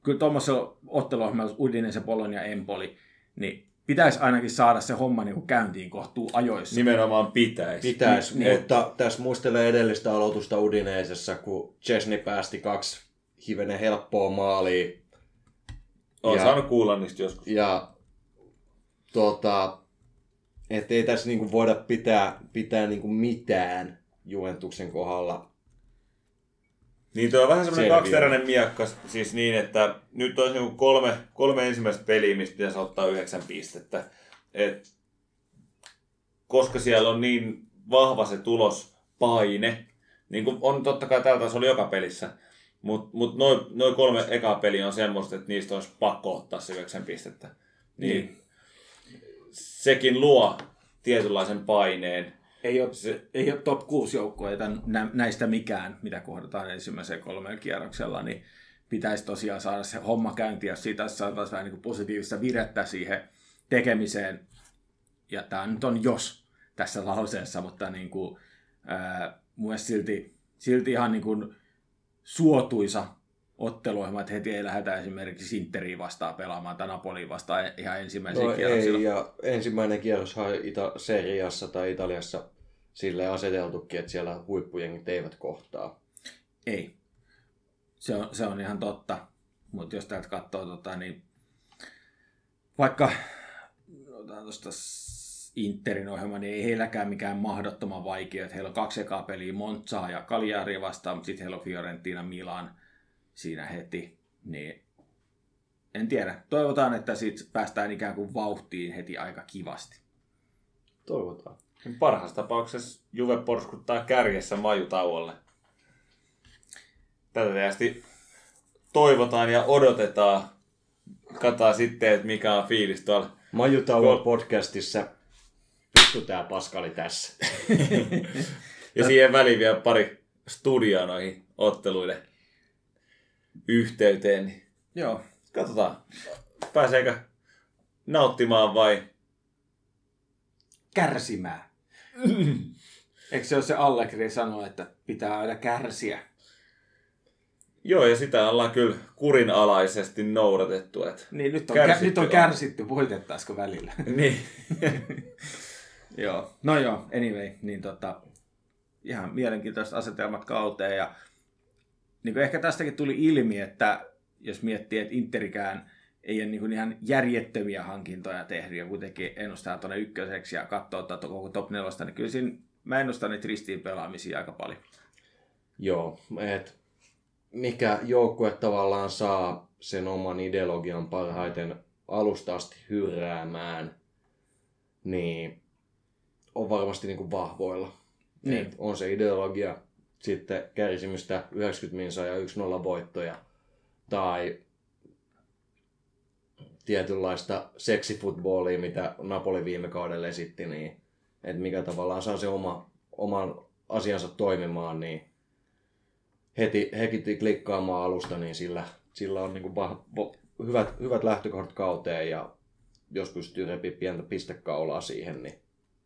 Speaker 2: kyllä tuommoisella otteluohjelmalla Udinese, Polonia, Empoli, niin pitäisi ainakin saada se homma niin kuin käyntiin kohtuu ajoissa.
Speaker 3: Nimenomaan pitäisi. Pitäisi, niin, mutta niin. tässä muistelee edellistä aloitusta Udineesessa, kun Chesney päästi kaksi hivenen helppoa maalia
Speaker 1: olen ja, saanut kuulla niistä joskus.
Speaker 3: Ja tota, että ei tässä niinku voida pitää, pitää niinku mitään Juventuksen kohdalla.
Speaker 1: Niin tuo on vähän semmoinen kaksiteräinen miekka, siis niin, että nyt olisi niinku kolme, kolme ensimmäistä peliä, mistä pitäisi ottaa yhdeksän pistettä. Et, koska siellä on niin vahva se tulospaine, niin kuin on totta kai tältä oli joka pelissä, mutta mut noin noi kolme ekaa peliä on semmoista, että niistä olisi pakko ottaa se 9 pistettä. Niin, niin. Sekin luo tietynlaisen paineen.
Speaker 2: Ei ole, se, ei ole top 6 joukkueita näistä mikään, mitä kohdataan ensimmäiseen kolmeen kierroksella, niin pitäisi tosiaan saada se homma käyntiä, jos siitä saataisiin vähän niin positiivista virettä siihen tekemiseen. Ja tämä nyt on jos tässä lauseessa, mutta niin kuin, ää, mun silti, silti ihan niin kuin suotuisa otteluohjelma, että heti ei lähdetä esimerkiksi Interiin vastaan pelaamaan tai Napoliin vastaan ihan ensimmäisen no
Speaker 3: ei, ja ensimmäinen kierroshan Ita- Seriassa tai Italiassa sille aseteltukin, että siellä huippujengit eivät kohtaa.
Speaker 2: Ei. Se on, se on ihan totta. Mutta jos täältä katsoo, tota, niin vaikka otetaan tuosta Interin ohjelma, niin ei heilläkään mikään mahdottoman vaikea. Että heillä on kaksi ekaa peliä Monzaa ja Cagliari vastaan, mutta sitten heillä on Fiorentina Milan siinä heti. Niin en tiedä. Toivotaan, että siitä päästään ikään kuin vauhtiin heti aika kivasti.
Speaker 3: Toivotaan.
Speaker 1: Parhaassa tapauksessa Juve porskuttaa kärjessä majutauolle. Tätä tietysti toivotaan ja odotetaan. Katsotaan sitten, että mikä on fiilis tuolla.
Speaker 3: Majutauon podcastissa. Vittu tää paskali tässä.
Speaker 1: ja siihen väliin vielä pari studioa noihin otteluille yhteyteen. Niin
Speaker 2: Joo.
Speaker 1: Katsotaan, pääseekö nauttimaan vai
Speaker 2: kärsimään. Eikö se ole se Allegri sanoa, että pitää aina kärsiä?
Speaker 1: Joo, ja sitä ollaan kyllä kurinalaisesti noudatettu. Että
Speaker 2: niin, nyt on, kä- nyt on kärsitty, voitettaisiko välillä?
Speaker 1: niin.
Speaker 2: joo, no joo, anyway, niin tota, ihan mielenkiintoiset asetelmat kauteen. Ja niin kuin ehkä tästäkin tuli ilmi, että jos miettii, että Interikään ei ole niin ihan järjettömiä hankintoja tehnyt ja kuitenkin ennustaa tuonne ykköseksi ja katsoo tuota koko top 4, niin kyllä siinä mä ennustan niitä ristiin pelaamisia aika paljon.
Speaker 3: Joo, et mikä joukkue tavallaan saa sen oman ideologian parhaiten alusta asti hyrräämään, niin on varmasti niin kuin vahvoilla. Niin. Et on se ideologia, sitten kärsimystä 90 minsa ja 1-0 voittoja, tai tietynlaista seksifutboolia, mitä Napoli viime kaudella esitti, niin että mikä tavallaan saa se oma, oman asiansa toimimaan, niin heti, heti klikkaamaan alusta, niin sillä, sillä on niin kuin vah, hyvät, hyvät lähtökohdat kauteen ja jos pystyy repiä pientä pistekaulaa siihen, niin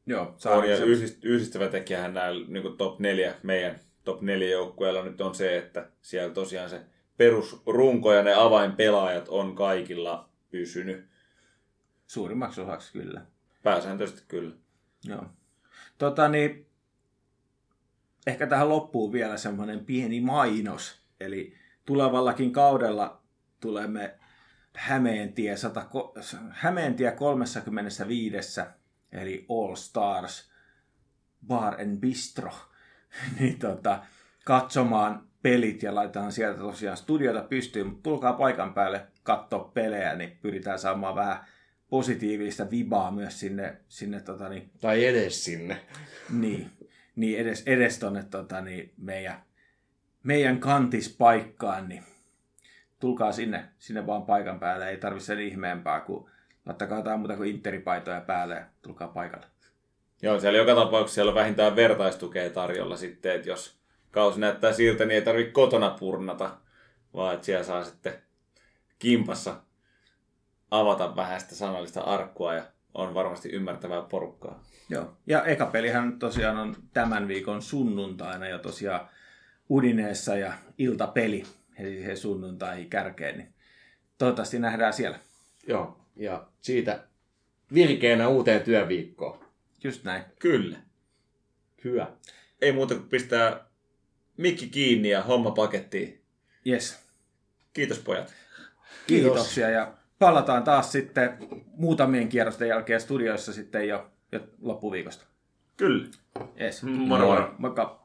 Speaker 1: Joo, on, ja se... yhdistävä tekijähän nämä niin top 4, meidän top 4 joukkueella nyt on se, että siellä tosiaan se perusrunko ja ne avainpelaajat on kaikilla pysynyt.
Speaker 2: Suurimmaksi osaksi kyllä.
Speaker 1: Pääsääntöisesti kyllä.
Speaker 2: Joo. Tota niin, ehkä tähän loppuu vielä semmoinen pieni mainos. Eli tulevallakin kaudella tulemme Hämeentie, 100, Hämeentie 35, eli All Stars Bar and Bistro, niin tota, katsomaan pelit ja laitetaan sieltä tosiaan studiota pystyyn, mutta tulkaa paikan päälle katsoa pelejä, niin pyritään saamaan vähän positiivista vibaa myös sinne. sinne tota, niin,
Speaker 3: tai edes sinne.
Speaker 2: Niin, niin edes, edes tonne tota, niin, meidän, meidän kantispaikkaan, niin tulkaa sinne, sinne vaan paikan päälle. Ei tarvitse sen ihmeempää, kun laittakaa jotain muuta kuin interipaitoja päälle ja tulkaa paikalle.
Speaker 1: Joo, siellä joka tapauksessa siellä on vähintään vertaistukea tarjolla sitten, että jos kausi näyttää siltä, niin ei tarvitse kotona purnata, vaan että siellä saa sitten kimpassa avata vähän sitä sanallista arkkua ja on varmasti ymmärtävää porukkaa.
Speaker 2: Joo, ja eka pelihän tosiaan on tämän viikon sunnuntaina ja tosiaan Udineessa ja iltapeli eli siihen sunnuntaihin kärkeen, niin toivottavasti nähdään siellä.
Speaker 3: Joo, ja siitä virkeänä uuteen työviikkoon.
Speaker 2: Just näin.
Speaker 1: Kyllä.
Speaker 3: Hyvä.
Speaker 1: Ei muuta kuin pistää mikki kiinni ja homma pakettiin.
Speaker 2: Yes.
Speaker 1: Kiitos pojat.
Speaker 2: Kiitoksia ja palataan taas sitten muutamien kierrosten jälkeen studioissa sitten jo, jo loppuviikosta.
Speaker 1: Kyllä.
Speaker 2: Yes.
Speaker 1: Moro moro.
Speaker 2: Moikka.